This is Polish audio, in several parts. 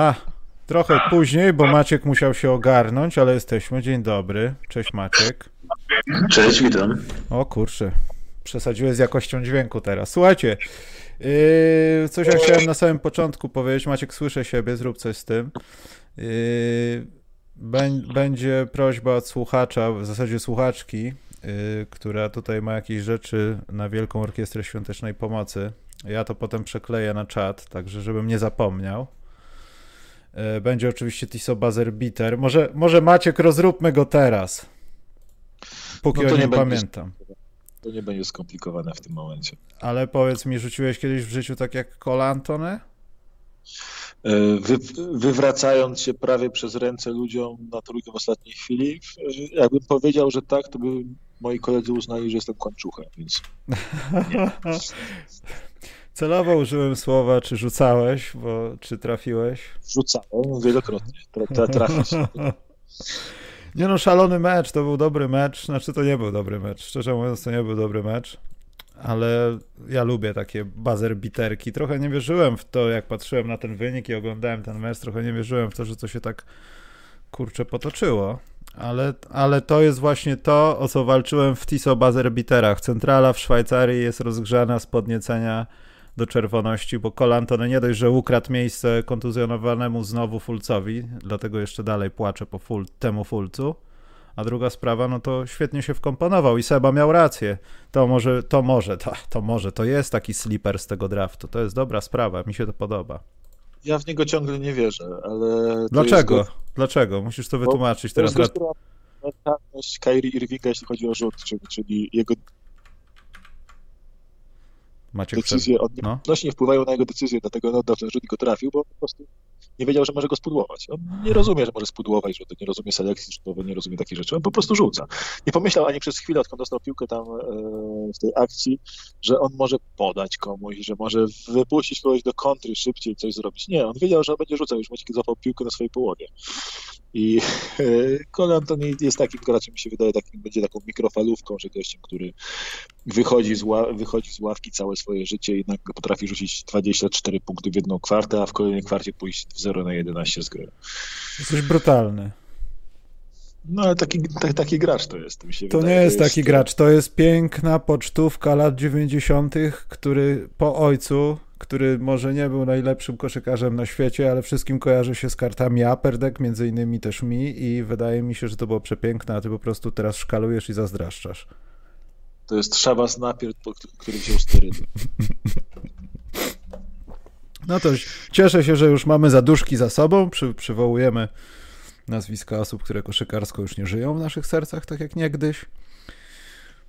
Ha, trochę później, bo Maciek musiał się ogarnąć, ale jesteśmy. Dzień dobry. Cześć Maciek. Cześć, witam. O kurczę, przesadziłeś z jakością dźwięku teraz. Słuchajcie, yy, coś ja chciałem na samym początku powiedzieć. Maciek, słyszę siebie, zrób coś z tym. Yy, będzie prośba od słuchacza, w zasadzie słuchaczki, yy, która tutaj ma jakieś rzeczy na Wielką Orkiestrę Świątecznej Pomocy. Ja to potem przekleję na czat, także żebym nie zapomniał. Yy, będzie oczywiście Tiso Buzzer Bitter. Może, może Maciek, rozróbmy go teraz. Póki no o nie pamiętam. To nie będzie skomplikowane w tym momencie. Ale powiedz mi, rzuciłeś kiedyś w życiu tak jak Kola Antony? E, wy, wywracając się prawie przez ręce ludziom na trójkę w ostatniej chwili, jakbym powiedział, że tak, to by moi koledzy uznali, że jestem kończuchem, więc Celowo użyłem słowa, czy rzucałeś, bo czy trafiłeś? Rzucałem wielokrotnie, tra, trafić. Nie no, szalony mecz, to był dobry mecz, znaczy to nie był dobry mecz, szczerze mówiąc to nie był dobry mecz, ale ja lubię takie buzzer biterki. Trochę nie wierzyłem w to, jak patrzyłem na ten wynik i oglądałem ten mecz, trochę nie wierzyłem w to, że to się tak kurczę potoczyło. Ale, ale to jest właśnie to, o co walczyłem w TISO buzzer biterach. Centrala w Szwajcarii jest rozgrzana z podniecenia do czerwoności, bo Kolantony nie dość, że ukradł miejsce kontuzjonowanemu znowu Fulcowi, dlatego jeszcze dalej płaczę po ful, temu Fulcu. A druga sprawa, no to świetnie się wkomponował i Seba miał rację. To może, to może, to, to może, to jest taki sleeper z tego draftu. To jest dobra sprawa, mi się to podoba. Ja w niego ciągle nie wierzę, ale. Dlaczego? Jest... Dlaczego? Musisz to wytłumaczyć teraz. Mentalność Kyrie Irvinga, jeśli chodzi o rzut, czyli, czyli jego Maciek decyzje od no. nie wpływają na jego decyzję, dlatego on oddał ten rzut i go trafił, bo po prostu nie wiedział, że może go spudłować. On nie rozumie, że może spudłować to nie rozumie selekcji rzutowej, nie rozumie takich rzeczy. On po prostu rzuca. Nie pomyślał ani przez chwilę, odkąd dostał piłkę tam e, w tej akcji, że on może podać komuś, że może wypuścić kogoś do kontry szybciej, coś zrobić. Nie, on wiedział, że on będzie rzucał już kiedy złapał piłkę na swojej połowie. I Cole Anthony jest takim graczem, mi się wydaje, takim, będzie taką mikrofalówką, że gościem, który wychodzi z, ła, wychodzi z ławki całe swoje życie, jednak potrafi rzucić 24 punkty w jedną kwartę, a w kolejnej kwarcie pójść w 0 na 11 z gry. Jesteś brutalny. No ale taki, taki, taki gracz to jest. Mi się to wydaje, nie jest, jest taki gracz, to jest piękna pocztówka lat 90., który po ojcu który może nie był najlepszym koszykarzem na świecie, ale wszystkim kojarzy się z kartami Upper Deck, między innymi też mi i wydaje mi się, że to było przepiękne, a ty po prostu teraz szkalujesz i zazdraszczasz. To jest Szabas Napier, który wziął sterydy. No to cieszę się, że już mamy zaduszki za sobą, Przy, przywołujemy nazwiska osób, które koszykarsko już nie żyją w naszych sercach, tak jak niegdyś.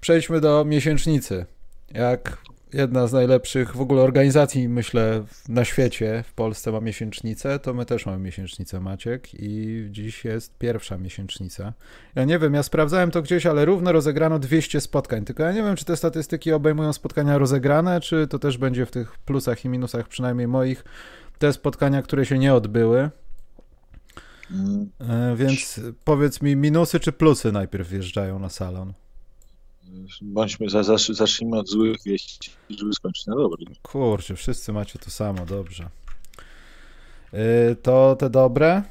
Przejdźmy do miesięcznicy. Jak jedna z najlepszych w ogóle organizacji, myślę, na świecie. W Polsce ma miesięcznicę, to my też mamy miesięcznicę, Maciek, i dziś jest pierwsza miesięcznica. Ja nie wiem, ja sprawdzałem to gdzieś, ale równo rozegrano 200 spotkań, tylko ja nie wiem, czy te statystyki obejmują spotkania rozegrane, czy to też będzie w tych plusach i minusach, przynajmniej moich, te spotkania, które się nie odbyły. Mm. Więc powiedz mi, minusy czy plusy najpierw wjeżdżają na salon? Bądźmy, zacznijmy od złych wieści, żeby skończyć na dobre. Kurczę, wszyscy macie to samo, dobrze. Yy, to te dobre?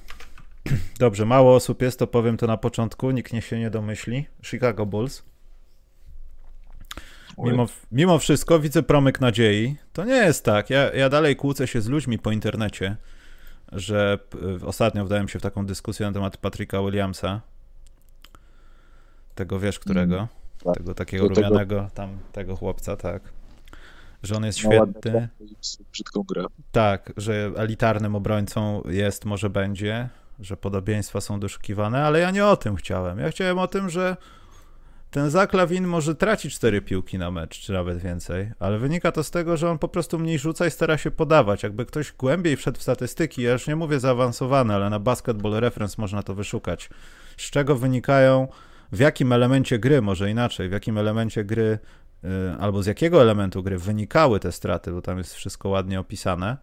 Dobrze, mało osób jest, to powiem to na początku, nikt niech się nie domyśli. Chicago Bulls. Mimo, mimo wszystko widzę promyk nadziei. To nie jest tak. Ja, ja dalej kłócę się z ludźmi po internecie, że ostatnio wdałem się w taką dyskusję na temat Patryka Williamsa. Tego wiesz, którego? Mm. Tak. Tego takiego Do rumianego tego... tam, tego chłopca, tak. Że on jest świetny. Brzydką grę. Tak, że elitarnym obrońcą jest, może będzie, że podobieństwa są doszukiwane, ale ja nie o tym chciałem. Ja chciałem o tym, że ten Zaklawin może tracić cztery piłki na mecz, czy nawet więcej, ale wynika to z tego, że on po prostu mniej rzuca i stara się podawać. Jakby ktoś głębiej wszedł w statystyki, ja już nie mówię zaawansowane, ale na Basketball Reference można to wyszukać, z czego wynikają w jakim elemencie gry, może inaczej, w jakim elemencie gry y, albo z jakiego elementu gry wynikały te straty, bo tam jest wszystko ładnie opisane.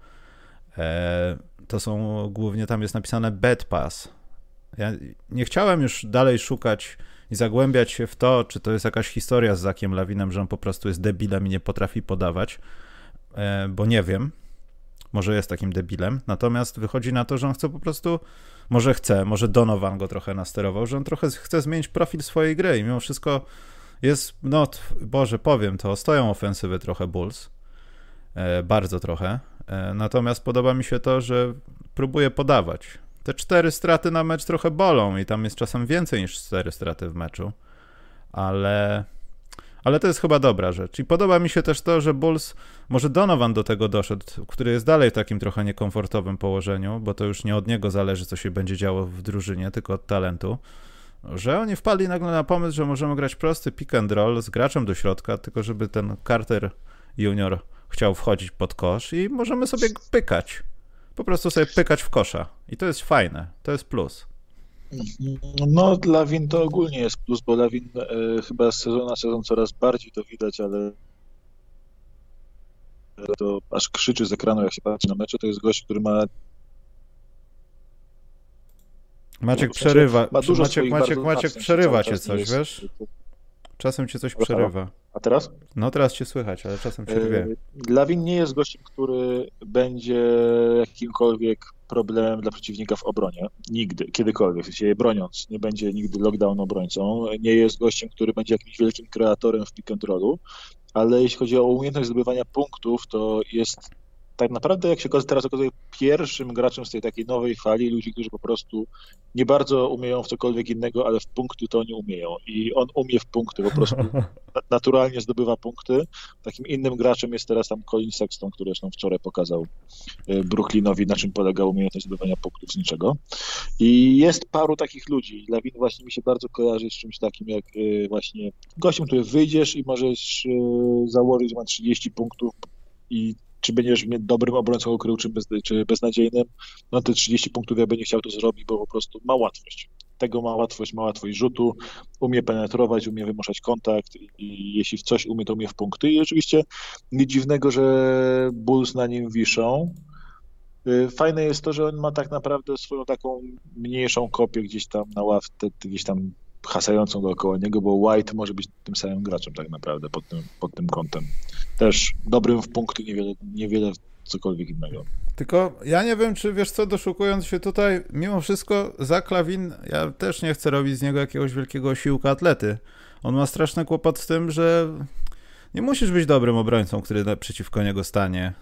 E, to są głównie tam jest napisane bad pass. Ja nie chciałem już dalej szukać i zagłębiać się w to, czy to jest jakaś historia z Zakiem Lawinem, że on po prostu jest debilem i nie potrafi podawać, e, bo nie wiem. Może jest takim debilem, natomiast wychodzi na to, że on chce po prostu, może chce, może Donovan go trochę nasterował, że on trochę chce zmienić profil swojej gry i mimo wszystko jest, no Boże, powiem to, stoją ofensywy trochę Bulls, e, bardzo trochę, e, natomiast podoba mi się to, że próbuje podawać. Te cztery straty na mecz trochę bolą i tam jest czasem więcej niż cztery straty w meczu, ale ale to jest chyba dobra rzecz. I podoba mi się też to, że Bulls, może Donovan do tego doszedł, który jest dalej w takim trochę niekomfortowym położeniu, bo to już nie od niego zależy, co się będzie działo w drużynie, tylko od talentu, że oni wpadli nagle na pomysł, że możemy grać prosty pick and roll z graczem do środka, tylko żeby ten Carter Junior chciał wchodzić pod kosz i możemy sobie pykać. Po prostu sobie pykać w kosza. I to jest fajne, to jest plus. No, dla Win to ogólnie jest plus, bo Lawin e, chyba z sezonu na sezon coraz bardziej to widać, ale to aż krzyczy z ekranu, jak się patrzy na mecze, to jest gość, który ma Maciek przerywa. Ma dużo Maciek, Maciek, Maciek przerywa cię coś, wiesz? Czasem cię coś przerywa. A teraz? No teraz cię słychać, ale czasem przerwie. Lawin nie jest gościem, który będzie jakimkolwiek problemem dla przeciwnika w obronie. Nigdy, kiedykolwiek. W sensie broniąc, nie będzie nigdy lockdown obrońcą. Nie jest gościem, który będzie jakimś wielkim kreatorem w pick and rollu, ale jeśli chodzi o umiejętność zdobywania punktów, to jest tak naprawdę, jak się teraz okazuje, pierwszym graczem z tej takiej nowej fali ludzi, którzy po prostu nie bardzo umieją w cokolwiek innego, ale w punkty to nie umieją. I on umie w punkty, po prostu naturalnie zdobywa punkty. Takim innym graczem jest teraz tam Colin Sexton, który zresztą wczoraj pokazał e, Brooklynowi, na czym polega umiejętność zdobywania punktów z niczego. I jest paru takich ludzi. Lawin właśnie mi się bardzo kojarzy z czymś takim, jak e, właśnie gościem, który wyjdziesz i możesz e, założyć, że ma 30 punktów i czy będziesz dobrym obrońcą ukrył, czy, bez, czy beznadziejnym, no te 30 punktów ja bym nie chciał to zrobić, bo po prostu ma łatwość. Tego ma łatwość, ma łatwość rzutu, umie penetrować, umie wymuszać kontakt i jeśli w coś umie, to umie w punkty. I oczywiście nic dziwnego, że Bulls na nim wiszą. Y, fajne jest to, że on ma tak naprawdę swoją taką mniejszą kopię gdzieś tam na ławce, gdzieś tam hasającą dookoła niego, bo White może być tym samym graczem tak naprawdę pod tym, pod tym kątem. Też dobrym w punkty, niewiele, niewiele cokolwiek innego. Tylko ja nie wiem, czy wiesz co, doszukując się tutaj, mimo wszystko za Klawin, ja też nie chcę robić z niego jakiegoś wielkiego siłka atlety. On ma straszny kłopot z tym, że nie musisz być dobrym obrońcą, który przeciwko niego stanie.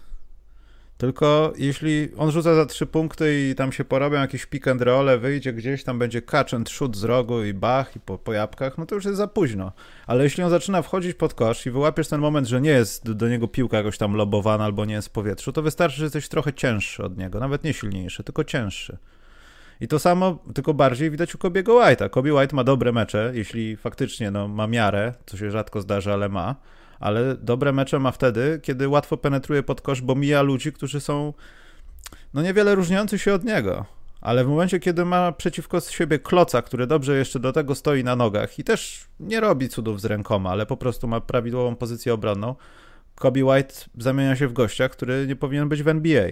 Tylko jeśli on rzuca za trzy punkty i tam się porobią jakieś pick and roll, wyjdzie gdzieś, tam będzie catch and shoot z rogu i bach i po, po jabłkach, no to już jest za późno. Ale jeśli on zaczyna wchodzić pod kosz i wyłapiesz ten moment, że nie jest do, niego piłka jakoś tam lobowana albo nie jest w powietrzu, to wystarczy, że jesteś trochę cięższy od niego, nawet nie silniejszy, tylko cięższy. I to samo, tylko bardziej widać u Kobiego White'a. Kobe White ma dobre mecze, jeśli faktycznie no, ma miarę, co się rzadko zdarza, ale ma ale dobre mecze ma wtedy, kiedy łatwo penetruje pod kosz, bo mija ludzi, którzy są no niewiele różniący się od niego. Ale w momencie, kiedy ma przeciwko siebie kloca, który dobrze jeszcze do tego stoi na nogach i też nie robi cudów z rękoma, ale po prostu ma prawidłową pozycję obronną, Kobe White zamienia się w gościa, który nie powinien być w NBA.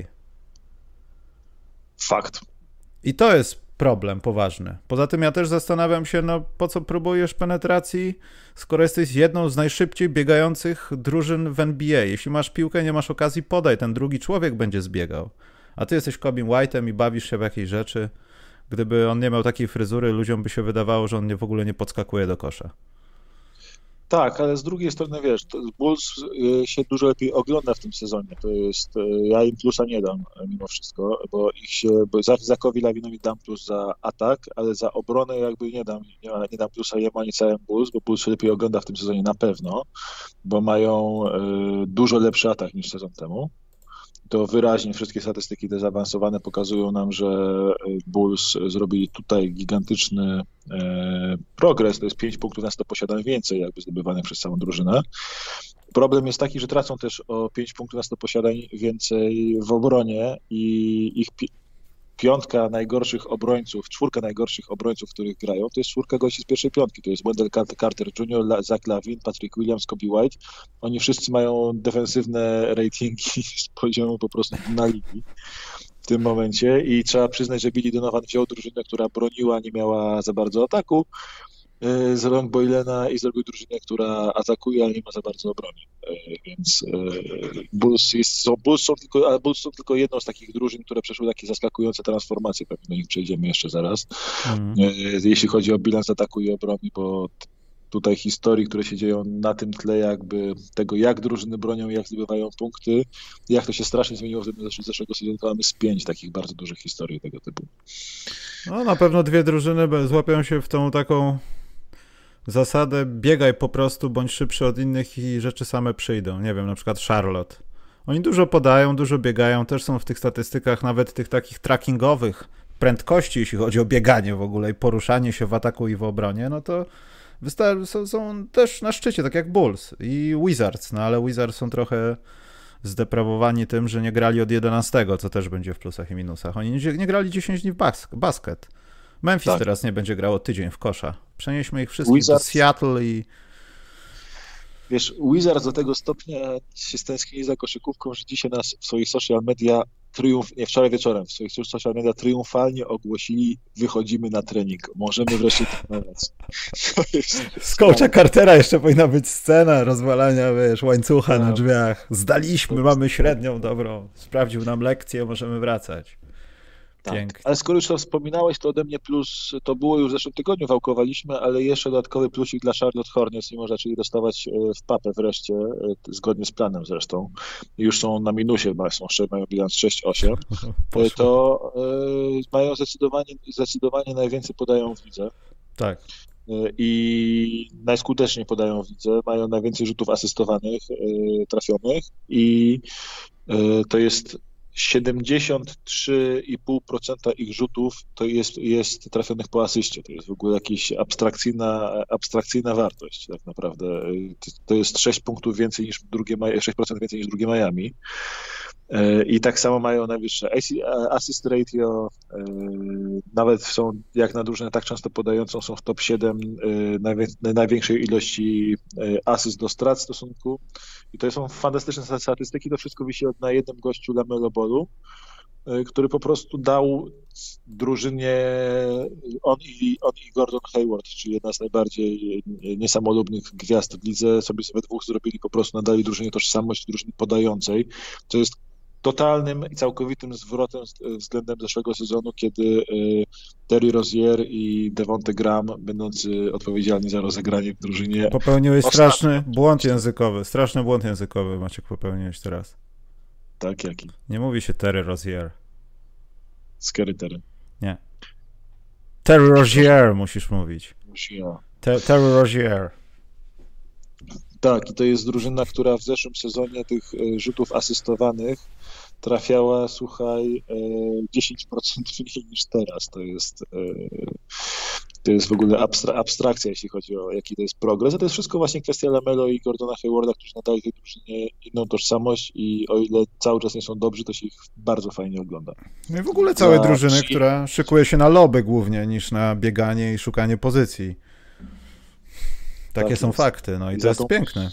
Fakt. I to jest problem poważny. Poza tym ja też zastanawiam się, no po co próbujesz penetracji, skoro jesteś jedną z najszybciej biegających drużyn w NBA. Jeśli masz piłkę, nie masz okazji, podaj, ten drugi człowiek będzie zbiegał. A ty jesteś Kobim White'em i bawisz się w jakieś rzeczy. Gdyby on nie miał takiej fryzury, ludziom by się wydawało, że on nie, w ogóle nie podskakuje do kosza. Tak, ale z drugiej strony, wiesz, Bulls y, się dużo lepiej ogląda w tym sezonie. To jest, y, ja im plusa nie dam y, mimo wszystko, bo ich się, bo za, Zakowi Lawinowi dam plus za atak, ale za obronę jakby nie dam, nie, nie dam plusa jemu ani całym Bulls, bo Bulls się lepiej ogląda w tym sezonie na pewno, bo mają y, dużo lepszy atak niż sezon temu to wyraźnie wszystkie statystyki te zaawansowane pokazują nam, że e, Bulls zrobili tutaj gigantyczny e, progres, to jest 5 punktów na 100 posiadań więcej jakby zdobywanych przez całą drużynę. Problem jest taki, że tracą też o 5 punktów na 100 posiadań więcej w obronie i ich piątka najgorszych obrońców, czwórka najgorszych obrońców, których grają, to jest czwórka gości z pierwszej piątki. To jest Wendell Carter Jr., Zach Lavin, Patrick Williams, Kobe White. Oni wszyscy mają defensywne ratingi z poziomu po prostu na ligi w tym momencie i trzeba przyznać, że Billy Donovan wziął drużynę, która broniła, nie miała za bardzo ataku z rąk Boylena i zrobił drużynę, która atakuje, ale nie ma za bardzo obrony. E, więc e, Bulls, jest, są, Bulls, są tylko, Bulls są tylko jedną z takich drużyn, które przeszły takie zaskakujące transformacje. Pewnie do nich przejdziemy jeszcze zaraz. Mm. Jeśli chodzi o bilans ataku i obrony, bo tutaj historii, które się dzieją na tym tle jakby tego, jak drużyny bronią, jak zdobywają punkty, jak to się strasznie zmieniło względem zeszłego sezonu, to mamy z pięć takich bardzo dużych historii tego typu. No na pewno dwie drużyny złapią się w tą taką zasadę biegaj po prostu, bądź szybszy od innych i rzeczy same przyjdą. Nie wiem, na przykład Charlotte. Oni dużo podają, dużo biegają, też są w tych statystykach, nawet tych takich trackingowych prędkości, jeśli chodzi o bieganie w ogóle i poruszanie się w ataku i w obronie, no to są, są też na szczycie, tak jak Bulls i Wizards, no ale Wizards są trochę zdeprawowani tym, że nie grali od 11, co też będzie w plusach i minusach. Oni nie, nie grali 10 dni w bas basket. Memphis tak. teraz nie będzie grało tydzień w kosza. Przenieśmy ich wszystkich Wizards. do Seattle i... Wiesz, Wizards do tego stopnia się stęsknili za koszykówką, że dzisiaj nas w swoich social media triumf, nie, wczoraj wieczorem w swoich social media triumfalnie ogłosili wychodzimy na trening. Możemy wreszcie trenować. Z Cartera jeszcze powinna być scena rozwalania, wiesz, łańcucha no. na drzwiach. Zdaliśmy, mamy średnią dobrą. Sprawdził nam lekcję, możemy wracać. Tak. Ale skoro już to wspominałeś, to ode mnie plus, to było już w zeszłym tygodniu, wałkowaliśmy, ale jeszcze dodatkowy plusik dla Charlotte Hornets, mimo że zaczęli dostawać e, w papę wreszcie, e, zgodnie z planem zresztą. Już są na minusie, są, mają bilans 6-8, e, to mają zdecydowanie, zdecydowanie najwięcej podają w lidze. Tak. I najskuteczniej podają w lidze, mają najwięcej rzutów asystowanych, trafionych i to jest 73,5% ich rzutów to jest, jest trafionych po asyście. To jest w ogóle jakaś abstrakcyjna, abstrakcyjna wartość tak naprawdę. To jest 6 punktów więcej niż drugie, 6% więcej niż drugie Miami. E, I tak samo mają najwyższe assist ratio, e, nawet są jak na drużynę tak często podającą, są w top 7 e, największej ilości asyst do strat stosunku. I to są fantastyczne statystyki, to wszystko wisi na jednym gościu Lamelo Bolu, który po prostu dał drużynie on i, on i Gordon Hayward, czyli jedna z najbardziej niesamolubnych gwiazd w lidze, sobie sobie dwóch zrobili po prostu, nadali drużynie tożsamość drużyny podającej, co jest totalnym i całkowitym zwrotem względem zeszłego sezonu, kiedy y, Terry Rozier i Devonte Graham, będący odpowiedzialni za rozegranie w drużynie... Popełniłeś straszny błąd językowy, straszny błąd językowy Maciek popełniłeś teraz. Tak, jaki? Nie mówi się Terry Rozier. Scary Terry. Nie. Terry Rozier musisz mówić. Te Terry Rozier. Tak, i to jest drużyna, która w zeszłym sezonie tych y, rzutów asystowanych trafiała, słuchaj, 10% e, mniej niż teraz. To jest, e, to jest w ogóle abstra abstrakcja, jeśli chodzi o jaki to jest progres. A to jest wszystko właśnie kwestia Lamelo i Gordona Haywarda, którzy nadali tej drużynie inną tożsamość i o ile cały czas nie są dobrzy, to się ich bardzo fajnie ogląda. No i w ogóle całej drużyny, która szykuje się na loby głównie niż na bieganie i szukanie pozycji. Takie tak są fakty, no i, I to jest tą... piękne.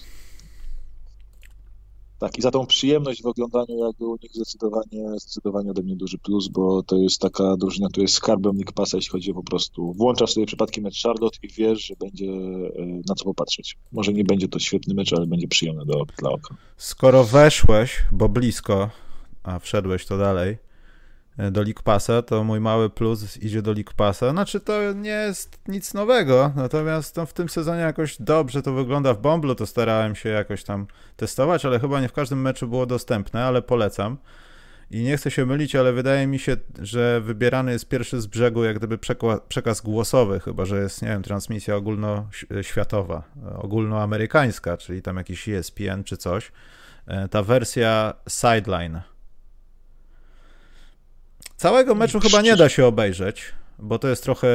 Tak, i za tą przyjemność w oglądaniu jakby u nich zdecydowanie, zdecydowanie ode mnie duży plus, bo to jest taka drużyna, która jest skarbem Nick Passa, jeśli chodzi o po prostu włączasz sobie przypadkiem mecz Charlotte i wiesz, że będzie e, na co popatrzeć. Może nie będzie to świetny mecz, ale będzie przyjemny do, dla oka. Skoro weszłeś, bo blisko, a wszedłeś to dalej, do League Passa, to mój mały plus idzie do League Passa. Znaczy to nie jest nic nowego, natomiast w tym sezonie jakoś dobrze to wygląda w Bomblu, to starałem się jakoś tam testować, ale chyba nie w każdym meczu było dostępne, ale polecam. I nie chcę się mylić, ale wydaje mi się, że wybierany jest pierwszy z brzegu jak gdyby przekaz głosowy, chyba że jest, nie wiem, transmisja ogólnoświatowa, ogólnoamerykańska, czyli tam jakiś ESPN czy coś. E, ta wersja sideline Całego meczu chyba nie da się obejrzeć, bo to jest trochę,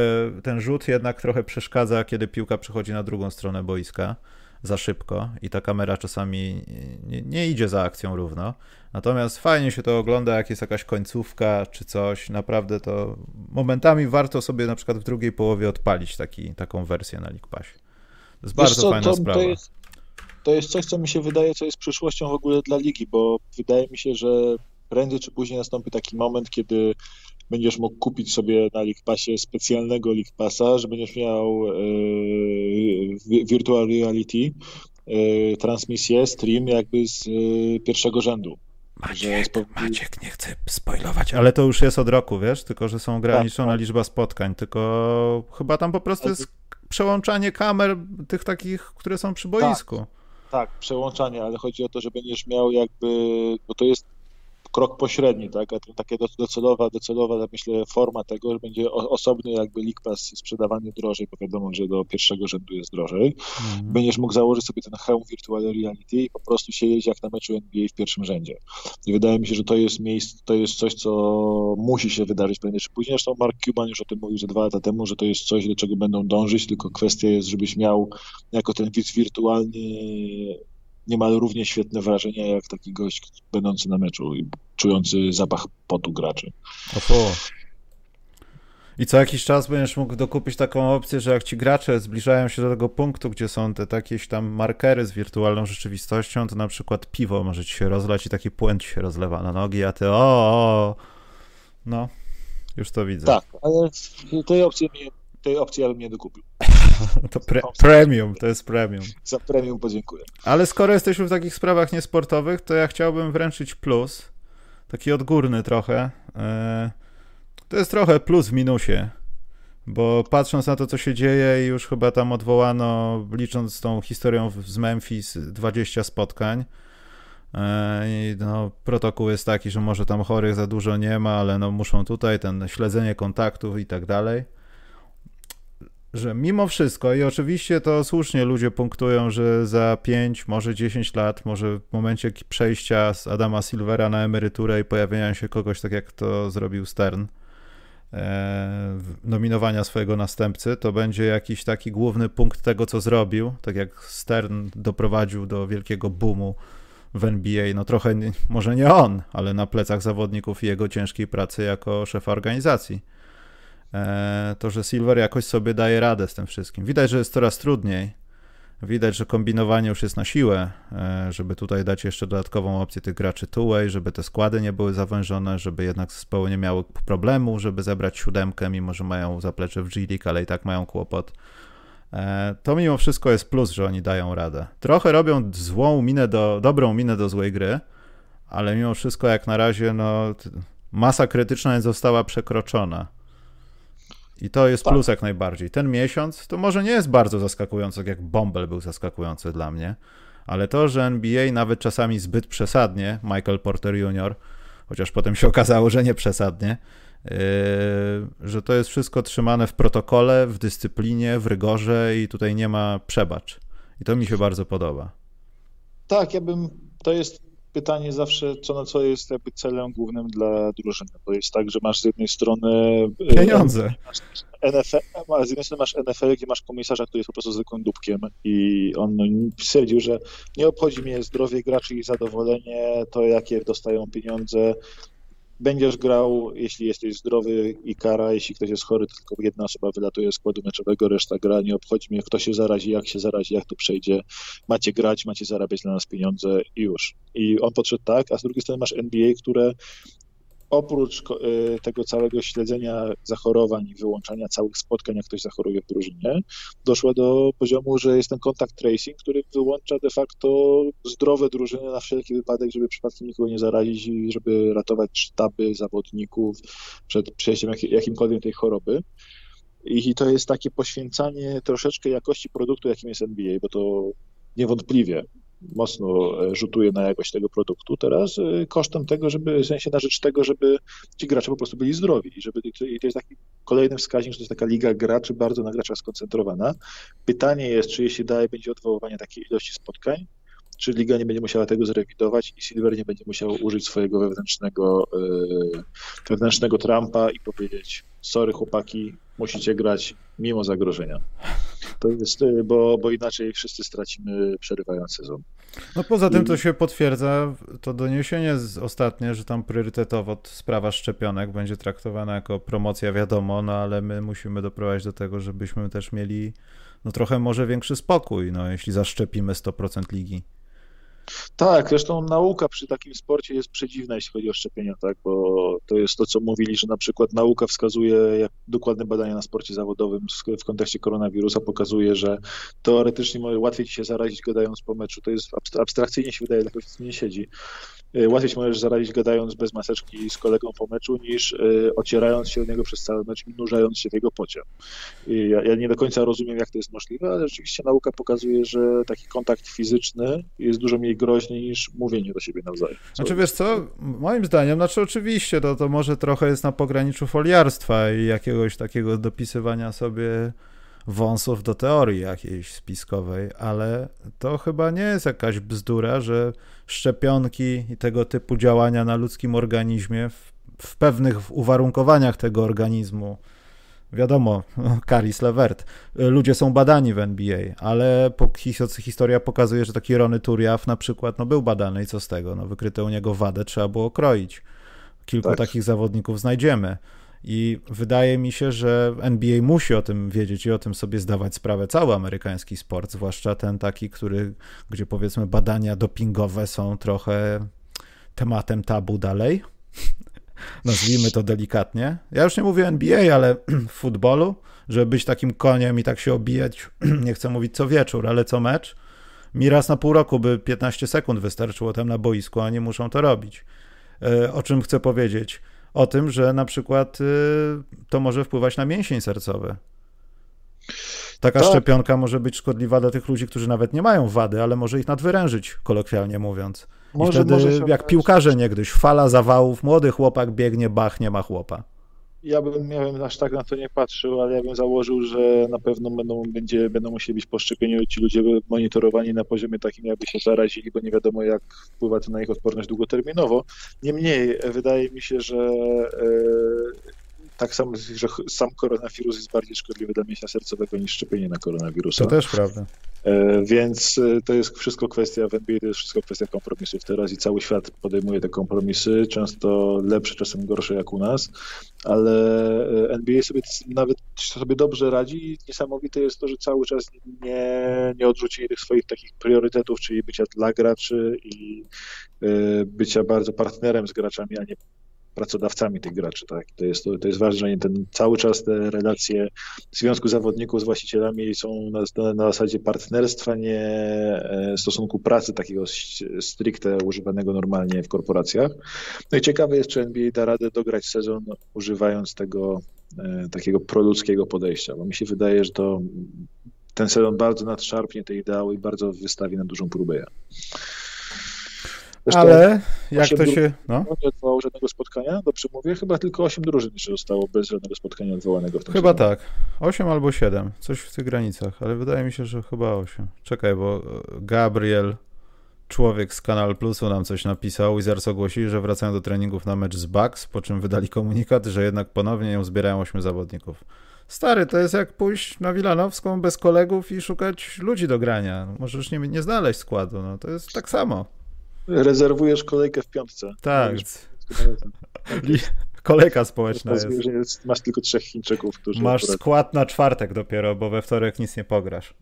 ten rzut jednak trochę przeszkadza, kiedy piłka przechodzi na drugą stronę boiska za szybko i ta kamera czasami nie, nie, idzie za akcją równo. Natomiast fajnie się to ogląda, jak jest jakaś końcówka czy coś. Naprawdę to momentami warto sobie na przykład w drugiej połowie odpalić taki, taką wersję na League Passie. To jest Wiesz bardzo co, fajna to, sprawa. To jest, to jest coś, co mi się wydaje, co jest przyszłością w ogóle dla ligi, bo wydaje mi się, że prędzej czy później nastąpi taki moment, kiedy będziesz mógł kupić sobie na League specjalnego League Passa, że będziesz miał e, virtual reality, e, transmisję, stream jakby z e, pierwszego rzędu. Maciek, Maciek, nie chcę spoilować, ale to już jest od roku, wiesz, tylko że są ograniczona tak, tak. liczba spotkań, tylko chyba tam po prostu jest przełączanie kamer tych takich, które są przy boisku. Tak, tak, przełączanie, ale chodzi o to, że będziesz miał jakby, bo to jest krok pośredni, tak? A takie docelowa, docelowa, myślę, forma tego, że będzie osobny jakby League Pass sprzedawany drożej, bo wiadomo, że do pierwszego rzędu jest drożej. Mhm. Będziesz mógł założyć sobie ten hełm Virtual Reality i po prostu siedzieć jak na meczu NBA w pierwszym rzędzie. I wydaje mi się, że to jest miejsce, to jest coś, co musi się wydarzyć prędzej czy później. Zresztą Mark Cuban już o tym mówił ze dwa lata temu, że to jest coś, do czego będą dążyć, tylko kwestia jest, żebyś miał jako ten widz wirtualny niemal równie świetne wrażenie jak taki gość będący na meczu i czujący zapach potu graczy. Opo. I co jakiś czas będziesz mógł dokupić taką opcję, że jak ci gracze zbliżają się do tego punktu, gdzie są te takie tam markery z wirtualną rzeczywistością, to na przykład piwo może ci się rozlać i taki płyn ci się rozlewa na nogi, a ty o, o. no, już to widzę. Tak, ale tej opcji, tej opcji ja bym nie dokupił. To pre premium, to jest premium. Za premium podziękuję. Ale skoro jesteśmy w takich sprawach niesportowych, to ja chciałbym wręczyć plus, taki odgórny trochę. E, to jest trochę plus w minusie, bo patrząc na to, co się dzieje, już chyba tam odwołano, licząc tą historią z Memphis, 20 spotkań. E, I no, protokół jest taki, że może tam chorych za dużo nie ma, ale no muszą tutaj ten śledzenie kontaktów i tak dalej że mimo wszystko, i oczywiście to słusznie ludzie punktują, że za 5, może 10 lat, może w momencie przejścia z Adama Silvera na emeryturę i pojawienia się kogoś tak jak to zrobił Stern, e, nominowania swojego następcy, to będzie jakiś taki główny punkt tego, co zrobił, tak jak Stern doprowadził do wielkiego boomu w NBA, no trochę, może nie on, ale na plecach zawodników i jego ciężkiej pracy jako szefa organizacji to, że Silver jakoś sobie daje radę z tym wszystkim. Widać, że jest coraz trudniej. Widać, że kombinowanie już jest na siłę, e, żeby tutaj dać jeszcze dodatkową opcję tych graczy two-way, żeby te składy nie były zawężone, żeby jednak zespoły nie miały problemu, żeby zebrać siódemkę, mimo że mają zaplecze w G League, ale i tak mają kłopot. E, to mimo wszystko jest plus, że oni dają radę. Trochę robią złą minę do, dobrą minę do złej gry, ale mimo wszystko jak na razie no, masa krytyczna została przekroczona. I to jest tak. plus jak najbardziej. Ten miesiąc to może nie jest bardzo zaskakujący, jak Bumble był zaskakujący dla mnie, ale to, że NBA nawet czasami zbyt przesadnie, Michael Porter Jr., chociaż potem się okazało, że nie przesadnie, yy, że to jest wszystko trzymane w protokole, w dyscyplinie, w rygorze i tutaj nie ma przebacz. I to mi się bardzo podoba. Tak, ja bym, to jest pytanie zawsze, co na co jest jakby celem głównym dla drużyny. To jest tak, że masz z jednej strony... E, Pieniądze. NFL, z jednej strony masz NFL, gdzie masz komisarza, który jest po prostu zwykłym dupkiem i on stwierdził, że nie obchodzi mnie zdrowie graczy i zadowolenie, to jakie dostają pieniądze, Będziesz grał, jeśli jesteś zdrowy i kara, jeśli ktoś jest chory, tylko jedna osoba wylatuje z składu meczowego, reszta gra, nie obchodzi mnie, kto się zarazi, jak się zarazi, jak to przejdzie. Macie grać, macie zarabiać dla nas pieniądze i już. I on podszedł tak, a z drugiej strony masz NBA, które oprócz y, tego całego śledzenia zachorowań i wyłączania całych spotkań, jak ktoś zachoruje w drużynie, doszło do poziomu, że jest ten kontakt tracing, który wyłącza de facto zdrowe drużyny na wszelki wypadek, żeby przypadkiem nikogo nie zarazić i żeby ratować sztaby zawodników przed przejściem jakimkolwiek tej choroby. I to jest takie poświęcanie troszeczkę jakości produktu, jakim jest NBA, bo to niewątpliwie mocno e, rzutuje na jakość tego produktu teraz e, kosztem tego, żeby, w sensie na rzecz tego, żeby ci gracze po prostu byli zdrowi i żeby, i to jest taki kolejny wskaźnik, że to jest taka liga graczy bardzo na gracza skoncentrowana. Pytanie jest, czy jeśli dalej będzie odwoływanie takiej ilości spotkań, czy liga nie będzie musiała tego zrewidować i Silver nie będzie musiał użyć swojego wewnętrznego, yy, wewnętrznego Trumpa i powiedzieć sorry chłopaki, musicie grać mimo zagrożenia. To jest, bo, bo inaczej wszyscy stracimy przerywając sezon. No poza tym to się potwierdza to doniesienie ostatnie, że tam priorytetowo sprawa szczepionek będzie traktowana jako promocja, wiadomo, no ale my musimy doprowadzić do tego, żebyśmy też mieli no trochę może większy spokój, no jeśli zaszczepimy 100% ligi. Tak, zresztą nauka przy takim sporcie jest przedziwna, jeśli chodzi o szczepienia, tak, bo to jest to, co mówili, że na przykład nauka wskazuje, jak dokładne badania na sporcie zawodowym w kontekście koronawirusa pokazuje, że teoretycznie łatwiej ci się zarazić gadając po meczu. To jest abstrakcyjnie się wydaje, jakoś nie siedzi. Y, łatwiej się możesz zarazić gadając bez maseczki z kolegą po meczu, niż y, ocierając się o niego przez cały mecz i nurzając się w jego pocie. Ja, ja, nie do końca rozumiem, jak to jest możliwe, ale rzeczywiście nauka pokazuje, że taki kontakt fizyczny jest dużo mniej groźny niż mówienie do siebie nawzajem. Co znaczy wiesz co, moim zdaniem, znaczy oczywiście to, to może trochę jest na pograniczu foliarstwa i jakiegoś takiego dopisywania sobie wąsów do teorii jakiejś spiskowej, ale to chyba nie jest jakaś bzdura, że szczepionki i tego typu działania na ludzkim organizmie w, w pewnych uwarunkowaniach tego organizmu wiadomo, Caris Levert. Ludzie są badani w NBA, ale historia pokazuje, że taki Rony Turiaf na przykład no, był badany i co z tego? No, wykryto u niego wadę, trzeba było kroić. Kilku tak. takich zawodników znajdziemy. I wydaje mi się, że NBA musi o tym wiedzieć i o tym sobie zdawać sprawę. Cały amerykański sport, zwłaszcza ten taki, który, gdzie powiedzmy badania dopingowe są trochę tematem tabu dalej. Nazwijmy to delikatnie. Ja już nie mówię NBA, ale w futbolu, żeby być takim koniem i tak się obijać, nie chcę mówić co wieczór, ale co mecz, mi raz na pół roku by 15 sekund wystarczyło tam na boisku, a nie muszą to robić. E, o czym chcę powiedzieć? o tym, że na przykład y, to może wpływać na mięsień sercowy. Taka tak. szczepionka może być szkodliwa dla tych ludzi, którzy nawet nie mają wady, ale może ich nadwyrężyć, kolokwialnie mówiąc. Może, wtedy, może jak piłkarze niegdyś, fala zawałów, młody chłopak biegnie, bach, nie ma chłopa ja bym, ja bym aż tak na to nie patrzył, ale ja bym założył, że na pewno będą, będzie, będą musieli być po szczepieniu ci ludzie monitorowani na poziomie takim, jakby się zarazili, bo nie wiadomo, jak wpływa to na ich odporność długoterminowo. Niemniej, wydaje mi się, że e, tak samo, że sam koronawirus jest bardziej szkodliwy dla mięśnia sercowego niż szczepienie na koronawirusa. To też prawda. E, więc e, to jest wszystko kwestia, w NBA to jest wszystko kwestia kompromisów teraz i cały świat podejmuje te kompromisy, często lepsze, czasem gorsze jak u nas, ale e, NBA sobie nawet sobie dobrze radzi i niesamowite jest to, że cały czas nie, nie odrzucili tych swoich takich priorytetów, czyli bycia dla graczy i bycia bardzo partnerem z graczami, a nie pracodawcami tych graczy. Tak? To, jest, to, to jest ważne, ten, cały czas te relacje związku zawodników z właścicielami są na, na zasadzie partnerstwa, nie e, stosunku pracy takiego stricte używanego normalnie w korporacjach. No i ciekawe jest, czy NBA da radę dograć sezon używając tego e, takiego proludzkiego podejścia, bo mi się wydaje, że to ten sezon bardzo nadszarpnie te ideały i bardzo wystawi na dużą próbę. Zresztą Ale jak to się. No? Nie odwołał żadnego spotkania, dobrze mówię? Chyba tylko 8 drużyn jeszcze zostało bez żadnego spotkania odwołanego w tym Chyba tak. 8 albo 7, coś w tych granicach, ale wydaje mi się, że chyba 8. Czekaj, bo e, Gabriel, człowiek z Kanal Plusu, nam coś napisał. Wizards ogłosili, że wracają do treningów na mecz z Bucks, po czym wydali komunikat, że jednak ponownie ją zbierają 8 zawodników. Stary, to jest jak pójść na Wilanowską bez kolegów i szukać ludzi do grania. Możesz nie, nie znaleźć składu, no to jest tak samo. Rezerwujesz kolejkę w piątce. Tak. Kolejka społeczna jest. Jest. Masz tylko trzech Chińczyków, którzy. Masz akurat... skład na czwartek dopiero, bo we wtorek nic nie pograsz.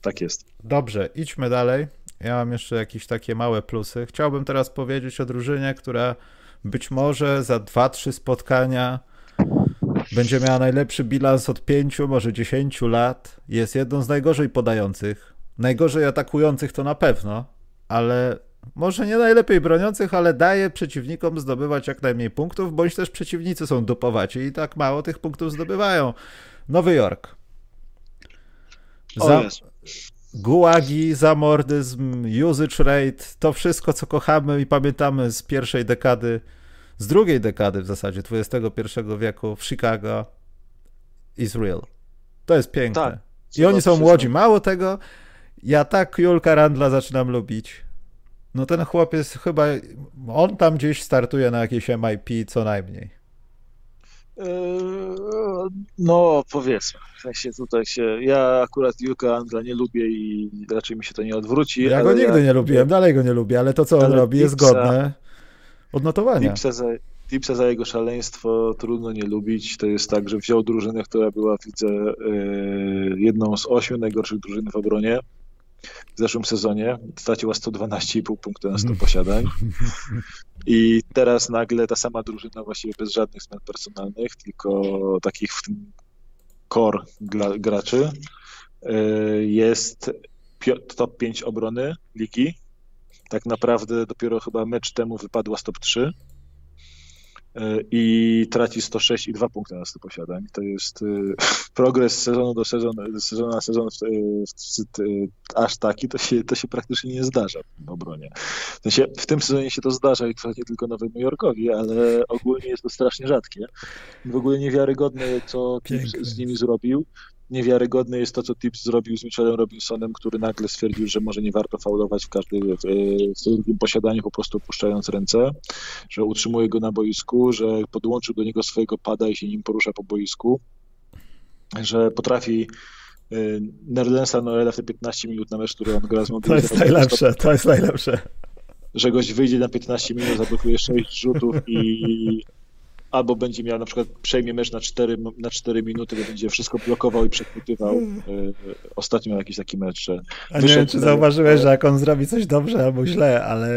Tak jest. Dobrze, idźmy dalej. Ja mam jeszcze jakieś takie małe plusy. Chciałbym teraz powiedzieć o drużynie, która być może za dwa, trzy spotkania będzie miała najlepszy bilans od pięciu, może dziesięciu lat. Jest jedną z najgorzej podających. Najgorzej atakujących to na pewno, ale może nie najlepiej broniących, ale daje przeciwnikom zdobywać jak najmniej punktów, bądź też przeciwnicy są dupowaci i tak mało tych punktów zdobywają. Nowy Jork. Za... Gułagi, zamordyzm, usage rate, to wszystko, co kochamy i pamiętamy z pierwszej dekady, z drugiej dekady w zasadzie XXI wieku w Chicago, is real. To jest piękne. Tak, I oni są młodzi. Mało tego, ja tak Julka Randla zaczynam lubić. No ten chłopiec chyba, on tam gdzieś startuje na jakieś MIP co najmniej. Eee, no, powiedzmy. W sensie tutaj się. Ja akurat Julka Andra nie lubię i raczej mi się to nie odwróci. Ja go nigdy ja... nie lubiłem, dalej go nie lubię, ale to, co on robi, jest godne odnotowania. Tipsa za, tipsa za jego szaleństwo trudno nie lubić. To jest tak, że wziął drużynę, która była, widzę, eee, jedną z ośmiu najgorszych drużyn w obronie w zeszłym sezonie. Straciła 112,5 punktu na 100 posiadań. I teraz nagle ta sama drużyna właściwie bez żadnych zmian personalnych, tylko takich w tym core graczy y, jest top 5 obrony ligi. Tak naprawdę dopiero chyba mecz temu wypadła top 3 E, i traci 106 i 2 punkty na 100 posiadań. To jest e, progres sezonu do sezonu, sezonu na sezon w, aż taki, to się, to się praktycznie nie zdarza w obronie. W, sensie, w tym sezonie się to zdarza i to nie tylko Nowemu Jorkowi, ale ogólnie jest to strasznie rzadkie. W ogóle niewiarygodne, co z nimi zrobił niewiarygodne jest to, co Tips zrobił z Mitchellem Robinsonem, który nagle stwierdził, że może nie warto faulować w każdym w, w drugim posiadaniu, po prostu opuszczając ręce, że utrzymuje go na boisku, że podłączył do niego swojego pada i się nim porusza po boisku, że potrafi y, Nerlensa Noela w te 15 minut na mecz, który on gra z To jest najlepsze, to jest najlepsze. Że gość wyjdzie na 15 minut, zablokuje 6 rzutów i albo będzie miał na przykład przejmie mecz na 4, na 4 minuty, bo będzie wszystko blokował i przechwytywał. Hmm. E, ostatnio miał jakiś taki mecz, że A nie wiem, czy zauważyłeś, że jak on zrobi coś dobrze albo źle, ale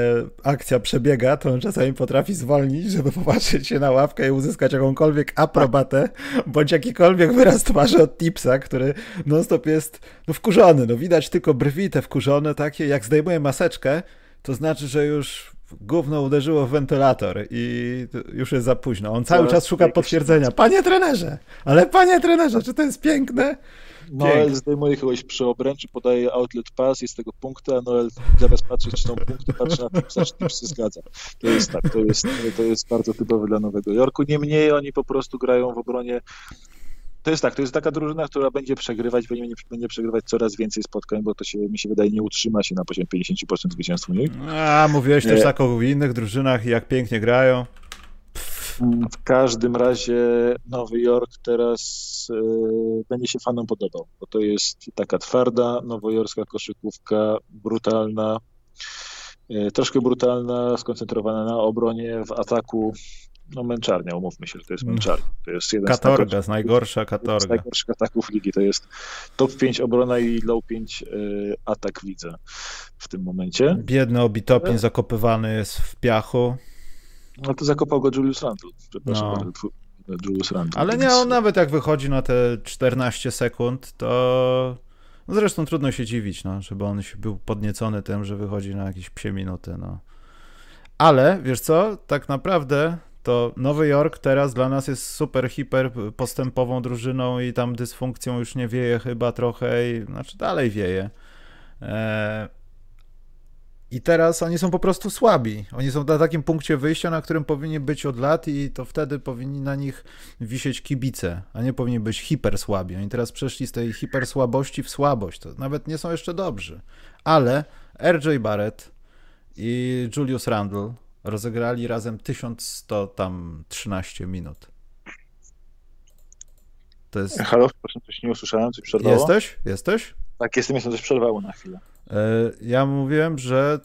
akcja przebiega, to on czasami potrafi zwolnić, żeby popatrzeć się na ławkę i uzyskać jakąkolwiek aprobatę, bądź jakikolwiek wyraz twarzy od Tipsa, który non-stop jest no, wkurzony. No widać tylko brwi te wkurzone takie, jak zdejmuje maseczkę, to znaczy, że już gówno uderzyło w wentylator i już jest za późno. On cały czas szuka potwierdzenia. Panie trenerze! Ale panie trenerze, czy to jest piękne? Noel zdejmuje kogoś przy obręczy, podaje outlet pass, jest tego punktu, a Noel zamiast patrzeć, czy są punkty, patrzy na tipsa, czy tips się zgadza. To jest tak, to jest, to jest bardzo typowe dla Nowego Jorku. Niemniej oni po prostu grają w obronie to jest tak, to jest taka drużyna, która będzie przegrywać, będzie, będzie przegrywać coraz więcej spotkań, bo to się, mi się wydaje, nie utrzyma się na poziomie 50% zwycięstw u nich. A, mówiłeś też tak o innych drużynach, jak pięknie grają. W każdym razie Nowy Jork teraz y, będzie się fanom podobał, bo to jest taka twarda, nowojorska koszykówka, brutalna, y, troszkę brutalna, skoncentrowana na obronie, w ataku no męczarnia, umówmy się, że to jest mm. męczarnia. To jest jeden katorga, z, najgorsza katorga. Z najgorszych ataków ligi. To jest top 5 obrona i low 5 y, atak widzę w tym momencie. Biedny obitopin zakopywany jest w piachu. No to zakopał go Julius Randle. Przepraszam no. Julius Randle. Ale nie, on nawet jak wychodzi na te 14 sekund, to no zresztą trudno się dziwić, no, żeby on był podniecony tym, że wychodzi na jakieś psie minuty, no. Ale, wiesz co, tak naprawdę to Nowy Jork teraz dla nas jest super, hiper postępową drużyną i tam dysfunkcją już nie wieje chyba trochę, i, znaczy dalej wieje. E, I teraz oni są po prostu słabi. Oni są na takim punkcie wyjścia, na którym powinni być od lat i to wtedy powinni na nich wisieć kibice, a nie powinni być hiper słabi. Oni teraz przeszli z tej hiper słabości w słabość. To nawet nie są jeszcze dobrzy. Ale RJ Barrett i Julius Randle rozegrali razem 1113 minut. To jest... Halo, proszę, coś nie usłyszałem, coś przerwało? Jesteś? Jesteś? Tak, jestem, jestem, coś przerwało na chwilę. E, ja mówiłem, że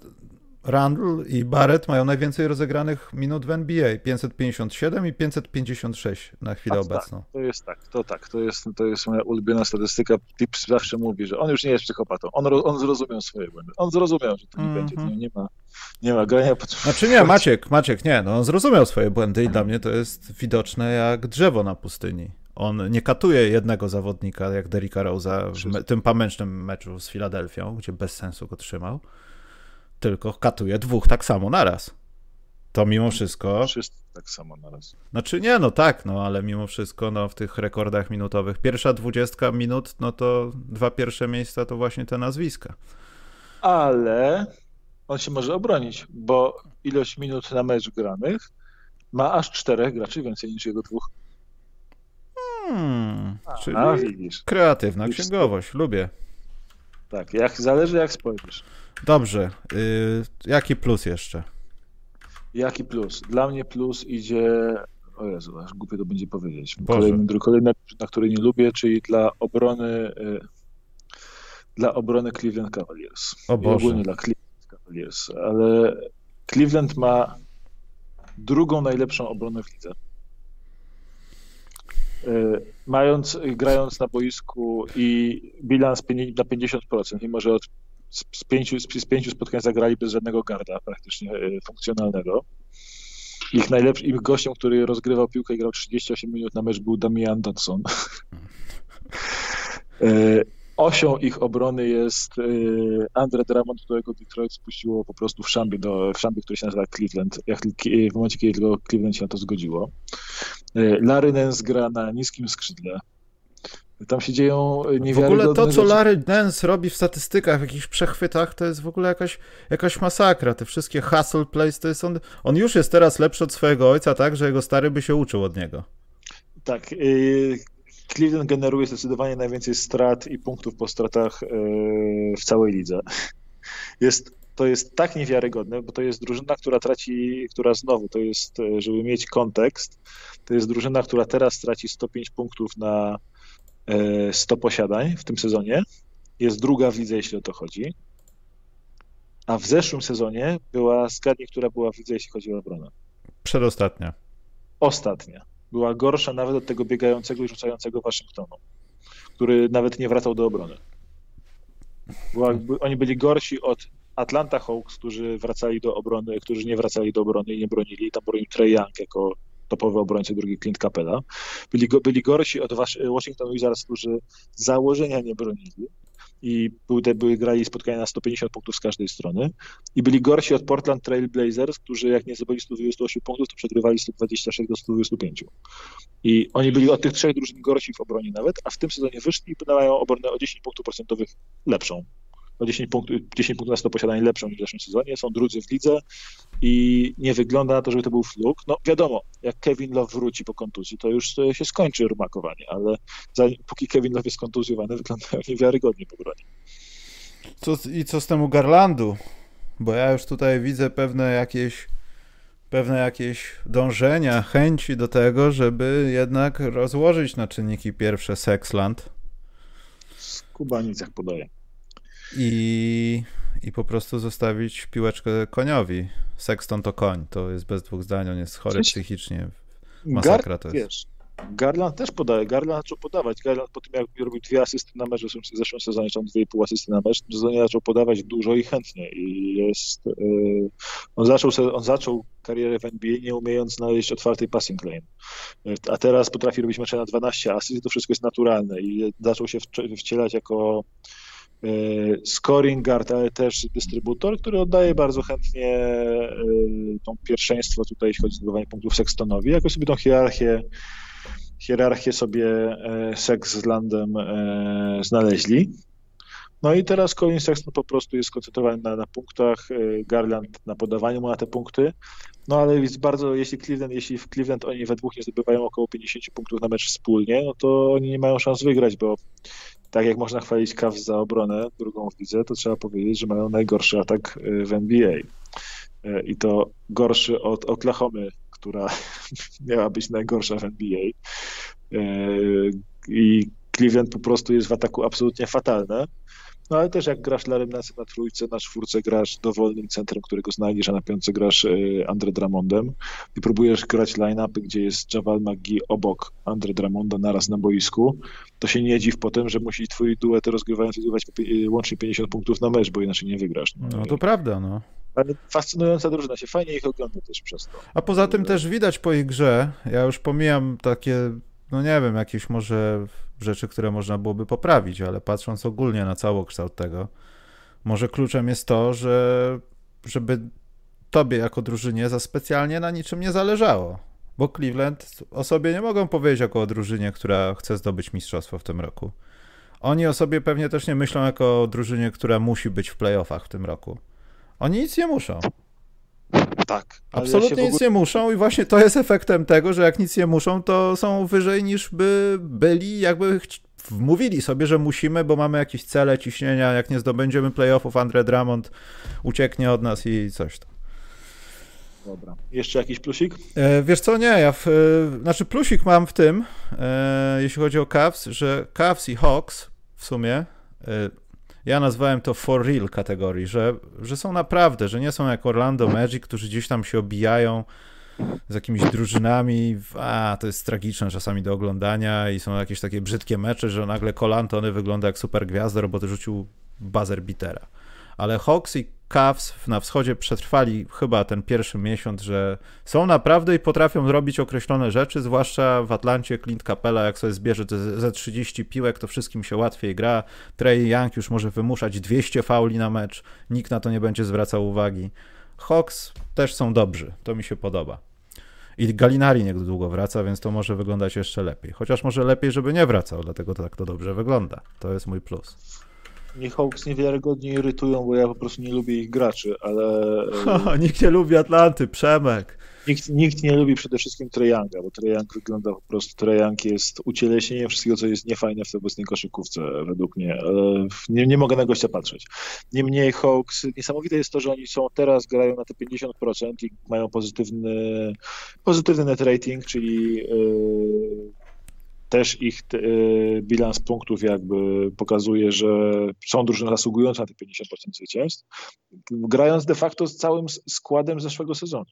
Randall i Barrett mają najwięcej rozegranych minut w NBA. 557 i 556 na chwilę tak, obecną. Tak, to jest tak, to tak, to jest, to jest moja ulubiona statystyka. Tips zawsze mówi, że on już nie jest psychopatą. On, on zrozumiał swoje błędy. On zrozumiał, że to nie mm -hmm. będzie, nie, nie, ma, nie ma grania. Pod... Znaczy nie, Maciek, Maciek, nie, no on zrozumiał swoje błędy i dla mnie to jest widoczne jak drzewo na pustyni. On nie katuje jednego zawodnika, jak Derricka Rose'a w tym pamiętnym meczu z Filadelfią, gdzie bez sensu go trzymał tylko katuje dwóch tak samo naraz. To mimo wszystko. Wszyscy tak samo naraz. Znaczy nie, no tak, no ale mimo wszystko no, w tych rekordach minutowych. Pierwsza dwudziestka minut, no to dwa pierwsze miejsca to właśnie te nazwiska. Ale on się może obronić, bo ilość minut na mecz granych ma aż czterech graczy więcej niż jego dwóch. Hmm, A, czyli widzisz. kreatywna księgowość, lubię. Tak, jak, zależy jak spojrzysz. Dobrze. Y, jaki plus jeszcze? Jaki plus? Dla mnie plus idzie. O Jezu, aż głupio to będzie powiedzieć. Kolejny, kolejny, na który nie lubię, czyli dla obrony y, dla obrony Cleveland Cavaliers. O Boże. ogólnie dla Cleveland Cavaliers. Ale Cleveland ma drugą najlepszą obronę w lidze. Y, mając, grając na boisku i bilans na 50%, mimo że od z, pięciu, z, z pięciu spotkań zagrali bez żadnego garda praktycznie funkcjonalnego. Ich najlepszym ich gościem, który rozgrywał piłkę i grał 38 minut na mecz był Damian Dodson. osią ich obrony jest y, Andre Drummond, którego Detroit spuściło po prostu w szambie, do, w szambie który się nazywa Cleveland, jak, w momencie, kiedy tylko Cleveland się na to zgodziło. Larry Nance gra na niskim skrzydle. Tam się dzieją niewiarygodne W ogóle to, co Larry Nance robi w statystykach, w jakichś przechwytach, to jest w ogóle jakaś, jakaś masakra. Te wszystkie hustle plays, to jest on, on już jest teraz lepszy od swojego ojca, tak, że jego stary by się uczył od niego. Tak. Y, Cleveland generuje zdecydowanie najwięcej strat i punktów po stratach e, w całej lidze. Jest, to jest tak niewiarygodne, bo to jest drużyna, która traci, która znowu, to jest, e, żeby mieć kontekst, to jest drużyna, która teraz traci 105 punktów na 100 e, posiadań w tym sezonie. Jest druga w lidze, jeśli o to chodzi. A w zeszłym sezonie była, zgadnij, która była w lidze, jeśli chodzi o obronę. Przedostatnia. Ostatnia była gorsza nawet od tego biegającego i rzucającego Waszyngtonu, który nawet nie wracał do obrony. Była, oni byli gorsi od Atlanta Hawks, którzy wracali do obrony, którzy nie wracali do obrony i nie bronili. Tam bronił Trey Young jako topowy obrońca, drugi Clint Capella. Byli, byli gorsi od Washington Wizards, którzy założenia nie bronili i były, były grali spotkania na 150 punktów z każdej strony i byli gorsi od Portland Trail Blazers, którzy jak nie zdobyli 128 punktów, to przegrywali 126 do 125. I oni byli od tych trzech drużyn gorsi w obronie nawet, a w tym sezonie wyszli i mają obronę o 10 punktów procentowych lepszą o 10 punktów, 10 punktów na 100 posiadań lepszą niż w zeszłym sezonie, są drudzy w lidze i nie wygląda na to, żeby to był fluk. No wiadomo, jak Kevin Love wróci po kontuzji, to już się skończy rumakowanie, ale póki Kevin Love jest kontuzjowany, wyglądają niewiarygodnie po bronie. Co, I co z temu Garlandu? Bo ja już tutaj widzę pewne jakieś pewne jakieś dążenia, chęci do tego, żeby jednak rozłożyć na czynniki pierwsze Sexland. Kuba nic jak podaje i, i po prostu zostawić piłeczkę koniowi. Sexton to koń, to jest bez dwóch zdań, on jest chory psychicznie. Masakra to jest. Wiesz, Garland też podaje, Garland zaczął podawać. Garland po tym, jak robił dwie asysty na mecz, w zeszłym sezonie, on dwie i pół asysty na mecz, sezonie zaczął podawać dużo i chętnie. I jest, yy, on, zaczął, on zaczął karierę w NBA nie umiejąc znaleźć otwartej passing lane. A teraz potrafi robić mecze na 12 asyst i to wszystko jest naturalne. I zaczął się wcielać jako scoring guard, ale też dystrybutor, który oddaje bardzo chętnie e, tą pierwszeństwo tutaj, jeśli chodzi o zdobywanie punktów Sextonowi. Jakoś sobie tą hierarchię, hierarchię sobie e, Sex z Landem znaleźli. No i teraz Colin Sexton po prostu jest skoncentrowany na, na punktach, Garland na podawaniu mu na te punkty. No ale jest bardzo, jeśli Cleveland, jeśli w Cleveland oni we dwóch nie zdobywają około 50 punktów na mecz wspólnie, no to oni nie mają szans wygrać, bo tak jak można chwalić Cavs za obronę, drugą w lidze, to trzeba powiedzieć, że mają najgorszy atak y, w NBA. Y, I to gorszy od Oklahomy, która miała być najgorsza w NBA. Y, I Cleveland po prostu jest w ataku absolutnie fatalne. No ale też jak grasz Larry Nance na trójce, na czwórce grasz dowolnym centrum, którego znajdziesz, a na piątce grasz e, Andre Drummondem i próbujesz grać line-upy, gdzie jest Javal McGee obok Andre Drummonda naraz na boisku, to się nie dziw potem, że musi twój duet rozgrywający zdobywać e, łącznie 50 punktów na mecz, bo inaczej nie wygrasz. No, no to prawda, no. Ale fascynująca drużyna, się fajnie ich ogląda też przez to. A poza tym też widać po ich grze, ja już pomijam takie, no nie wiem, jakieś może rzeczy, które można byłoby poprawić, ale patrząc ogólnie na całokształt tego, może kluczem jest to, że żeby tobie jako drużynie za specjalnie na niczym nie zależało. Bo Cleveland o sobie nie mogą powiedzieć jako o drużynie, która chce zdobyć mistrzostwo w tym roku. Oni o sobie pewnie też nie myślą jako o drużynie, która musi być w playoffach w tym roku. Oni nic nie muszą. Tak. Absolutnie ja ogóle... nic nie muszą i właśnie to jest efektem tego, że jak nic nie muszą, to są wyżej niż by byli, jakby wmówili sobie, że musimy, bo mamy jakieś cele, ciśnienia, jak nie zdobędziemy playoffów, Andre Drummond ucieknie od nas i coś tam. Dobra. Jeszcze jakiś plusik? E, wiesz co, nie, ja w, e, znaczy plusik mam w tym, e, jeśli chodzi o Cavs, że Cavs i Hawks w sumie e, ja nazwałem to for real kategorii, że, że są naprawdę, że nie są jak Orlando Magic, którzy gdzieś tam się obijają z jakimiś drużynami, a to jest tragiczne czasami do oglądania i są jakieś takie brzydkie mecze, że nagle Colantony wygląda jak super gwiazda, bo to rzucił buzzer bitera. Ale Hawks i Cavs na wschodzie przetrwali chyba ten pierwszy miesiąc, że są naprawdę i potrafią zrobić określone rzeczy, zwłaszcza w Atlancie Clint Capella, jak sobie zbierze ze 30 piłek, to wszystkim się łatwiej gra. Trey Young już może wymuszać 200 fauli na mecz, nikt na to nie będzie zwracał uwagi. Hawks też są dobrzy, to mi się podoba. I Galinari niedługo wraca, więc to może wyglądać jeszcze lepiej. Chociaż może lepiej, żeby nie wracał, dlatego tak to dobrze wygląda. To jest mój plus. Mnie Hawks niewiarygodnie irytują, bo ja po prostu nie lubię ich graczy, ale... nikt nie lubi Atlanty, Przemek. Nikt, nikt nie lubi przede wszystkim Treyanga, bo Treyang wygląda po prostu, Treyang jest ucieleśnieniem wszystkiego, co jest niefajne w tej obecnej koszykówce, według mnie. Nie, nie mogę na gościa patrzeć. Niemniej Hawks, niesamowite jest to, że oni są teraz, grają na te 50% i mają pozytywny, pozytywny net rating, czyli yy, też ich yy, bilans punktów jakby pokazuje, że są drużyny zasługujące na te 50% zwycięstw, grając de facto z całym składem zeszłego sezonu.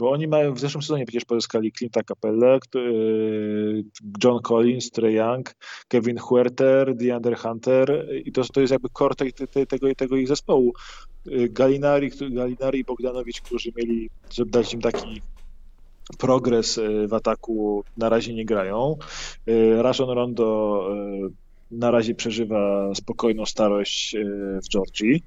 Bo oni mają w zeszłym sezonie przecież pozyskali Clint'a Capelle, y, John Collins, Trey Young, Kevin Huerter, DeAndre Hunter i to, to jest jakby core te, te, tego, tego ich zespołu. Y, Galinari, Galinari i Bogdanowicz, którzy mieli, żeby dać im taki progres y, w ataku, na razie nie grają. Rajon Rondo na razie przeżywa spokojną starość w Georgii.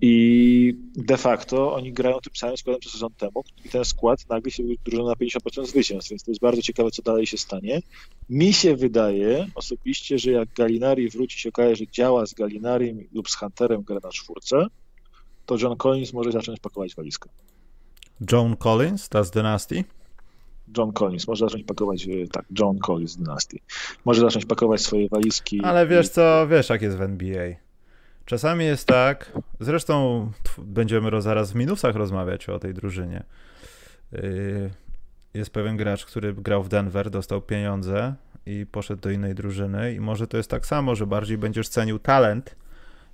I de facto oni grają tym samym składem co sezon temu i ten skład nagle się drużyna na 50% zwycięstw, więc to jest bardzo ciekawe, co dalej się stanie. Mi się wydaje osobiście, że jak Galinari wróci się okaże, że działa z Galinarim lub z Hunterem gra na czwórce, to John Collins może zacząć pakować walizkę. John Collins, ta z Dynasty? John Collins, może zacząć pakować, e, tak, John Collins z Dynasty. Może zacząć pakować swoje walizki. Ale wiesz co, wiesz jak jest w NBA. Czasami jest tak, zresztą będziemy zaraz w minusach rozmawiać o tej drużynie. Y, jest pewien gracz, który grał w Denver, dostał pieniądze i poszedł do innej drużyny i może to jest tak samo, że bardziej będziesz cenił talent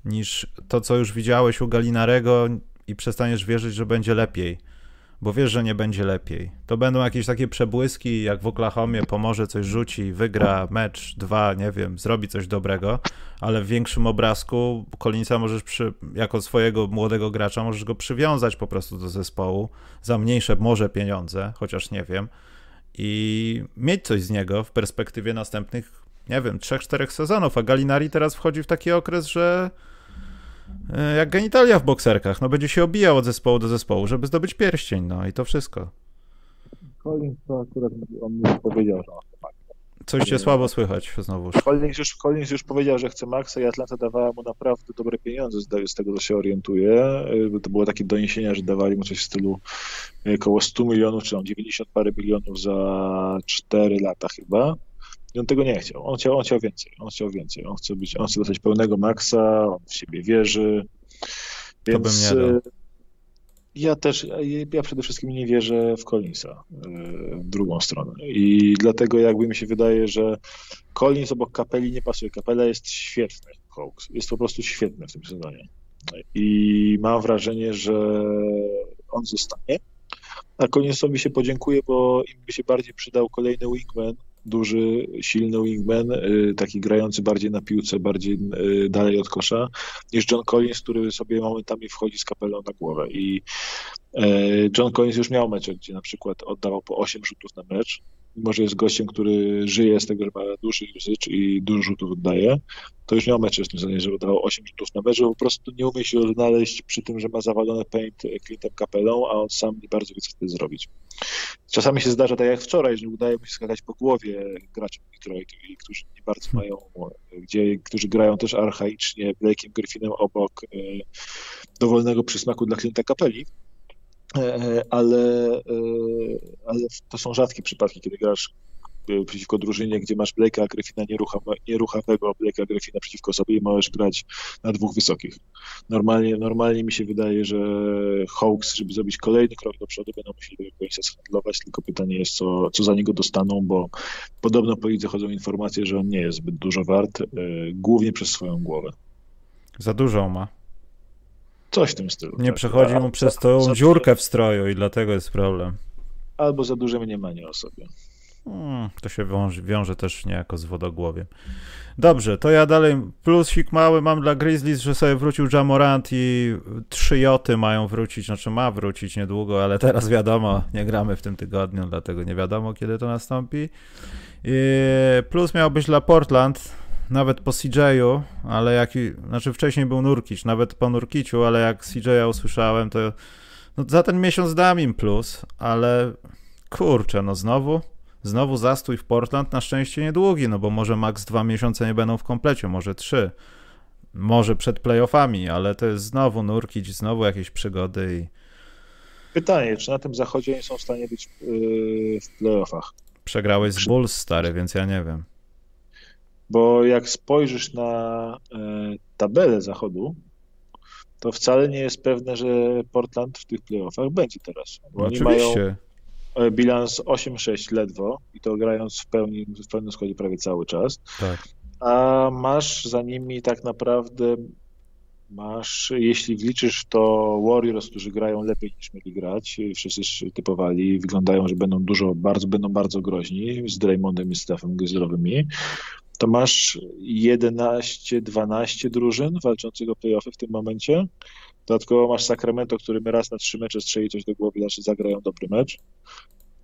niż to, co już widziałeś u Galinarego i przestaniesz wierzyć, że będzie lepiej bo wiesz, że nie będzie lepiej. To będą jakieś takie przebłyski, jak w Oklahomie pomoże, coś rzuci, wygra mecz, dwa, nie wiem, zrobi coś dobrego, ale w większym obrazku Collinsa możesz przy, jako swojego młodego gracza możesz go przywiązać po prostu do zespołu za mniejsze może pieniądze, chociaż nie wiem, i mieć coś z niego w perspektywie następnych, nie wiem, trzech, czterech sezonów, a Galinari teraz wchodzi w taki okres, że jak genitalia w bokserkach. No będzie się obijał od zespołu do zespołu, żeby zdobyć pierścień, no i to wszystko. Collins to akurat on mi powiedział, że on chce Maxa. Coś cię słabo słychać znowu. Collins już, Collins już powiedział, że chce Maxa i Atlanta dawała mu naprawdę dobre pieniądze, z tego co się orientuje. E, to było takie doniesienia, że dawali mu coś w stylu e, około 100 milionów, czy tam 90 parę milionów za 4 lata chyba. I on tego nie chciał. On chciał, on chciał więcej. On chciał więcej. On chce być, on chce dostać pełnego maksa, on w siebie wierzy. Więc to bym nie dał. ja też, ja przede wszystkim nie wierzę w Collinsa e, w drugą stronę. I dlatego jakby mi się wydaje, że Collins obok Kapeli nie pasuje. Kapela jest świetny, Hawks. Jest po prostu świetny w tym sezonie. I mam wrażenie, że on zostanie. A Collinsowi się podziękuję, bo im by się bardziej przydał kolejny wingman, duży, silny wingman, y, taki grający bardziej na piłce, bardziej y, dalej od kosza, niż John Collins, który sobie momentami wchodzi z kapelą na głowę. I e, John Collins już miał mecze, gdzie na przykład oddawał po 8 rzutów na mecz, mimo że jest gościem, który żyje z tego, że ma duży usage i dużo rzutów oddaje, to już miał mecze w tym sensie, że oddawał 8 rzutów na mecz, po prostu nie umie się odnaleźć przy tym, że ma zawalone paint Clintem Capelą, a on sam nie bardzo wie, co chce zrobić. Czasami się zdarza tak jak wczoraj, że udaje mu się skakać po głowie graczom Detroit, którzy nie bardzo mają, gdzie, którzy grają też archaicznie, Blake'iem Griffinem obok e, dowolnego przysmaku dla Clint'a Capeli, e, ale, e, ale to są rzadkie przypadki, kiedy grasz przeciwko drużynie, gdzie masz Blake'a Griffina nieruchawego, Blake'a Griffina przeciwko sobie i możesz grać na dwóch wysokich. Normalnie, normalnie mi się wydaje, że Hawks, żeby zrobić kolejny krok do przodu, będą musieli tego końca zhandlować, tylko pytanie jest, co, co za niego dostaną, bo podobno po lidze chodzą informacje, że on nie jest zbyt dużo wart, e, głównie przez swoją głowę. Za dużo ma. Coś w tym stylu. Nie tak. przechodzi mu przez tą dziurkę w stroju i dlatego jest problem. Albo za duże mniemanie o sobie. Hmm, to się wiąże, wiąże też niejako z wodogłowiem. Dobrze, to ja dalej plusik mały mam dla Grizzlies, że sobie wrócił Jamorant i trzy joty mają wrócić, znaczy ma wrócić niedługo, ale teraz wiadomo, nie gramy w tym tygodniu, dlatego nie wiadomo kiedy to nastąpi. I plus miał być dla Portland, nawet po CJ-u, ale jak, znaczy wcześniej był Nurkic, nawet po Nurkiciu, ale jak CJ-a usłyszałem, to no za ten miesiąc dam im plus, ale kurczę, no znowu Znowu zastój w Portland, na szczęście niedługi, no bo może maks dwa miesiące nie będą w komplecie, może trzy. Może przed playoffami, ale to jest znowu nurkić, znowu jakieś przygody i... Pytanie, czy na tym zachodzie nie są w stanie być yy, w playoffach? Przegrałeś z Bulls, stary, więc ja nie wiem. Bo jak spojrzysz na y, tabelę zachodu, to wcale nie jest pewne, że Portland w tych playoffach będzie teraz. Bo Oczywiście. Oni mają E, bilans 8-6 ledwo i to grając w, pełni, w pełnym składzie prawie cały czas. Tak. A masz za nimi tak naprawdę masz, jeśli wliczysz to Warriors, którzy grają lepiej niż mieli grać, wszyscy typowali, wyglądają, że będą dużo, bardzo, będą bardzo groźni z Draymondem i Stephem zdrowymi, to masz 11-12 drużyn walczących o playoffy w tym momencie. Dodatkowo masz Sacramento, którym raz na trzy mecze strzeli coś do głowy, znaczy zagrają dobry mecz.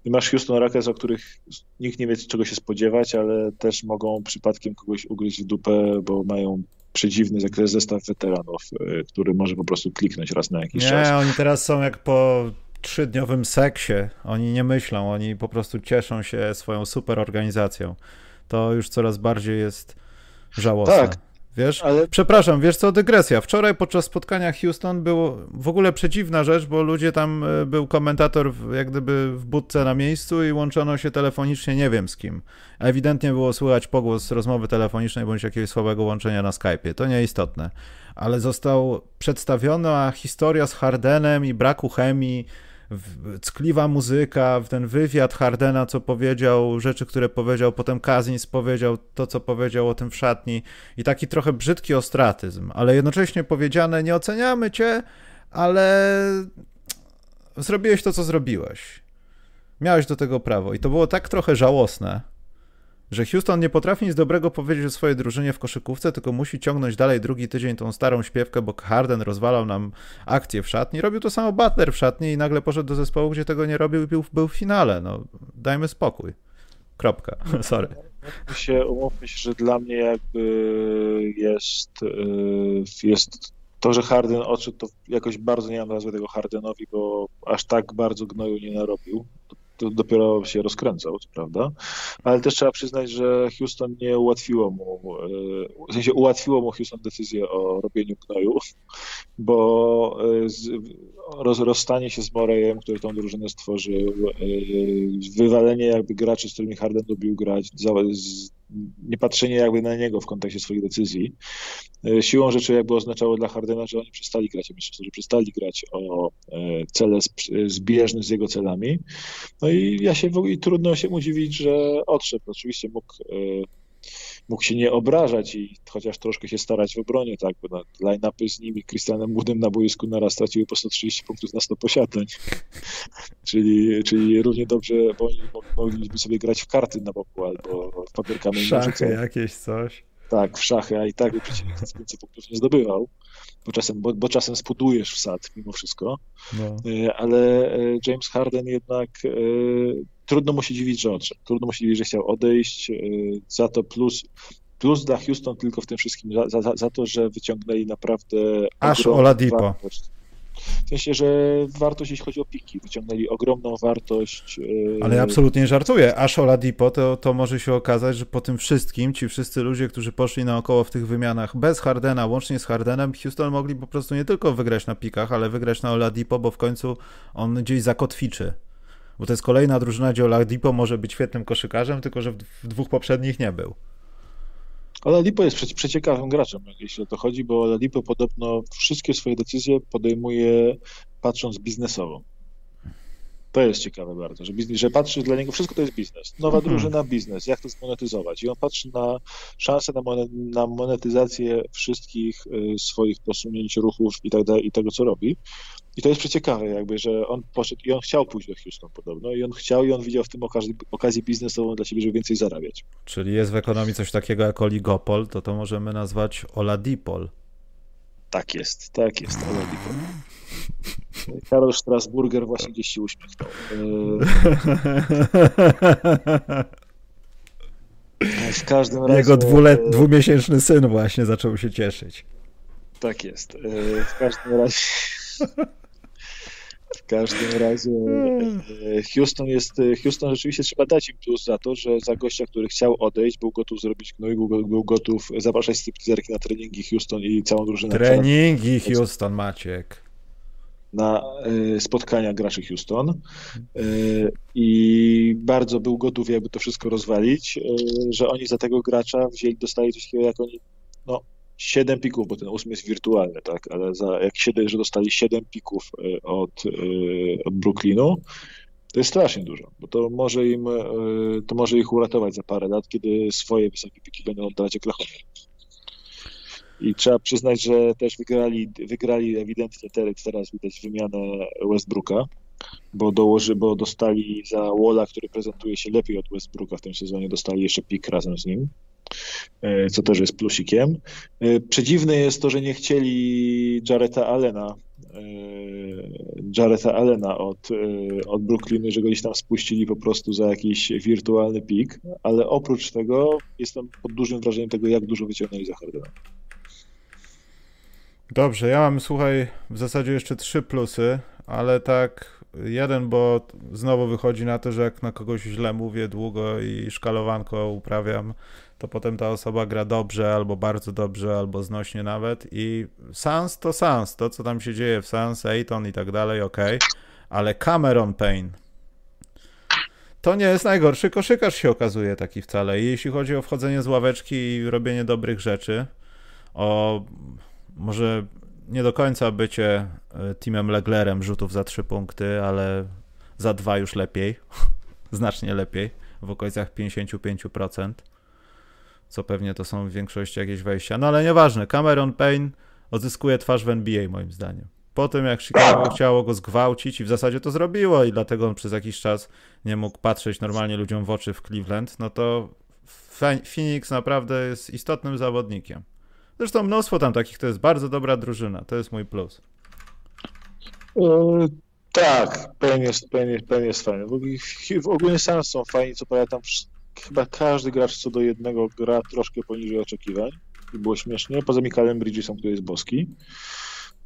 I masz Houston Rockets, o których nikt nie wie, czego się spodziewać, ale też mogą przypadkiem kogoś ugryźć w dupę, bo mają przedziwny zakres zestaw weteranów, y, który może po prostu kliknąć raz na jakiś nie, czas. Nie, oni teraz są jak po trzydniowym seksie. Oni nie myślą, oni po prostu cieszą się swoją super organizacją. To już coraz bardziej jest żałosne. Tak, Wiesz? Ale... Przepraszam, wiesz co, dygresja. Wczoraj podczas spotkania Houston było w ogóle przedziwna rzecz, bo ludzie tam, e, był komentator w, jak gdyby w budce na miejscu i łączono się telefonicznie nie wiem z kim. Ewidentnie było słychać pogłos rozmowy telefonicznej bądź jakiegoś słabego łączenia na Skype'ie. To nieistotne. Ale został przedstawiona historia z Hardenem i braku chemii, ckliwa muzyka, ten wywiad Hardena, co powiedział, rzeczy, które powiedział, potem Kazins powiedział to, co powiedział o tym w szatni i taki trochę brzydki ostratyzm, ale jednocześnie powiedziane, nie oceniamy cię, ale zrobiłeś to, co zrobiłeś. Miałeś do tego prawo i to było tak trochę żałosne, że Houston nie potrafi nic dobrego powiedzieć o swojej drużynie w koszykówce, tylko musi ciągnąć dalej drugi tydzień tą starą śpiewkę, bo Harden rozwalał nam akcję w szatni. Robił to samo Butler w szatni i nagle poszedł do zespołu, gdzie tego nie robił i był, był w finale. No, dajmy spokój. Kropka. Sorry. Umówmy się, umówmy się, że dla mnie jakby jest, y, jest to, że Harden odszedł, to jakoś bardzo nie mam nazwy tego Hardenowi, bo aż tak bardzo gnoju nie narobił to dopiero się rozkręcał, prawda, ale też trzeba przyznać, że Houston nie ułatwiło mu, e, w sensie ułatwiło mu Houston decyzję o robieniu gnoju, bo e, roz, rozstanie się z Morejem, który tą drużynę stworzył, e, wywalenie jakby graczy, z którymi Harden lubił grać, nie patrzenie jakby na niego w kontekście swoich decyzji, e, siłą rzeczy jakby oznaczało dla Hardena, że oni przestali grać o mistrzostwo, że przestali grać o e, cele zbieżne z jego celami. No i ja się i trudno się mu dziwić, że odszedł. Oczywiście mógł e, mógł się nie obrażać i chociaż troszkę się starać w obronie, tak, bo line-upy z nimi, Christianem Woodem na boisku naraz straciły po 130 punktów na 100 posiadeń. czyli, czyli równie dobrze, bo oni mogliby sobie grać w karty na boku albo w papierkami. Szachy jakieś coś. Tak, w szachy, a i tak by przeciwnik więcej punktów nie zdobywał, bo czasem, bo, bo czasem spudujesz w sad mimo wszystko. No. E, ale e, James Harden jednak e, trudno mu się dziwić, że odszedł. Trudno mu się dziwić, że chciał odejść. Za to plus, plus dla Houston tylko w tym wszystkim, za, za, za to, że wyciągnęli naprawdę. Aż Oladipo. Wartość. W sensie, że wartość, jeśli chodzi o piki, wyciągnęli ogromną wartość. E, Ale ja absolutnie nie żartuję. Aż Oladipo, to, to może się okazać, że po tym wszystkim ci wszyscy ludzie, którzy poszli naokoło w tych wymianach bez Hardena, łącznie z Hardenem, Houston mogli po prostu nie tylko wygrać na pikach, ale wygrać na Oladipo, bo w końcu on gdzieś zakotwiczy. Bo to jest kolejna drużyna, gdzie Oladipo może być świetnym koszykarzem, tylko że w dwóch poprzednich nie był. Oladipo jest przecie, przeciekawym graczem, jeśli o to chodzi, bo Oladipo podobno wszystkie swoje decyzje podejmuje patrząc biznesowo. To jest ciekawe bardzo, że, biznes, że patrzy dla niego, wszystko to jest biznes. Nowa mhm. drużyna, biznes, jak to zmonetyzować. I on patrzy na szansę na, na monetyzację wszystkich y, swoich posunięć, ruchów i tak dalej, i tego, co robi. I to jest przeciekawe, jakby, że on poszedł i on chciał pójść do Houston podobno i on chciał i on widział w tym okazji, okazję biznesową dla siebie, żeby więcej zarabiać. Czyli jest w ekonomii coś takiego jak oligopol, to to możemy nazwać oladipol. Tak jest, tak jest, oladipol. Karol Strasburger właśnie gdzieś się uśmiechnął. E, w każdym razie... Jego dwulet, dwumiesięczny syn właśnie zaczął się cieszyć. Tak jest. E, w każdym razie... W każdym razie e, Houston jest, Houston rzeczywiście trzeba dać im plus za to, że za gościa, który chciał odejść, był gotów zrobić gnój, był, był gotów zapraszać stripteaserki na treningi Houston i całą drużynę. Treningi Houston, Maciek. Na e, spotkania graczy Houston. E, i bardzo był gotów jakby to wszystko rozwalić, e, że oni za tego gracza wzięli, dostali coś takiego jak oni, no 7 pików, bo ten ósmy jest wirtualny, tak, ale za, jak 7, że dostali 7 pików od, od Brooklynu, to jest strasznie dużo, bo to może im, to może ich uratować za parę lat, kiedy swoje wysokie piki będą oddawać Oklahoma. I trzeba przyznać, że też wygrali, wygrali ewidentnie teraz widać wymianę Westbrooka, bo, dołoży, bo dostali za Walla, który prezentuje się lepiej od Westbrooka w tym sezonie, dostali jeszcze pik razem z nim, e, co też jest plusikiem. E, przedziwne jest to, że nie chcieli Jareta Allena, e, Jareta Allena od, od Brooklynu, że go gdzieś tam spuścili po prostu za jakiś wirtualny pik, ale oprócz tego jestem pod dużym wrażeniem tego, jak dużo wyciągnęli za Hardena. Dobrze, ja mam, słuchaj, w zasadzie jeszcze trzy plusy, ale tak jeden, bo znowu wychodzi na to, że jak na kogoś źle mówię długo i szkalowanko uprawiam, to potem ta osoba gra dobrze, albo bardzo dobrze, albo znośnie nawet i Sans to Sans, to co tam się dzieje w Sans, Ayton i tak dalej, ok, ale Cameron Payne to nie jest najgorszy koszykarz się okazuje taki wcale. I jeśli chodzi o wchodzenie z ławeczki i robienie dobrych rzeczy, o może nie do końca bycie e, teamem Leglerem rzutów za trzy punkty, ale za dwa już lepiej, znacznie lepiej, w okolicach 55%, co pewnie to są w większości jakieś wejścia. No ale nieważne, Cameron Payne odzyskuje twarz w NBA moim zdaniem. Po tym jak Chicago chciało go zgwałcić i w zasadzie to zrobiło i dlatego on przez jakiś czas nie mógł patrzeć normalnie ludziom w oczy w Cleveland, no to Phoenix naprawdę jest istotnym zawodnikiem. Zresztą mnóstwo tam takich, to jest bardzo dobra drużyna, to jest mój plus. Yy, tak, pewnie jest, pewnie, pewnie jest fajny. W, w ogóle Suns są fajni, co prawda tam chyba każdy gracz co do jednego gra troszkę poniżej oczekiwań i było śmiesznie, poza Michaelem Bridgesem, który jest boski.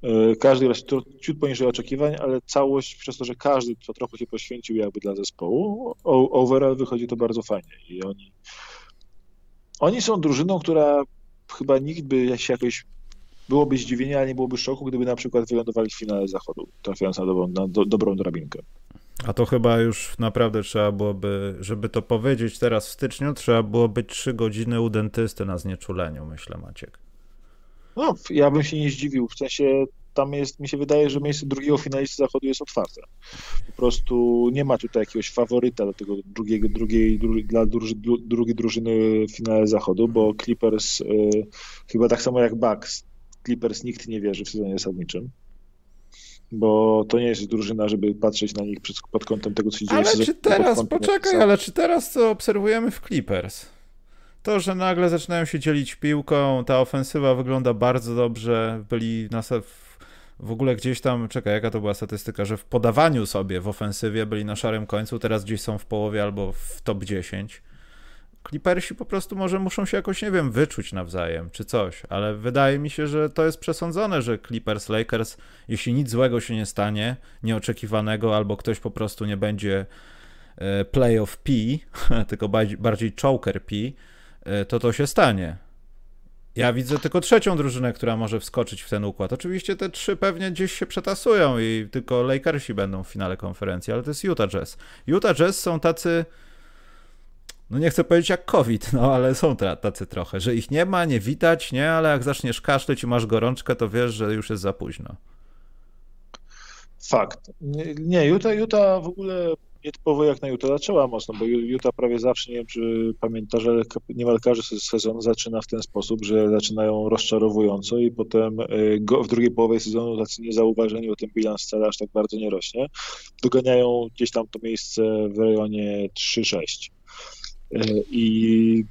Yy, każdy gracz ciut poniżej oczekiwań, ale całość, przez to, że każdy to trochę się poświęcił jakby dla zespołu, overall wychodzi to bardzo fajnie i oni oni są drużyną, która chyba nikt by się jakoś byłoby zdziwienie, ale nie byłoby szoku, gdyby na przykład wylądowali w finale zachodu, trafiając na dobrą, na do, dobrą drabinkę. A to chyba już naprawdę trzeba byłoby, żeby to powiedzieć teraz w styczniu, trzeba byłoby trzy godziny u dentysty na znieczuleniu, myślę, Maciek. No, ja bym się nie zdziwił, w sensie tam jest, mi się wydaje, że miejsce drugiego finalisty zachodu jest otwarte. Po prostu nie ma tutaj jakiegoś faworyta do tego drugiego, drugiej, drugiej dla druży, drugiej drużyny w finale zachodu, bo Clippers y, chyba tak samo jak Bucks, Clippers nikt nie wierzy w sezonie zasadniczym bo to nie jest drużyna, żeby patrzeć na nich pod kątem tego, co się dzieje. Ale czy teraz, poczekaj, ale czy teraz co obserwujemy w Clippers? To, że nagle zaczynają się dzielić piłką, ta ofensywa wygląda bardzo dobrze, byli na, w ogóle gdzieś tam, czekaj, jaka to była statystyka, że w podawaniu sobie w ofensywie byli na szarym końcu, teraz gdzieś są w połowie albo w top 10. Clippersi po prostu może muszą się jakoś, nie wiem, wyczuć nawzajem, czy coś, ale wydaje mi się, że to jest przesądzone, że Clippers, Lakers, jeśli nic złego się nie stanie, nieoczekiwanego, albo ktoś po prostu nie będzie e, playoff P, tylko bardziej choker P, e, to to się stanie. Ja widzę tylko trzecią drużynę, która może wskoczyć w ten układ. Oczywiście te trzy pewnie gdzieś się przetasują i tylko Lakersi będą w finale konferencji, ale to jest Utah Jazz. Utah Jazz są tacy, no nie chcę powiedzieć jak COVID, no ale są tacy trochę, że ich nie ma, nie widać, nie, ale jak zaczniesz kaszleć i masz gorączkę, to wiesz, że już jest za późno. Fakt. Nie, nie Utah, Utah w ogóle nietypowo jak na Utah zaczęła mocno, bo Utah prawie zawsze, nie wiem czy pamiętasz, ale niemal każdy sezon zaczyna w ten sposób, że zaczynają rozczarowująco i potem y, w drugiej połowie sezonu tacy niezauważeni, bo ten bilans wcale aż tak bardzo nie rośnie, doganiają gdzieś tam to miejsce w rejonie 3-6. Y, I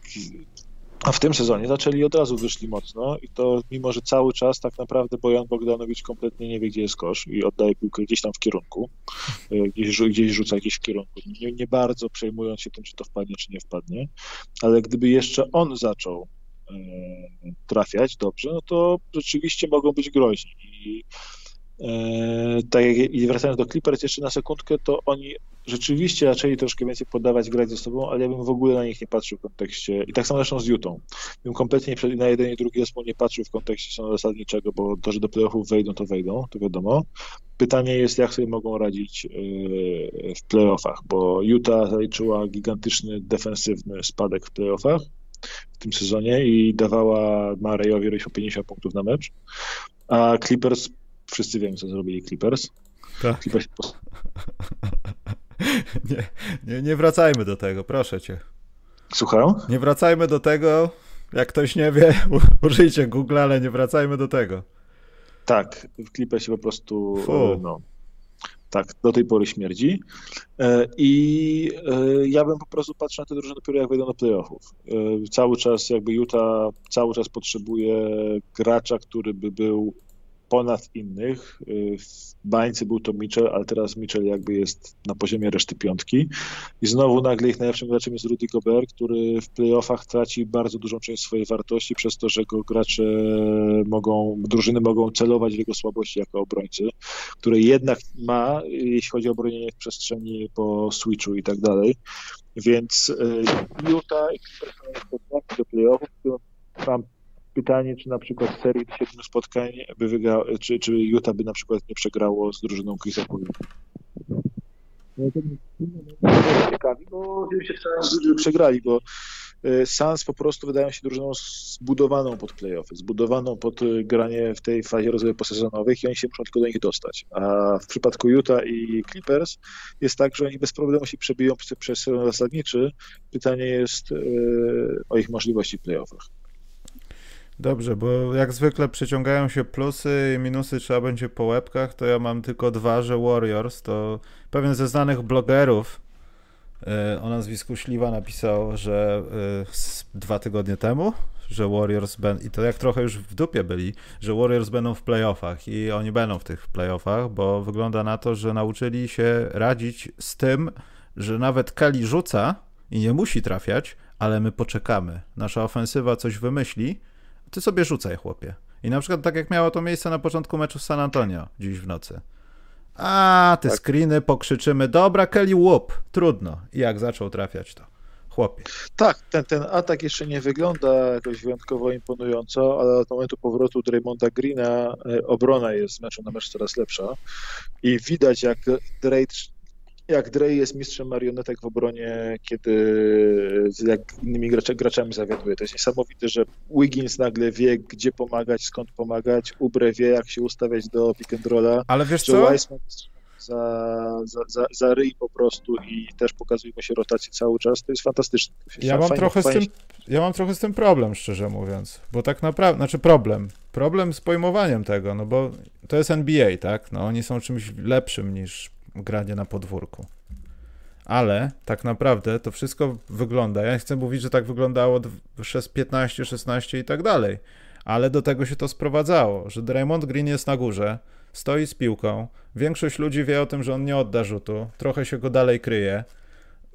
a w tym sezonie zaczęli od razu wyszli mocno i to mimo, że cały czas tak naprawdę Bojan Bogdanowicz kompletnie nie wie, gdzie jest kosz i oddaje piłkę gdzieś tam w kierunku, e, gdzieś, gdzieś rzuca gdzieś w kierunku, nie, nie bardzo przejmując się tym, czy to wpadnie, czy nie wpadnie, ale gdyby jeszcze on zaczął e, trafiać dobrze, no to rzeczywiście mogą być groźni i E, tak jak i wracając do Clippers jeszcze na sekundkę, to oni rzeczywiście zaczęli troszkę więcej podawać, grać ze sobą, ale ja bym w ogóle na nich nie patrzył w kontekście, i tak samo zresztą z Utah, bym kompletnie na jeden i drugi zespół nie patrzył w kontekście są zasadniczego, bo to, że do playoffów wejdą, to wejdą, to wiadomo. Pytanie jest, jak sobie mogą radzić e, w playoffach, bo Utah zaliczyła gigantyczny defensywny spadek w playoffach w tym sezonie i dawała Marejowi 50 punktów na mecz, a Clippers wszyscy wiemy, co zrobili Clippers. Tak. Clippers... nie, nie, nie wracajmy do tego, proszę cię. Słucham? Nie wracajmy do tego. Jak ktoś nie wie, użyjcie Google, ale nie wracajmy do tego. Tak, w Clippersie po prostu Fu. no, tak, do tej pory śmierdzi. E, I e, ja bym po prostu patrzył na te drużyny dopiero jak wejdą do playoffów. E, cały czas jakby Utah cały czas potrzebuje gracza, który by był ponad innych. Y, w bańce był to Mitchell, ale teraz Mitchell jakby jest na poziomie reszty piątki. I znowu nagle ich najlepszym graczem jest Rudy Gobert, który w playoffach traci bardzo dużą część swojej wartości przez to, że go gracze mogą, drużyny mogą celować w jego słabości jako obrońcy, które jednak ma, jeśli chodzi o bronienie w przestrzeni po switchu i tak dalej. Więc y, Utah do playoffów, tam pytanie, czy na przykład w serii siedmiu spotkań by wygrał, czy, czy Utah by na przykład nie przegrało z drużyną Chrisa Paulina. No ciekawi, bo oczywiście wcale przegrali, bo e, Suns po prostu wydają się drużyną zbudowaną pod playoffy, zbudowaną pod e, granie w tej fazie rozwoju posezonowych i oni się muszą tylko do nich dostać. A w przypadku Utah i Clippers jest tak, że oni bez problemu się przebiją przez sezon zasadniczy. Pytanie jest e, o ich możliwości w playoffach. Dobrze, bo jak zwykle przyciągają się plusy i minusy trzeba będzie po łebkach, to ja mam tylko dwa, że Warriors to pewien ze znanych blogerów yy, o nazwisku Śliwa napisał, że yy, dwa tygodnie temu, że Warriors będą, i to jak trochę już w dupie byli, że Warriors będą w playoffach i oni będą w tych playoffach, bo wygląda na to, że nauczyli się radzić z tym, że nawet Kelly rzuca i nie musi trafiać, ale my poczekamy. Nasza ofensywa coś wymyśli, ty sobie rzucaj, chłopie. I na przykład tak jak miało to miejsce na początku meczu z San Antonio dziś w nocy. A, te tak. screeny pokrzyczymy, dobra Kelly Whoop, trudno. I jak zaczął trafiać to, chłopie. Tak, ten, ten atak jeszcze nie wygląda jakoś wyjątkowo imponująco, ale od momentu powrotu Draymonda Greena e, obrona jest z meczu na mecz coraz lepsza i widać jak Drake jak Dre jest mistrzem marionetek w obronie, kiedy jak innymi graczami zawiaduje. To jest niesamowite, że Wiggins nagle wie, gdzie pomagać, skąd pomagać, Ubre wie, jak się ustawiać do pick and rolla. Ale wiesz co? Weissman za, za, za, za ryj po prostu i też pokazuje mu się rotację cały czas, to jest fantastyczne. ja, mam trochę z tym, ja mam trochę z tym problem, szczerze mówiąc, bo tak naprawdę, znaczy problem, problem z pojmowaniem tego, no bo to jest NBA, tak, no oni są czymś lepszym niż granie na podwórku. Ale tak naprawdę to wszystko wygląda. Ja chcę mówić, że tak wyglądało 15, 16 i tak dalej. Ale do tego się to sprowadzało, że Draymond Green jest na górze, stoi z piłką. Większość ludzi wie o tym, że on nie odda rzutu, trochę się go dalej kryje.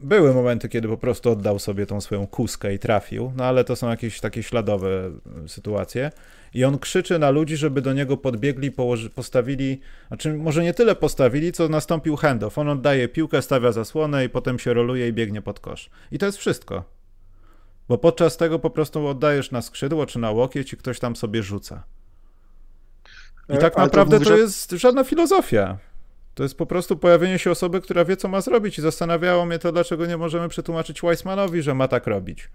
Były momenty, kiedy po prostu oddał sobie tą swoją kuskę i trafił, no ale to są jakieś takie śladowe sytuacje i on krzyczy na ludzi, żeby do niego podbiegli, położy, postawili, znaczy może nie tyle postawili, co nastąpił handoff. On oddaje piłkę, stawia zasłonę i potem się roluje i biegnie pod kosz. I to jest wszystko. Bo podczas tego po prostu oddajesz na skrzydło czy na łokieć i ktoś tam sobie rzuca. I e, tak naprawdę to, mówi, to jest żadna filozofia. To jest po prostu pojawienie się osoby, która wie, co ma zrobić. I zastanawiało mnie to, dlaczego nie możemy przetłumaczyć Weissmanowi, że ma tak robić.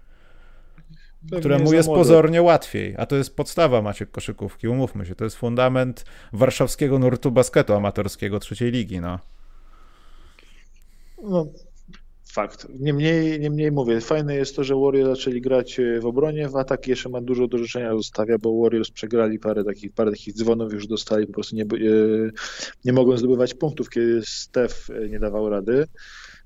Pewnie któremu jest pozornie łatwiej, a to jest podstawa Maciek koszykówki, umówmy się, to jest fundament warszawskiego nurtu basketu amatorskiego trzeciej ligi, no. No, fakt. Niemniej, niemniej mówię, fajne jest to, że Warriors zaczęli grać e, w obronie, w atak jeszcze ma dużo do życzenia zostawia, bo Warriors przegrali parę takich, parę takich dzwonów już dostali, po prostu nie, e, nie mogą zdobywać punktów, kiedy Steph e, nie dawał rady.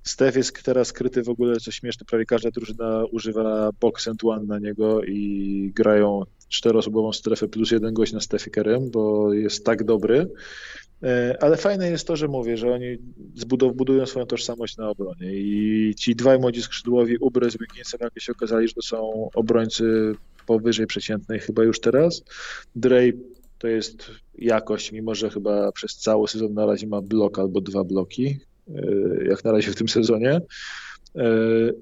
Steph jest teraz skryty w ogóle, co śmieszne, prawie każda drużyna używa box and one na niego i grają czteroosobową strefę plus jeden gość na Stefie Kerem, bo jest tak dobry. E, ale fajne jest to, że mówię, że oni budują swoją tożsamość na obronie i ci dwaj młodzi skrzydłowi, Ubre z Wigginsem, jak się okazali, że to są obrońcy powyżej przeciętnej chyba już teraz. Dre to jest jakość, mimo że chyba przez cały sezon na razie ma blok albo dwa bloki, e, jak na razie w tym sezonie. E,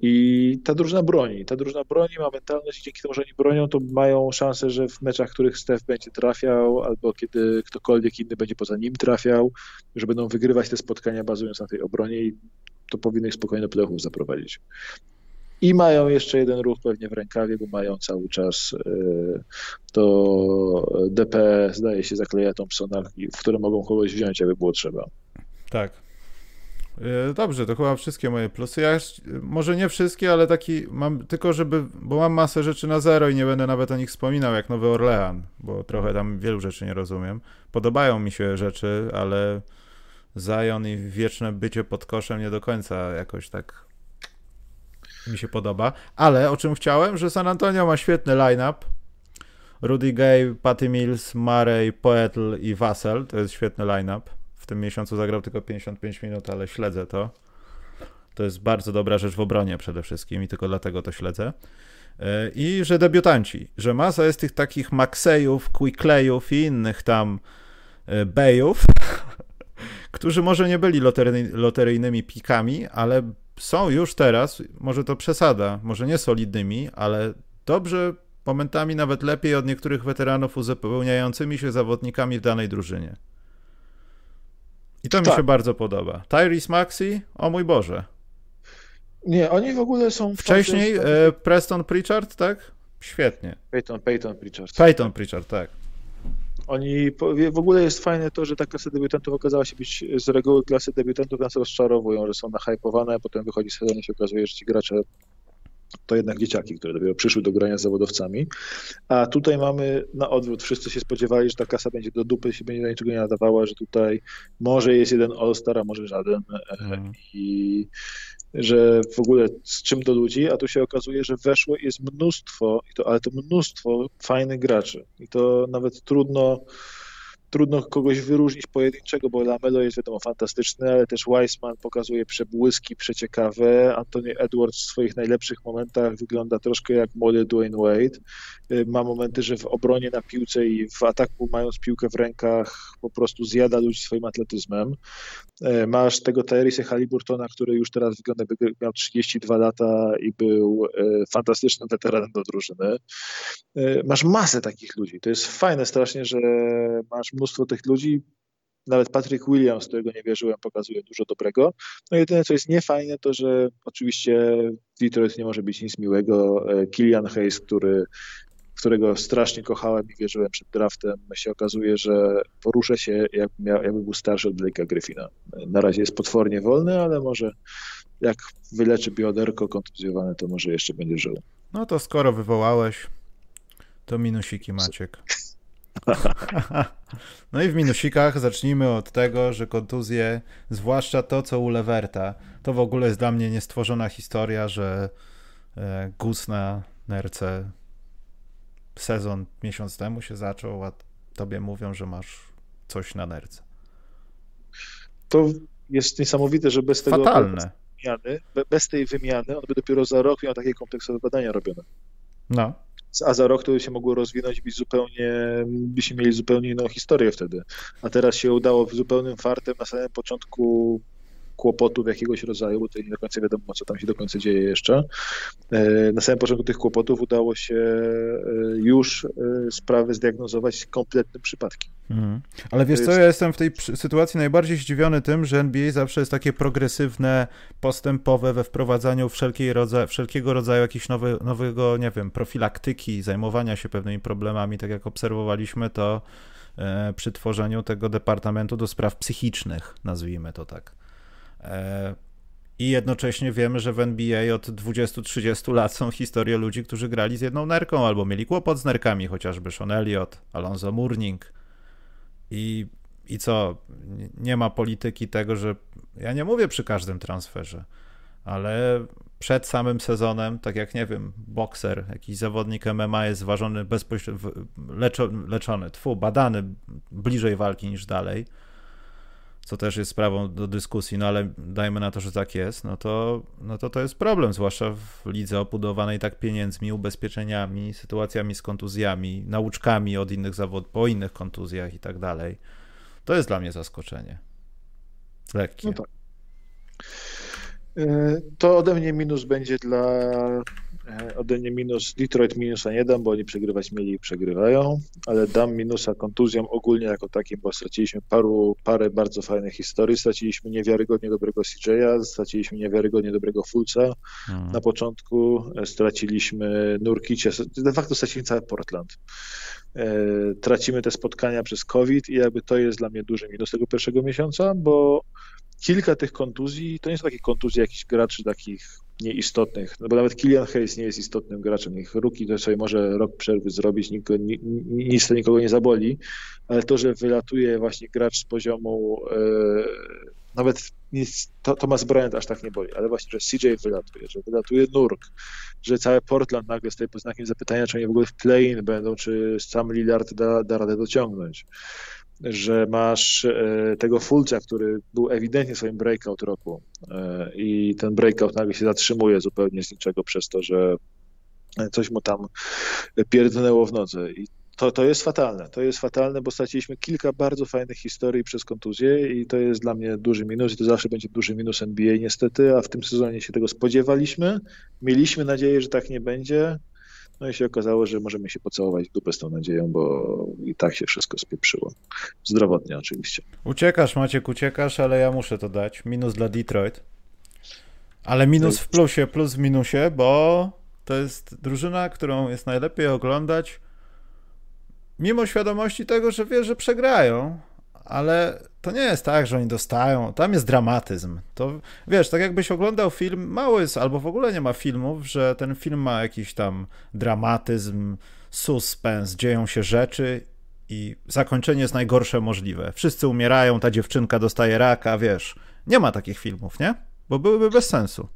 I ta drużyna broni. Ta drużyna broni ma mentalność i dzięki temu, że oni bronią, to mają szansę, że w meczach, w których Steph będzie trafiał, albo kiedy ktokolwiek inny będzie poza nim trafiał, że będą wygrywać te spotkania bazując na tej obronie i to powinno ich spokojnie do playoffów zaprowadzić. I mają jeszcze jeden ruch pewnie w rękawie, bo mają cały czas e, to DP, zdaje się, zakleja Thompsona, w które mogą kogoś wziąć, jakby było trzeba. Tak, E, dobrze, to chyba wszystkie moje plusy. Ja może nie wszystkie, ale taki mam tylko, żeby, bo mam masę rzeczy na zero i nie będę nawet o nich wspominał, jak Nowy Orlean, bo trochę tam wielu rzeczy nie rozumiem. Podobają mi się rzeczy, ale Zion i wieczne bycie pod koszem nie do końca jakoś tak mi się podoba. Ale o czym chciałem, że San Antonio ma świetny line-up. Rudy Gay, Patty Mills, Murray, Poetl i Vassell. To jest świetny line-up tym miesiącu zagrał tylko 55 minut, ale śledzę to. To jest bardzo dobra rzecz w obronie przede wszystkim i tylko dlatego to śledzę. E, I że debiutanci, że masa jest tych takich Maxejów, Quicklejów i innych tam e, Bejów, którzy może nie byli lotery, loteryjnymi pikami, ale są już teraz, może to przesada, może nie solidnymi, ale dobrze, momentami nawet lepiej od niektórych weteranów uzupełniającymi się zawodnikami w danej drużynie. I to mi tak. się bardzo podoba. Tyrese Maxi, o mój Boże. Nie, oni w ogóle są... Wcześniej e, Preston Pritchard, tak? Świetnie. Peyton, Peyton Pritchard. Peyton Pritchard, tak. Oni, w ogóle jest fajne to, że ta klasa debiutantów okazała się być z reguły klasy debiutantów nas rozczarowują, że są nahypowane, a potem wychodzi sezon i się okazuje, że ci gracze to jednak dzieciaki, które dopiero przyszły do grania z zawodowcami. A tutaj mamy na odwrót. Wszyscy się spodziewali, że ta kasa będzie do dupy, się będzie do niczego nie nadawała, że tutaj może jest jeden All-Star, a może żaden. Mm. I że w ogóle z czym do ludzi, a tu się okazuje, że weszło jest mnóstwo, i to, ale to mnóstwo fajnych graczy. I to nawet trudno trudno kogoś wyróżnić pojedynczego, bo Lamelo jest wiadomo fantastyczny, ale też Weissman pokazuje przebłyski przeciekawe. Anthony Edwards w swoich najlepszych momentach wygląda troszkę jak młody Dwayne Wade. Y, ma momenty, że w obronie na piłce i w ataku mając piłkę w rękach po prostu zjada ludzi swoim atletyzmem. Y, masz tego Tyrese Haliburtona, który już teraz wygląda, by miał 32 lata i był y, fantastycznym weteranem do drużyny. Masz masę takich ludzi. To jest fajne strasznie, że masz mnóstwo tych ludzi. Nawet Patrick Williams, którego nie wierzyłem, pokazuje dużo dobrego. No jedyne, co jest niefajne, to że oczywiście Detroit nie może być nic miłego. Killian Hayes, który którego strasznie kochałem i wierzyłem przed draftem, się okazuje, że poruszę się jakby, miał, jakby był starszy od Blake'a Griffina. Na razie jest potwornie wolny, ale może jak wyleczy bioderko kontuzjowane, to może jeszcze będzie żył. No to skoro wywołałeś, to minusiki Maciek. No i w minusikach zacznijmy od tego, że kontuzje, zwłaszcza to, co u Leverta, to w ogóle jest dla mnie niestworzona historia, że e, Gus na nerce sezon miesiąc temu się zaczął, a tobie mówią, że masz coś na nerce. To jest niesamowite, że bez tego Fatalne. Wymiany, bez tej wymiany on by dopiero za rok miał takie kompleksowe badania robione. No. A za rok to by się mogło rozwinąć i być zupełnie, byśmy mieli zupełnie inną historię wtedy. A teraz się udało zupełnym fartem na samym początku kłopotów jakiegoś rodzaju, bo tutaj nie do końca wiadomo, co tam się do końca dzieje jeszcze. E, na samym początku tych kłopotów udało się e, już sprawy zdiagnozować kompletnym przypadkiem. Mhm. Ale wiesz co, ja jestem w tej sytuacji najbardziej zdziwiony tym, że NBA zawsze jest takie progresywne, postępowe we wprowadzaniu wszelkiej rodza wszelkiego rodzaju jakichś nowy, nowego, nie wiem, profilaktyki, zajmowania się pewnymi problemami, tak jak obserwowaliśmy to e, przy tworzeniu tego Departamentu do Spraw Psychicznych, nazwijmy to tak. E, I jednocześnie wiemy, że w NBA od 20-30 lat są historie ludzi, którzy grali z jedną nerką albo mieli kłopot z nerkami, chociażby Sean Elliott, Alonzo Mourning. I, I co? Nie ma polityki tego, że. Ja nie mówię przy każdym transferze, ale przed samym sezonem, tak jak nie wiem, bokser, jakiś zawodnik MMA jest ważony bezpośrednio, leczo, leczony, tfu, badany bliżej walki niż dalej, co też jest sprawą do dyskusji, no ale dajmy na to, że tak jest, no to, no to to jest problem, zwłaszcza w lidze obudowanej tak pieniędzmi, ubezpieczeniami, sytuacjami z kontuzjami, nauczkami od innych zawodów, po innych kontuzjach i tak dalej. To jest dla mnie zaskoczenie. Lekkie. No tak. E, to ode mnie minus będzie dla ode mnie minus Detroit minusa nie dam, bo oni przegrywać mieli i przegrywają, ale dam minusa kontuzjom ogólnie jako takim, bo straciliśmy paru, parę bardzo fajnych historii, straciliśmy niewiarygodnie dobrego CJ'a, straciliśmy niewiarygodnie dobrego Fulca hmm. na początku, e, straciliśmy Nurkicie, de facto straciliśmy cały Portland. Tracimy te spotkania przez COVID i jakby to jest dla mnie duży minus tego pierwszego miesiąca, bo kilka tych kontuzji, to nie są takie kontuzje jakichś graczy takich nieistotnych, no bo nawet Killian Hayes nie jest istotnym graczem. Ich ruki to sobie może rok przerwy zrobić, nikogo, nic to nikogo nie zaboli, ale to, że wylatuje właśnie gracz z poziomu e, nawet nic, Thomas Bryant aż tak nie boli, ale właśnie, że CJ wylatuje, że wylatuje Nurk, że cały Portland nagle stoi pod znakiem zapytania, czy oni w ogóle w play-in będą, czy sam Lillard da, da radę dociągnąć że masz e, tego Fulca, który był ewidentnie swoim breakout roku e, i ten breakout nagle się zatrzymuje zupełnie z niczego przez to, że coś mu tam pierdnęło w nodze i to, to jest fatalne. To jest fatalne, bo straciliśmy kilka bardzo fajnych historii przez kontuzję i to jest dla mnie duży minus i to zawsze będzie duży minus NBA niestety, a w tym sezonie się tego spodziewaliśmy. Mieliśmy nadzieję, że tak nie będzie. No i się okazało, że możemy się pocałować w dupę z tą nadzieją, bo i tak się wszystko spieprzyło. Zdrowotnie oczywiście. Uciekasz, Maciek, uciekasz, ale ja muszę to dać. Minus dla Detroit. Ale minus w plusie, plus w minusie, bo to jest drużyna, którą jest najlepiej oglądać mimo świadomości tego, że wie, że przegrają, ale to nie jest tak, że oni dostają. Tam jest dramatyzm. To wiesz, tak jakbyś oglądał film, mały jest, albo w ogóle nie ma filmów, że ten film ma jakiś tam dramatyzm, suspens, dzieją się rzeczy i zakończenie jest najgorsze możliwe. Wszyscy umierają, ta dziewczynka dostaje raka, wiesz. Nie ma takich filmów, nie? Bo byłyby bez sensu.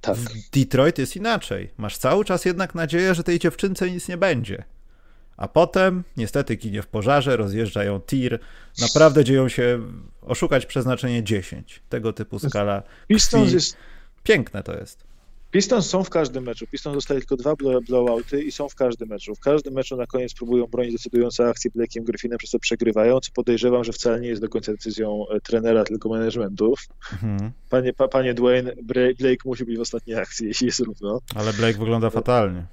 Tak. W Detroit jest inaczej. Masz cały czas jednak nadzieję, że tej dziewczynce nic nie będzie. A potem, niestety, ginie w pożarze, rozjeżdżają tir. Naprawdę dzieją się oszukać przeznaczenie 10. Tego typu skala. Pistons jest... Piękne to jest. Pistons są w każdym meczu. Pistons dostaje tylko dwa blowouty i są w każdym meczu. W każdym meczu na koniec próbują bronić decydujące akcje Blake'iem Griffinem, przez co przegrywają, co podejrzewam, że wcale nie jest do końca decyzją e, trenera, tylko managementu. Mhm. Panie, pa, panie Dwayne, Blake musi być w ostatniej akcji, jeśli jest równo. Ale Blake wygląda fatalnie.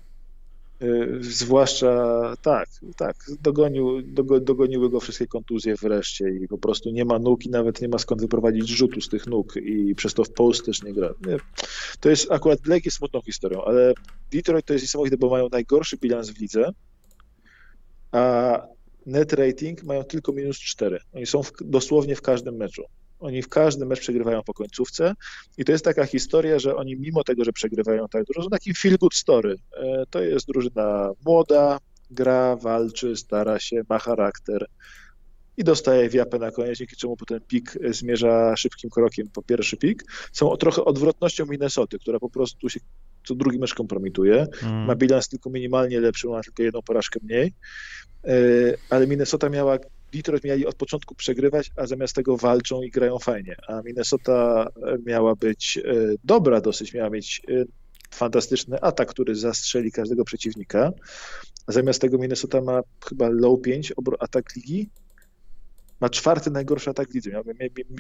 Y, zwłaszcza tak, tak, dogonił, dogoniły go wszystkie kontuzje wreszcie i po prostu nie ma nóg i nawet nie ma skąd wyprowadzić rzutu z tych nóg i przez to w Polsce też nie gra. Nie. To jest akurat Blake smutną historią, ale Detroit to jest niesamowite, bo mają najgorszy bilans w lidze, a net rating mają tylko minus 4. Oni są w, dosłownie w każdym meczu. Oni w każdym mecz przegrywają po końcówce i to jest taka historia, że oni mimo tego, że przegrywają tak dużo, są taki feel good story. E, to jest drużyna młoda, gra, walczy, stara się, ma charakter i dostaje wiapę na koniec, dzięki czemu potem pik zmierza szybkim krokiem po pierwszy pik. Są trochę odwrotnością Minnesoty, która po prostu się co drugi mecz kompromituje. Mm. Ma bilans tylko minimalnie lepszy, ma tylko jedną porażkę mniej. E, ale Minnesota miała Detroit mieli od początku przegrywać, a zamiast tego walczą i grają fajnie. A Minnesota miała być e, dobra dosyć, miała mieć e, fantastyczny atak, który zastrzeli każdego przeciwnika. A zamiast tego Minnesota ma chyba low 5 atak ligi. ma czwarty najgorszy atak lidze.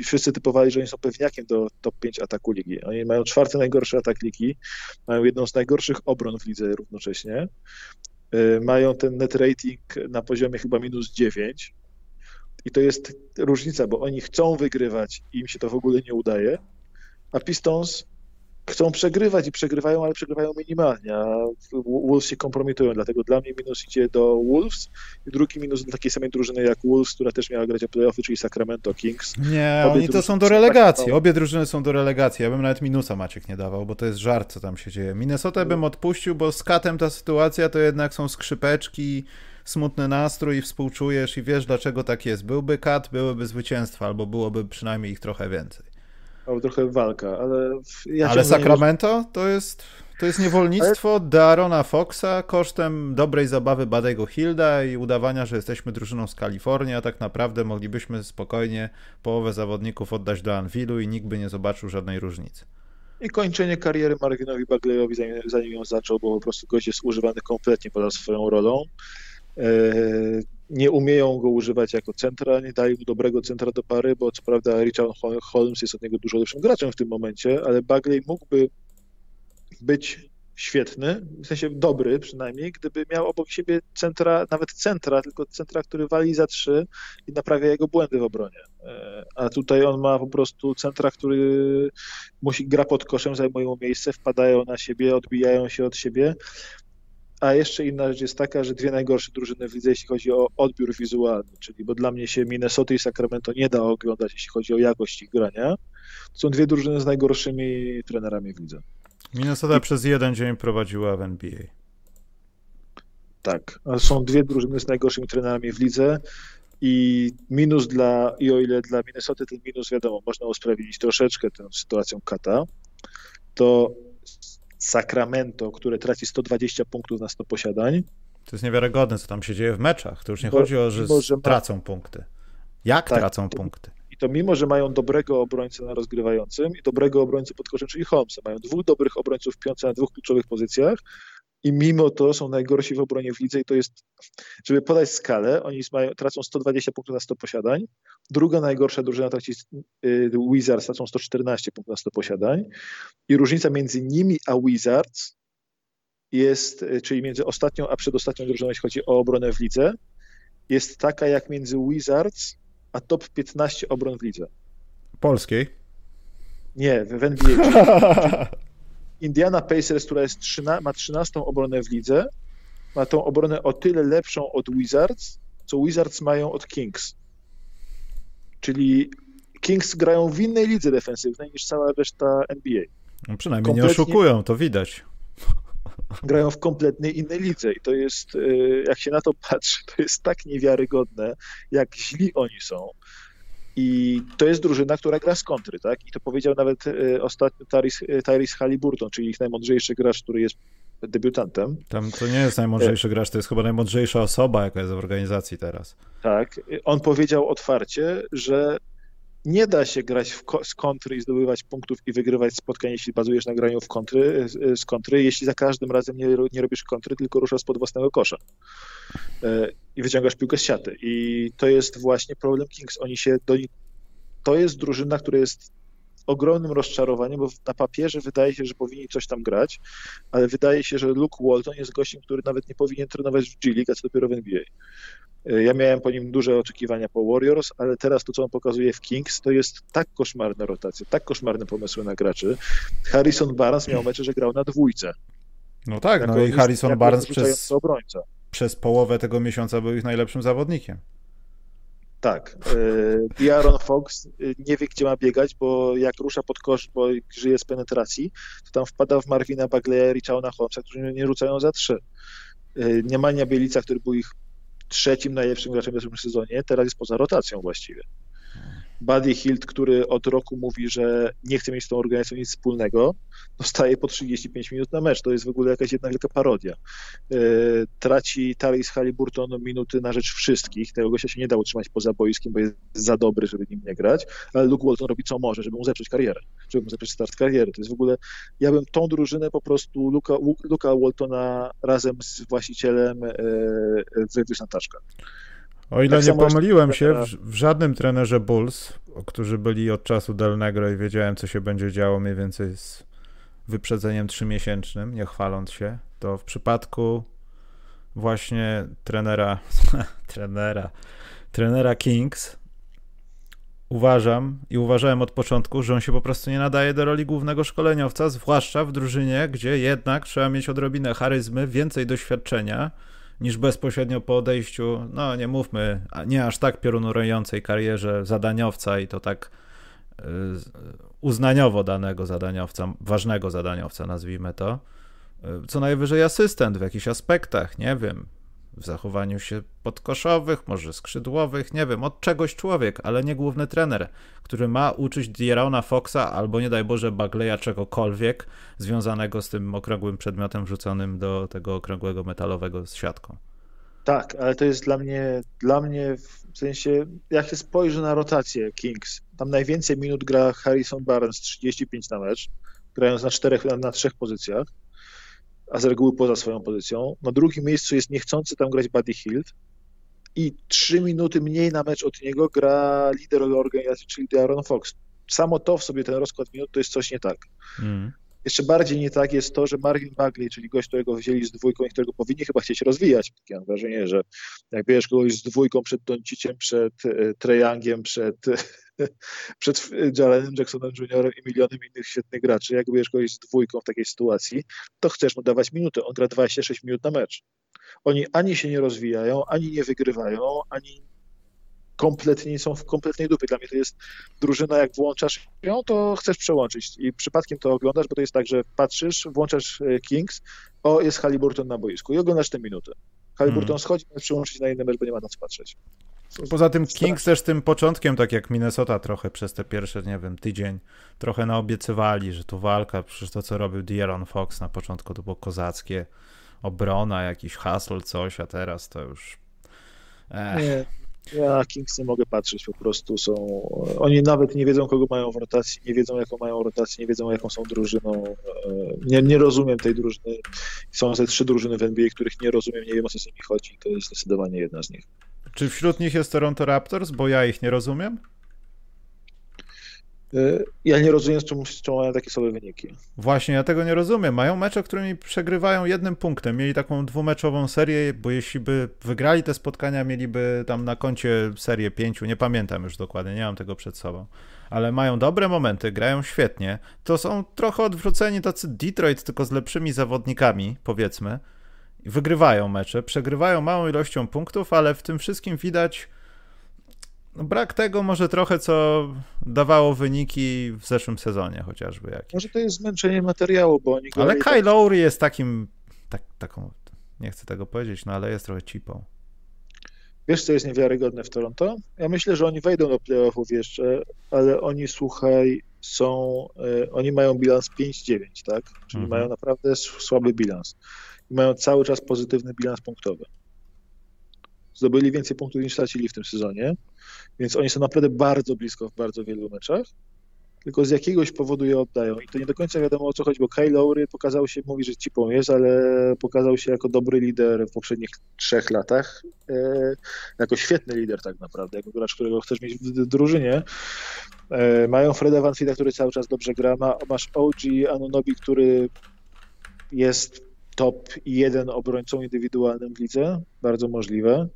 Wszyscy typowali, że oni są pewniakiem do top 5 ataku ligi. Oni mają czwarty najgorszy atak ligi, mają jedną z najgorszych obron w lidze równocześnie. Y, mają ten net rating na poziomie chyba minus 9. I to jest różnica, bo oni chcą wygrywać i im się to w ogóle nie udaje, a Pistons chcą przegrywać i przegrywają, ale przegrywają minimalnie, a Wolves się kompromitują, dlatego dla mnie minus idzie do Wolves i drugi minus do takiej samej drużyny jak Wolves, która też miała grać o playoffy, czyli Sacramento Kings. Nie, Obie oni to są do relegacji, tak obie drużyny są do relegacji, ja bym nawet minusa Maciek nie dawał, bo to jest żart, co tam się dzieje. Minnesota bym odpuścił, bo z Katem ta sytuacja to jednak są skrzypeczki, smutny nastrój, współczujesz i wiesz dlaczego tak jest. Byłby Kat, byłyby zwycięstwa, albo byłoby przynajmniej ich trochę więcej albo trochę walka, ale... Ja ale Sacramento to jest, to jest niewolnictwo ale... Darona Foxa kosztem dobrej zabawy Badego Hilda i udawania, że jesteśmy drużyną z Kalifornii, a tak naprawdę moglibyśmy spokojnie połowę zawodników oddać do Anvilu i nikt by nie zobaczył żadnej różnicy. I kończenie kariery Marvinowi Bagleyowi, zanim, zanim ją zaczął, bo po prostu gość jest używany kompletnie poza swoją rolą. E, nie umieją go używać jako centra, nie dają dobrego centra do pary, bo co prawda Richard Holmes jest od niego dużo lepszym graczem w tym momencie, ale Bagley mógłby być świetny, w sensie dobry przynajmniej, gdyby miał obok siebie centra, nawet centra, tylko centra, który wali za trzy i naprawia jego błędy w obronie. E, a tutaj on ma po prostu centra, który musi gra pod koszem, zajmują miejsce, wpadają na siebie, odbijają się od siebie. A jeszcze inna rzecz jest taka, że dwie najgorsze drużyny w lidze, jeśli chodzi o odbiór wizualny, czyli bo dla mnie się Minnesota i Sacramento nie da oglądać, jeśli chodzi o jakość ich grania. To są dwie drużyny z najgorszymi trenerami w lidze. Minnesota I... przez jeden dzień prowadziła w NBA. Tak, są dwie drużyny z najgorszymi trenerami w lidze i minus dla, i o ile dla Minnesota ten minus wiadomo, można usprawiedliwić troszeczkę tę sytuacją Kata, to Sacramento, które traci 120 punktów na 100 posiadań. To jest niewiarygodne, co tam się dzieje w meczach. To już nie Bo, chodzi o, że, że tracą ma... punkty. Jak tak, tracą to, punkty? I to mimo, że mają dobrego obrońcę na rozgrywającym i dobrego obrońcę pod koszem, czyli Holmesa. Mają dwóch dobrych obrońców w piące na dwóch kluczowych pozycjach i mimo to są najgorsi w obronie w lidze i to jest, żeby podać skalę, oni mają, tracą 120 punktów na 100 posiadań, druga najgorsza drużyna traci y, Wizards, tracą 114 punktów na 100 posiadań i różnica między nimi a Wizards jest, y, czyli między ostatnią a przedostatnią drużyną, jeśli chodzi o obronę w lidze, jest taka jak między Wizards a top 15 obron w lidze. Polskiej? Nie, w NBA. Indiana Pacers, która jest trzyna, ma 13 obronę w lidze, ma tą obronę o tyle lepszą od Wizards, co Wizards mają od Kings. Czyli Kings grają w innej lidze defensywnej niż cała reszta NBA. No przynajmniej Kompletnie... nie oszukują, to widać. Grają w kompletnie innej lidze i to jest, e, jak się na to patrzy, to jest tak niewiarygodne, jak źli oni są. I to jest drużyna, która gra z kontry, tak? I to powiedział nawet e, ostatnio Tyrese, Tyrese Halliburton, czyli ich najmądrzejszy gracz, który jest debiutantem. Tam to nie jest najmądrzejszy gracz, to jest chyba najmądrzejsza osoba, jaka jest w organizacji teraz. Tak. On powiedział otwarcie, że nie da się grać ko z kontry i zdobywać punktów i wygrywać spotkań, jeśli bazujesz na graniu w kontry, z kontry, jeśli za każdym razem nie, nie robisz kontry, tylko ruszasz spod własnego kosza e, i wyciągasz piłkę z siaty. I to jest właśnie problem Kings. Oni się do To jest drużyna, która jest ogromnym rozczarowaniem, bo na papierze wydaje się, że powinni coś tam grać, ale wydaje się, że Luke Walton jest gościem, który nawet nie powinien trenować w G League, a co dopiero w NBA. E, ja miałem po nim duże oczekiwania po Warriors, ale teraz to, co on pokazuje w Kings, to jest tak koszmarna rotacja, tak koszmarne pomysły na graczy. Harrison Barnes miał mecze, że grał na dwójce. No tak, no i Harrison Barnes przez, obrońca. przez połowę tego miesiąca był ich najlepszym zawodnikiem. Tak. I e, Aaron Fox e, nie wie, gdzie ma biegać, bo jak rusza pod kosz, bo żyje z penetracji, to tam wpada w Marvina Bagleya i Richarda Holmesa, którzy nie rzucają za trzy. Nie ma Bielica, który był ich trzecim najlepszym graczem w zeszłym sezonie, teraz jest poza rotacją właściwie. Buddy Hilt, który od roku mówi, że nie chce mieć z tą organizacją nic wspólnego, dostaje po 35 minut na mecz. To jest w ogóle jakaś jedna wielka parodia. E, traci Taris Halliburton minuty na rzecz wszystkich. Tego gościa się nie da utrzymać poza boiskiem, bo jest za dobry, żeby nim nie grać, ale Luke Walton robi co może, żeby mu zepsuć karierę, żeby mu zepsuć start kariery. To jest w ogóle, ja bym tą drużynę po prostu Luka, Luka Waltona razem z właścicielem e, wywiózł na taczkach. O ile tak nie pomyliłem się, w, w, żadnym trenerze Bulls, którzy byli od czasu Del Negro i wiedziałem, co się będzie działo mniej więcej z wyprzedzeniem trzymiesięcznym, nie chwaląc się, to w przypadku właśnie trenera, trenera, trenera Kings uważam i uważałem od początku, że on się po prostu nie nadaje do roli głównego szkoleniowca, zwłaszcza w drużynie, gdzie jednak trzeba mieć odrobinę charyzmy, więcej doświadczenia niż bezpośrednio po odejściu, no nie mówmy, nie aż tak piorunującej karierze zadaniowca i to tak y, uznaniowo danego zadaniowca, ważnego zadaniowca, nazwijmy to, y, co najwyżej asystent w jakichś aspektach, nie wiem, w zachowaniu się podkoszowych, może skrzydłowych, nie wiem, od czegoś człowiek, ale nie główny trener, który ma uczyć Dierona Foxa albo nie daj Boże Bagleya czegokolwiek związanego z tym okrągłym przedmiotem wrzuconym do tego okrągłego metalowego z siatką. Tak, ale to jest dla mnie, dla mnie w sensie, jak się spojrzy na rotację Kings, tam najwięcej minut gra Harrison Barnes, 35 na mecz, grając na czterech, na trzech pozycjach a z reguły poza swoją pozycją. Na drugim miejscu jest niechcący tam grać Buddy Hield i trzy minuty mniej na mecz od niego gra lider organizacji, czyli Aaron Fox. Samo to w sobie, ten rozkład minut, to jest coś nie tak. Mm. Jeszcze bardziej nie tak jest to, że Marvin Bagley, czyli gość, którego wzięli z dwójką i którego powinni chyba chcieć rozwijać. Takie mam wrażenie, że jak bierzesz kogoś z dwójką przed Donciciem, przed e, przed, przed Jalenem Jacksonem Jr. i milionem innych świetnych graczy, jak bierzesz kogoś z dwójką w takiej sytuacji, to chcesz mu dawać minuty. On gra 26 minut na mecz. Oni ani się nie rozwijają, ani nie wygrywają, ani kompletnie są w kompletnej dupie. Dla mnie to jest drużyna, jak włączasz ją, to chcesz przełączyć i przypadkiem to oglądasz, bo to jest tak, że patrzysz, włączasz e, Kings, o, jest Halliburton na boisku i oglądasz te minuty. Halliburton hmm. schodzi, możesz przełączyć na inny mecz, bo nie ma na co patrzeć. Poza tym Kings też tym początkiem, tak jak Minnesota trochę przez te pierwsze, nie wiem, tydzień, trochę naobiecywali, że tu walka, przecież to co robił De'Aaron Fox na początku to było kozackie, obrona, jakiś hustle, coś, a teraz to już... Ech. Nie, ja Kings nie mogę patrzeć, po prostu są. Oni nawet nie wiedzą, kogo mają w rotacji, nie wiedzą, jaką mają rotację, nie wiedzą, jaką są drużyną. E, nie, nie rozumiem tej drużyny. Są ze trzy drużyny w NBA, których nie rozumiem, nie wiem o co z nimi chodzi. To jest zdecydowanie jedna z nich. Czy wśród nich jest Toronto Raptors? Bo ja ich nie rozumiem. Y, ja nie rozumiem, z czym, z czym mają takie słabe wyniki. Właśnie, ja tego nie rozumiem. Mają mecze, którymi przegrywają jednym punktem. Mieli taką dwumeczową serię, bo jeśli by wygrali te spotkania, mieliby tam na koncie serię pięciu. Nie pamiętam już dokładnie, nie mam tego przed sobą. Ale mają dobre momenty, grają świetnie. To są trochę odwróceni tacy Detroit, tylko z lepszymi zawodnikami, powiedzmy. Wygrywają mecze, przegrywają małą ilością punktów, ale w tym wszystkim widać no brak tego może trochę, co dawało wyniki w zeszłym sezonie chociażby. Jakieś. Może to jest zmęczenie materiału, bo oni... Ale Kyle tak... Lowry jest takim, tak, taką, nie chcę tego powiedzieć, no ale jest trochę cipą. Wiesz, co jest niewiarygodne w Toronto? Ja myślę, że oni wejdą do playoffów jeszcze, ale oni, słuchaj, są, y, oni mają bilans 5-9, tak? Czyli mhm. mają naprawdę słaby bilans. I mają cały czas pozytywny bilans punktowy. Zdobyli więcej punktów niż stracili w tym sezonie więc oni są naprawdę bardzo blisko w bardzo wielu meczach, tylko z jakiegoś powodu je oddają. I to nie do końca wiadomo o co chodzi, bo Kyle Lowry pokazał się, mówi, że cipą jest, ale pokazał się jako dobry lider w poprzednich trzech latach, e, jako świetny lider tak naprawdę, jako gracz, którego chcesz mieć w drużynie. E, mają Freda Van Fida, który cały czas dobrze gra, Ma, masz OG Anunobi, który jest top jeden obrońcą indywidualnym w lidze, bardzo możliwe.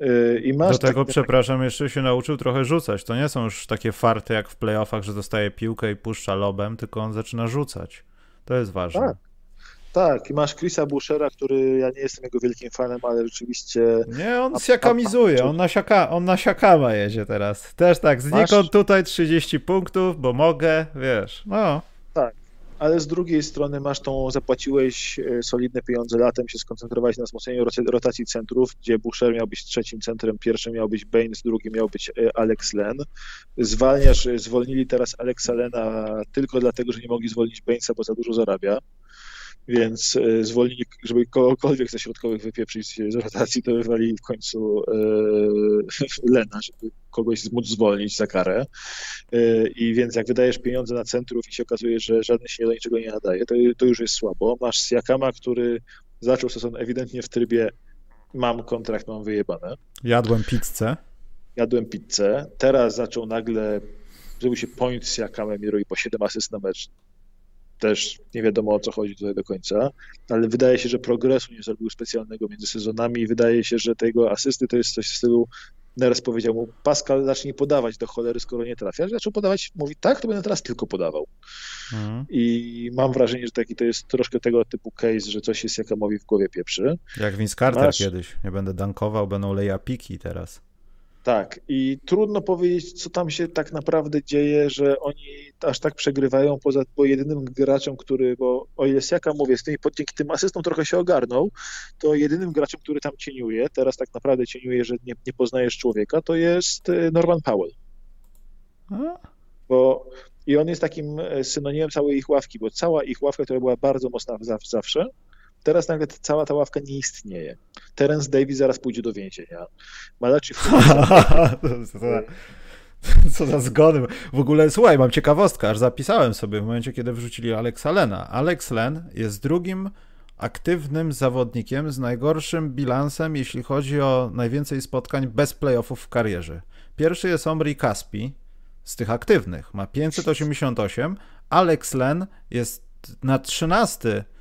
Yy, I masz Do tego, tak, przepraszam, jeszcze się nauczył trochę rzucać. To nie są już takie farty jak w playoffach, że dostaje piłkę i puszcza lobem, tylko on zaczyna rzucać. To jest ważne. Tak. Tak, i masz Chrisa Bushera, który ja nie jestem jego wielkim fanem, ale rzeczywiście. Nie, on siakamizuje, on na, siaka, on na siakama jedzie teraz. Też tak, znikąd masz... tutaj 30 punktów, bo mogę, wiesz, no. Ale z drugiej strony masz tą, zapłaciłeś e, solidne pieniądze latem, się skoncentrowałeś na wzmocnieniu rotacji centrów, gdzie Boucher miał być trzecim centrem, pierwszym miał być Baines, drugim miał być e, Alex Len. Zwalniasz, e, zwolnili teraz Alexa Lena tylko dlatego, że nie mogli zwolnić Bainesa, bo za dużo zarabia więc e, zwolnili, żeby kogokolwiek ze środkowych wypieprzyć z rotacji, to wywalili w końcu e, Lena, żeby kogoś móc zwolnić za karę. E, I więc jak wydajesz pieniądze na centrów i się okazuje, że żadny się do niczego nie nadaje, to, to już jest słabo. Masz Siakama, który zaczął sezon ewidentnie w trybie mam kontrakt, mam wyjebane. Jadłem pizzę. Jadłem pizzę. Teraz zaczął nagle, zrobił się point z Jakamem i robi po 7 asyst na mecz. Też nie wiadomo o co chodzi tutaj do końca, ale wydaje się, że progresu nie zrobił specjalnego między sezonami i wydaje się, że tego asysty to jest coś w stylu Neres powiedział mu, Pascal zacznij podawać do cholery, skoro nie trafia. Zaczął podawać, mówi, tak, to będę teraz tylko podawał. Mhm. I mam wrażenie, że taki to jest troszkę tego typu case, że coś jest Jakamowi w głowie pieprzy. Jak Vince Carter Masz... kiedyś. Nie będę dankował, będą leja piki teraz. Tak, i trudno powiedzieć, co tam się tak naprawdę dzieje, że oni aż tak przegrywają poza bo jedynym graczem, który, bo o ile Siaka mówię, z tymi, dzięki tym asystom trochę się ogarnął, to jedynym graczem, który tam cieniuje, teraz tak naprawdę cieniuje, że nie, nie poznajesz człowieka, to jest e, Norman Powell. Bo i on jest takim e, synonimem całej ich ławki, bo cała ich ławka, która była bardzo mocna zawsze, Teraz nagle cała ta ławka nie istnieje. Terence Davis zaraz pójdzie do więzienia. Malachi Co za zgony. W ogóle, słuchaj, mam ciekawostkę, aż zapisałem sobie w momencie, kiedy wrzucili Alexa Lena. Alex Len jest drugim aktywnym zawodnikiem z najgorszym bilansem, jeśli chodzi o najwięcej spotkań bez playoffów w karierze. Pierwszy jest Omri Caspi z tych aktywnych, ma 588. Alex Len jest na 13 E,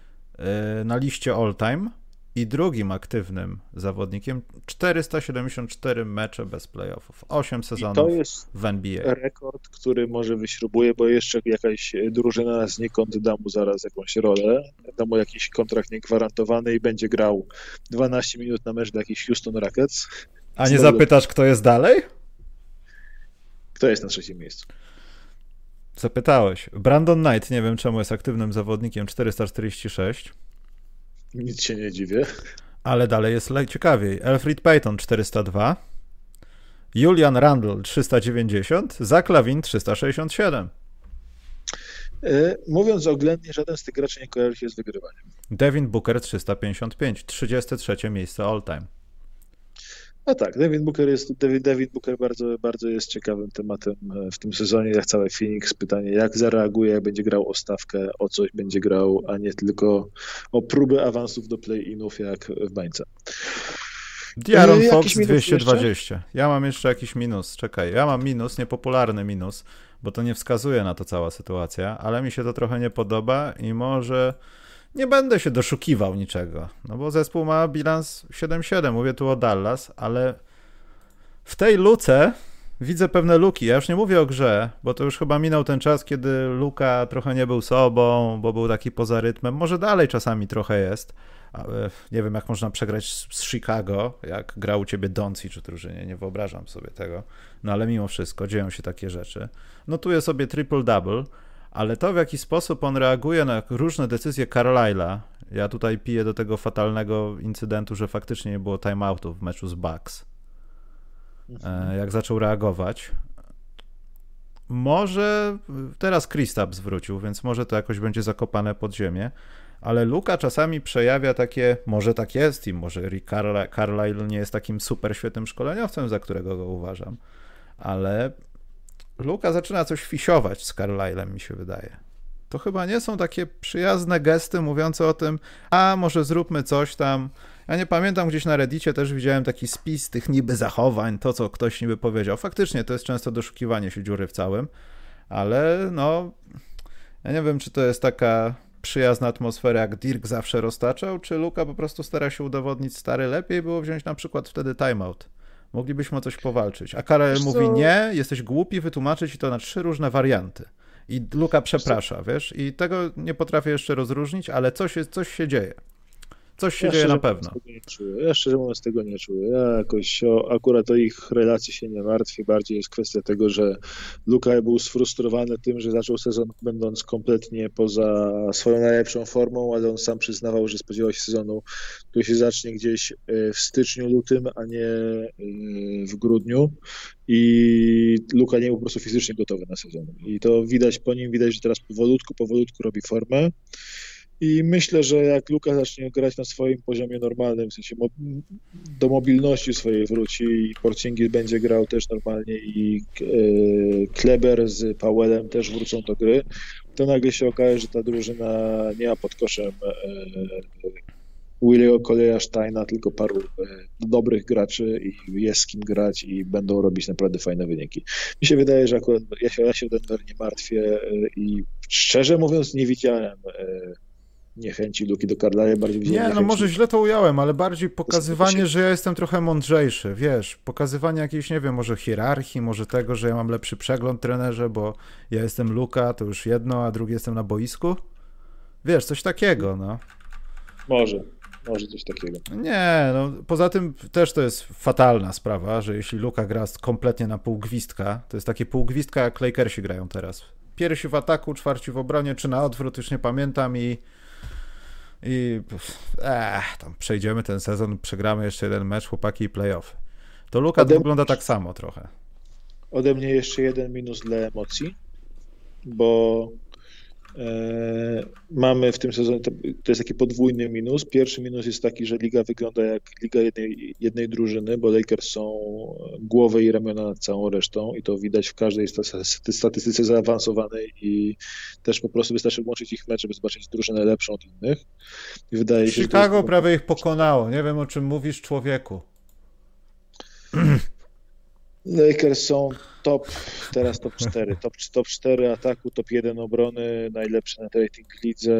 na liście all-time i drugim aktywnym zawodnikiem 474 mecze bez playoffów, 8 sezonów to jest w NBA. rekord, który może wyśrubuje, bo jeszcze jakaś drużyna znikąd da mu zaraz jakąś rolę, da mu jakiś kontrakt niegwarantowany i będzie grał 12 minut na mecz dla jakichś Houston Rockets. A nie zapytasz, kto jest dalej? Kto jest na trzecim miejscu? Zapytałeś. Brandon Knight, nie wiem czemu jest aktywnym zawodnikiem, 446. Nic się nie dziwię. Ale dalej jest ciekawiej. Alfred Payton 402. Julian Randle 390. Zach Lavin 367. Mówiąc oględnie, żaden z tych graczy nie kojarzy się z wygrywaniem. Devin Booker 355. 33 miejsce all time. No tak, David Booker jest, David, David Booker bardzo, bardzo jest ciekawym tematem e, w tym sezonie, jak cały Phoenix. Pytanie, jak zareaguje, jak będzie grał o stawkę, o coś będzie grał, a nie tylko o próbę awansów do play-inów, jak w bańce. Diaron e, Fox 220. Jeszcze? Ja mam jeszcze jakiś minus, czekaj. Ja mam minus, niepopularny minus, bo to nie wskazuje na to cała sytuacja, ale mi się to trochę nie podoba i może nie będę się doszukiwał niczego, no bo zespół ma bilans 7-7, mówię tu o Dallas, ale w tej luce widzę pewne luki. Ja już nie mówię o grze, bo to już chyba minął ten czas, kiedy Luka trochę nie był sobą, bo był taki poza rytmem. Może dalej czasami trochę jest. Nie wiem, jak można przegrać z Chicago, jak grał u ciebie Donci czy drużynie, nie wyobrażam sobie tego. No ale mimo wszystko dzieją się takie rzeczy. Notuję sobie triple-double, ale to w jaki sposób on reaguje na różne decyzje Carlyle'a, ja tutaj piję do tego fatalnego incydentu, że faktycznie nie było timeoutu w meczu z Bucks. E, jak zaczął reagować. Może teraz Kristaps zwrócił, więc może to jakoś będzie zakopane pod ziemię, ale Luka czasami przejawia takie, może tak jest i może Rick Carlyle nie jest takim super świetnym szkoleniowcem, za którego go uważam, ale Luka zaczyna coś fisiować z Carlylem, mi się wydaje. To chyba nie są takie przyjazne gesty mówiące o tym, a może zróbmy coś tam. Ja nie pamiętam, gdzieś na Reddicie też widziałem taki spis tych niby zachowań, to co ktoś niby powiedział. Faktycznie to jest często doszukiwanie się dziury w całym, ale no, ja nie wiem, czy to jest taka przyjazna atmosfera, jak Dirk zawsze roztaczał, czy Luka po prostu stara się udowodnić stary, lepiej było wziąć na przykład wtedy timeout moglibyśmy o coś powalczyć. A Karel mówi nie, jesteś głupi, wytłumaczyć ci to na trzy różne warianty. I Luka przeprasza, wiesz, i tego nie potrafię jeszcze rozróżnić, ale coś, jest, coś się dzieje. Coś się ja dzieje na pewno. Ja szczerze mówiąc tego nie czuję. Ja jakoś o, akurat o ich relacji się nie martwię. Bardziej jest kwestia tego, że Luka był sfrustrowany tym, że zaczął sezon będąc kompletnie poza swoją najlepszą formą, ale on sam przyznawał, że spodziewał się sezonu, który się zacznie gdzieś e, w styczniu, lutym, a nie e, w grudniu. I Luka nie był po prostu fizycznie gotowy na sezon. I to widać po nim, widać, że teraz powolutku, powolutku robi formę. I myślę, że jak Luka zacznie grać na swoim poziomie normalnym, w sensie do mobilności swojej wróci i Porcingis będzie grał też normalnie i e, Kleber z Powellem też wrócą do gry, to nagle się okaże, że ta drużyna nie ma pod koszem e, Willie'ego Koleja Steina, tylko paru e, dobrych graczy i jest z kim grać i będą robić naprawdę fajne wyniki. Mi się wydaje, że akurat ja się, ja się Denver nie martwię i szczerze mówiąc nie widziałem niechęci Luki do Carlisle, bardziej Nie, no może źle to ująłem, ale bardziej pokazywanie, że ja jestem trochę mądrzejszy, wiesz, pokazywanie jakiejś, nie wiem, może hierarchii, może tego, że ja mam lepszy przegląd trenerze, bo ja jestem Luka, to już jedno, a drugie jestem na boisku. Wiesz, coś takiego, no. Może, może coś takiego. Nie, no poza tym też to jest fatalna sprawa, że jeśli Luka gra kompletnie na pół gwizdka, to jest takie pół gwizdka jak Lakersi grają teraz. Pierwsi w ataku, czwarci w obronie, czy na odwrót, już nie pamiętam i i eh, tam przejdziemy ten sezon, przegramy jeszcze jeden mecz, chłopaki i playoff. To Luka Ode... wygląda tak samo trochę. Ode mnie jeszcze jeden minus dla emocji, bo mamy w tym sezonie, to, jest taki podwójny minus. Pierwszy minus jest taki, że liga wygląda jak liga jednej, jednej drużyny, bo Lakers są głowę i ramiona nad całą resztą i to widać w każdej statystyce zaawansowanej i też po prostu wystarczy włączyć ich mecze, by zobaczyć drużynę lepszą od innych. I wydaje się, Chicago prawie ich pokonało. Nie wiem, o czym mówisz, człowieku. Lakers są top, teraz top 4, top, top 4 ataku, top 1 obrony, najlepszy na rating lidze,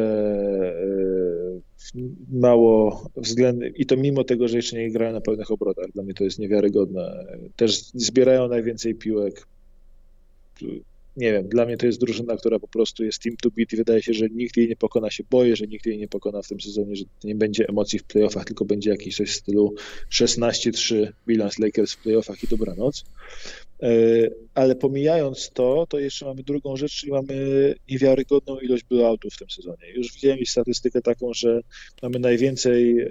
e, mało względny i to mimo tego, że jeszcze nie grają na pełnych obrotach, dla mnie to jest niewiarygodne. Też zbierają najwięcej piłek, nie wiem, dla mnie to jest drużyna, która po prostu jest team to beat i wydaje się, że nikt jej nie pokona, się boję, że nikt jej nie pokona w tym sezonie, że nie będzie emocji w playoffach, tylko będzie jakiś coś w stylu 16-3 bilans Lakers w playoffach i dobranoc. E, ale pomijając to, to jeszcze mamy drugą rzecz, czyli mamy niewiarygodną ilość blowoutów w tym sezonie. Już widziałem statystykę taką, że mamy najwięcej, e,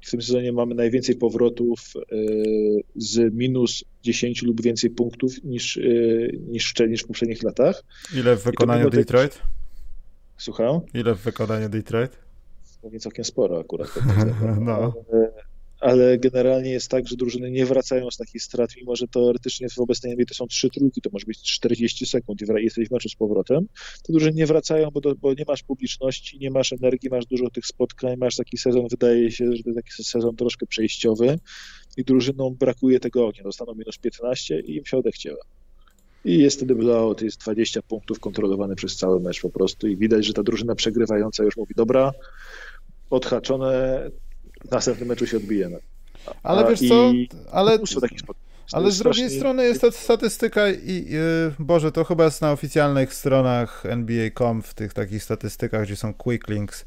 w tym sezonie mamy najwięcej powrotów e, z minus 10 lub więcej punktów niż, niż, niż w poprzednich latach. Ile w wykonaniu Detroit? Słucham? Ile w wykonaniu Detroit? Pewnie całkiem sporo akurat. no ale generalnie jest tak, że drużyny nie wracają z takich strat, mimo że teoretycznie w obecnej NBA to są trzy trójki, to może być 40 sekund i jesteś w meczu z powrotem, to drużyny nie wracają, bo, do, bo nie masz publiczności, nie masz energii, masz dużo tych spotkań, masz taki sezon, wydaje się, że to jest taki sezon troszkę przejściowy i drużynom brakuje tego ognia, dostaną minus 15 i im się odechciewa. I jest wtedy blowout, jest 20 punktów kontrolowany przez cały mecz po prostu i widać, że ta drużyna przegrywająca już mówi, dobra, odhaczone, w następnym meczu się odbijemy. Ale wiesz co, ale, ale z drugiej strony jest ta statystyka i, Boże, to chyba jest na oficjalnych stronach NBA.com w tych takich statystykach, gdzie są quick links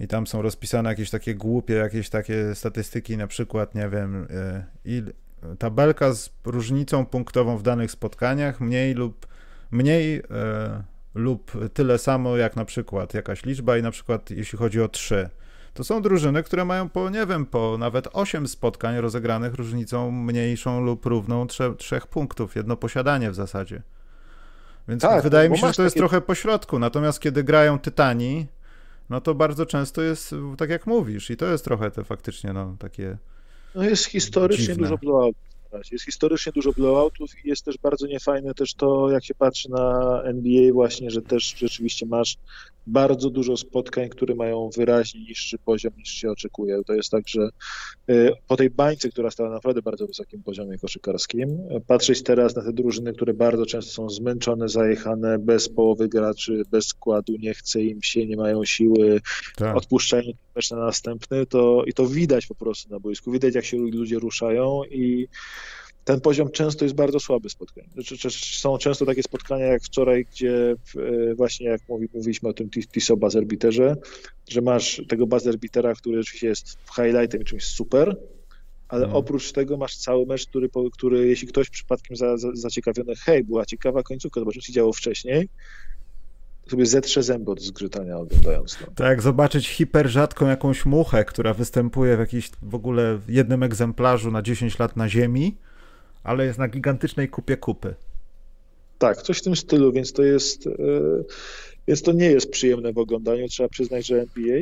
i tam są rozpisane jakieś takie głupie, jakieś takie statystyki, na przykład, nie wiem, y, il, tabelka z różnicą punktową w danych spotkaniach, mniej lub mniej y, lub tyle samo jak na przykład jakaś liczba i na przykład jeśli chodzi o 3 to są drużyny, które mają po, nie wiem, po nawet 8 spotkań rozegranych różnicą mniejszą lub równą 3, 3 punktów, jedno posiadanie w zasadzie. Więc tak, wydaje mi się, że to jest takie... trochę pośrodku. Natomiast kiedy grają Tytani, no to bardzo często jest tak jak mówisz i to jest trochę te faktycznie no, takie No jest historycznie dziwne. dużo blowoutów. Jest historycznie dużo blowoutów i jest też bardzo niefajne też to, jak się patrzy na NBA właśnie, że też rzeczywiście masz bardzo dużo spotkań, które mają wyraźnie niższy poziom niż się oczekuje. To jest tak, że y, po tej bańce, która stała na naprawdę bardzo wysokim poziomie koszykarskim, patrzeć teraz na te drużyny, które bardzo często są zmęczone, zajechane, bez połowy graczy, bez składu, nie chce im się, nie mają siły, tak. odpuszczają mecz na następny, to i to widać po prostu na boisku, widać jak się ludzie ruszają i ten poziom często jest bardzo słaby spotkań. Znaczy, są często takie spotkania jak wczoraj, gdzie e, właśnie jak mówiliśmy o tym TISO bazerbiterze, że masz tego bazerbitera, który oczywiście jest highlightem i czymś super, ale hmm. oprócz tego masz cały mecz, który, który jeśli ktoś przypadkiem za, za, zaciekawiony, hej, była ciekawa końcówka, zobaczymy, co się działo wcześniej, sobie zetrze zęby od zgrzytania oglądając to. Tak, jak zobaczyć hiper rzadką jakąś muchę, która występuje w jakimś w ogóle jednym egzemplarzu na 10 lat na Ziemi, ale jest na gigantycznej kupie kupy. Tak, coś w tym stylu, więc to jest, e, więc to nie jest przyjemne w oglądaniu, trzeba przyznać, że NBA.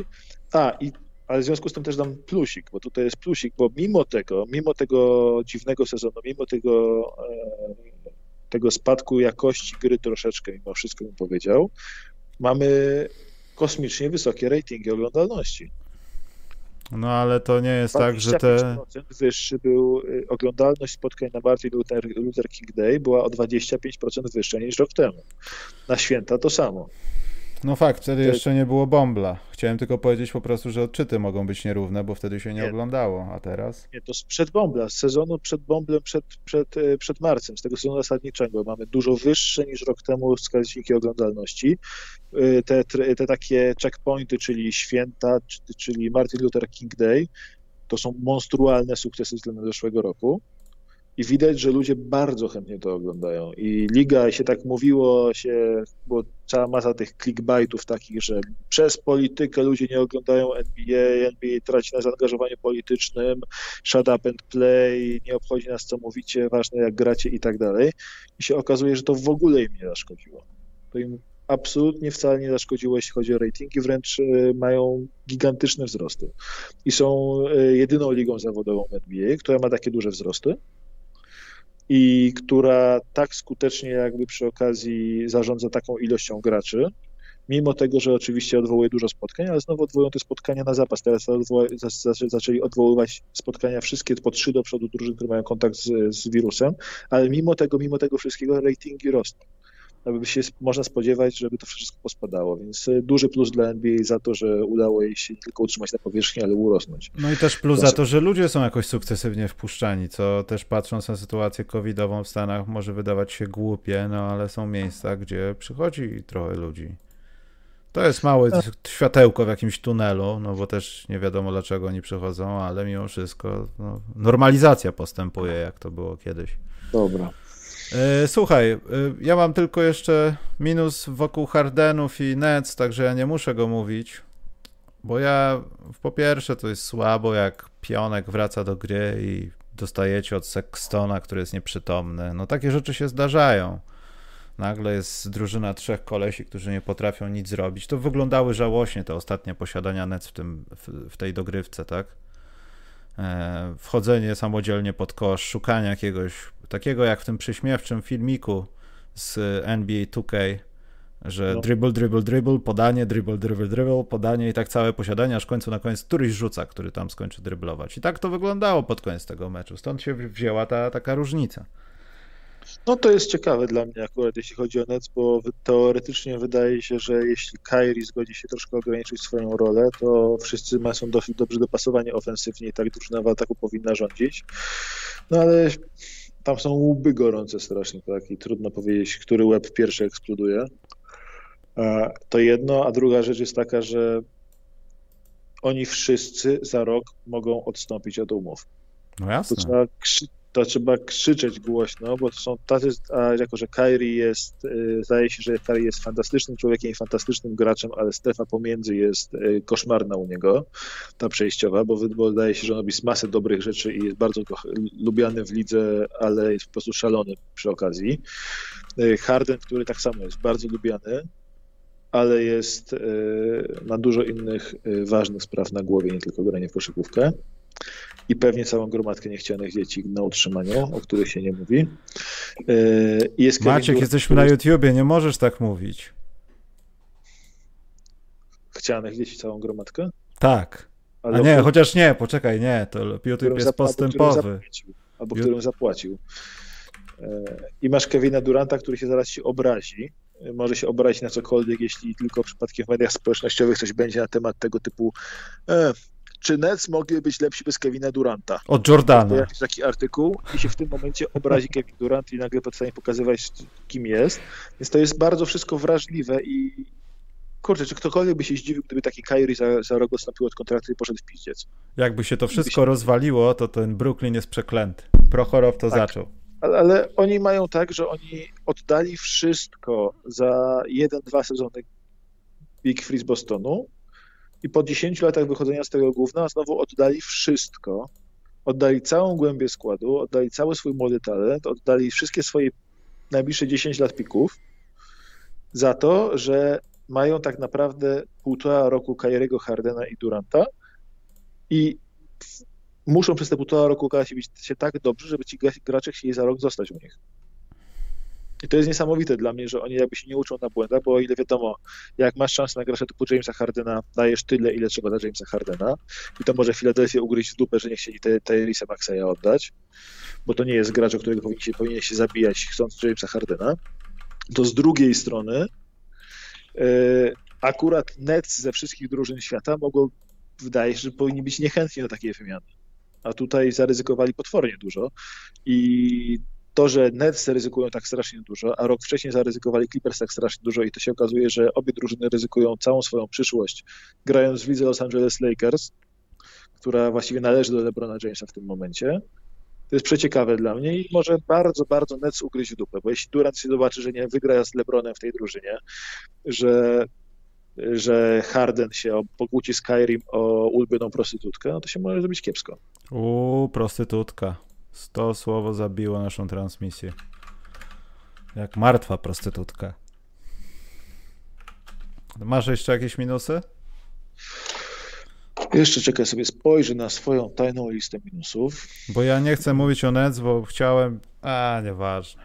A, i, ale w związku z tym też dam plusik, bo tutaj jest plusik, bo mimo tego, mimo tego dziwnego sezonu, mimo tego, e, tego spadku jakości gry troszeczkę, mimo wszystko bym powiedział, mamy kosmicznie wysokie ratingi oglądalności. No ale to nie jest tak, że te... wyższy był, y, oglądalność spotkań na Martin Luther, Luther King Day była o 25% wyższa niż rok temu. Na święta to samo. No fakt, wtedy jeszcze nie było bombla. Chciałem tylko powiedzieć po prostu, że odczyty mogą być nierówne, bo wtedy się nie, nie. oglądało, a teraz? Nie, to sprzed bombla, z sezonu przed bomblem, przed, przed, e, przed marcem, z tego sezonu zasadniczego. Mamy dużo wyższe niż rok temu wskaźniki oglądalności. E, te, te takie checkpointy, czyli święta, czyli Martin Luther King Day, to są monstrualne sukcesy względem zeszłego roku. I widać, że ludzie bardzo chętnie to oglądają. I liga się tak mówiło, się, bo cała masa tych clickbaitów takich, że przez politykę ludzie nie oglądają NBA, NBA traci na zaangażowaniu politycznym, shut up and play, nie obchodzi nas co mówicie, ważne jak gracie i tak dalej. I się okazuje, że to w ogóle im nie zaszkodziło. To im absolutnie wcale nie zaszkodziło, jeśli chodzi o ratingi, wręcz e, mają gigantyczne wzrosty. I są e, jedyną ligą zawodową NBA, która ma takie duże wzrosty i która tak skutecznie jakby przy okazji zarządza taką ilością graczy, mimo tego, że oczywiście odwołuje dużo spotkań, ale znowu odwołują te spotkania na zapas. Teraz zaczęli odwoływać spotkania wszystkie po trzy do przodu drużyn, które mają kontakt z, z wirusem, ale mimo tego, mimo tego wszystkiego ratingi rosną aby się można spodziewać, żeby to wszystko pospadało. Więc e, duży plus dla NBA za to, że udało jej się nie tylko utrzymać na powierzchni, ale urosnąć. No i też plus za to, że ludzie są jakoś sukcesywnie wpuszczani, co też patrząc na sytuację covidową w Stanach może wydawać się głupie, no ale są miejsca, gdzie przychodzi trochę ludzi. To jest małe tak. światełko w jakimś tunelu, no bo też nie wiadomo dlaczego oni przychodzą, ale mimo wszystko no, normalizacja postępuje, jak to było kiedyś. Dobra. E, słuchaj, e, ja mam tylko jeszcze minus wokół Hardenów i Nets, także ja nie muszę go mówić, bo ja po pierwsze to jest słabo, jak Pionek wraca do gry i dostajecie od Sextona, który jest nieprzytomny. No takie rzeczy się zdarzają. Nagle jest drużyna trzech kolesi, którzy nie potrafią nic zrobić. To wyglądały żałośnie te ostatnie posiadania Nets w, tym, w, w tej dogrywce, tak? E, wchodzenie samodzielnie pod kosz, szukanie jakiegoś takiego jak w tym prześmiewczym filmiku z NBA 2K, że no. dribble, dribble, dribble, podanie, dribble, dribble, dribble, podanie i tak całe posiadanie, aż w końcu na koniec któryś rzuca, który tam skończy dryblować. I tak to wyglądało pod koniec tego meczu. Stąd się wzięła ta taka różnica. No to jest ciekawe dla mnie akurat, jeśli chodzi o Nets, bo teoretycznie wydaje się, że jeśli Kyrie zgodzi się troszkę ograniczyć swoją rolę, to wszyscy są dosyć dobrze dopasowani ofensywnie i tak drużyna w ataku powinna rządzić. No ale tam są łby gorące strasznie, tak? I trudno powiedzieć, który łeb pierwszy eksploduje. E, to jedno, a druga rzecz jest taka, że oni wszyscy za rok mogą odstąpić od umów. No jasne. To trzeba, to trzeba krzyczeć głośno, bo to są tacy, a jako że Kyrie jest, y, zdaje się, że Kyrie jest fantastycznym człowiekiem i fantastycznym graczem, ale strefa pomiędzy jest y, koszmarna u niego, ta przejściowa, bo, bo wydaje się, że on robi masę dobrych rzeczy i jest bardzo lubiany w lidze, ale jest po prostu szalony przy okazji. Y, Harden, który tak samo jest bardzo lubiany, ale jest, ma dużo innych ważnych spraw na głowie, nie tylko granie w koszykówkę i pewnie całą gromadkę niechcianych dzieci na utrzymaniu, o których się nie mówi. E, jest Maciek, jesteśmy na YouTubie, nie możesz tak mówić. Chcianych dzieci całą gromadkę? Tak. Ale A nie, chociaż nie, poczekaj, nie, to YouTube jest postępowy. Albo którym zapłacił. E, I masz Kevina Duranta, który się zaraz ci obrazi. Może się obrazić na cokolwiek, jeśli tylko przypadkiem w mediach społecznościowych coś będzie na temat tego typu e, czy Nets mogli być lepsi bez Kevina Duranta. Od Jordana. Jakiś taki artykuł i się w tym momencie obrazi Kevin Durant i nagle przestanie pokazywać, kim jest. Więc to jest bardzo wszystko wrażliwe i kurczę, czy ktokolwiek by się zdziwił, gdyby taki Kyrie za, za rok odstąpił od kontraktu i poszedł w pizdziec. Jakby się to wszystko się... rozwaliło, to ten Brooklyn jest przeklęty. Prochorow to tak. zaczął. Ale, ale, oni mają tak, że oni oddali wszystko za jeden, dwa sezony Big Free z Bostonu i po 10 latach wychodzenia z tego gówna znowu oddali wszystko. Oddali całą głębię składu, oddali cały swój młody talent, oddali wszystkie swoje najbliższe 10 lat pików za to, że mają tak naprawdę półtora roku Kyriego Hardena i Duranta i muszą przez te półtora roku okazać się tak dobrze, żeby ci gracze chcieli za rok zostać u nich. I to jest niesamowite dla mnie, że oni jakby się nie uczą na błędach, bo o ile wiadomo, jak masz szansę na gracza typu Jamesa Hardena, dajesz tyle, ile trzeba dla Jamesa Hardena i to może Filadelfię ugryźć w dupę, że nie chcieli Tyrisa Maxeya oddać, bo to nie jest gracz, o którego powinien się, powinien się zabijać chcąc Jamesa Hardena, to z drugiej strony yy, akurat Nets ze wszystkich drużyn świata mogą, wydaje się, że powinni być niechętni do takiej wymiany. A tutaj zaryzykowali potwornie dużo i to, że Nets ryzykują tak strasznie dużo, a rok wcześniej zaryzykowali Clippers tak strasznie dużo i to się okazuje, że obie drużyny ryzykują całą swoją przyszłość, grając w lidze Los Angeles Lakers, która właściwie należy do LeBrona Jamesa w tym momencie. To jest przeciekawe dla mnie i może bardzo, bardzo Nets ugryźć w dupę, bo jeśli Durant się zobaczy, że nie wygra z LeBronem w tej drużynie, że, że Harden się pokłóci z Kyrim o ulubioną prostytutkę, no to się może zrobić kiepsko. Uuu, prostytutka. To słowo zabiło naszą transmisję. Jak martwa prostytutka. Masz jeszcze jakieś minusy? Jeszcze czekaj sobie, spojrzę na swoją tajną listę minusów. Bo ja nie chcę mówić o Nets, bo chciałem... A, nieważne.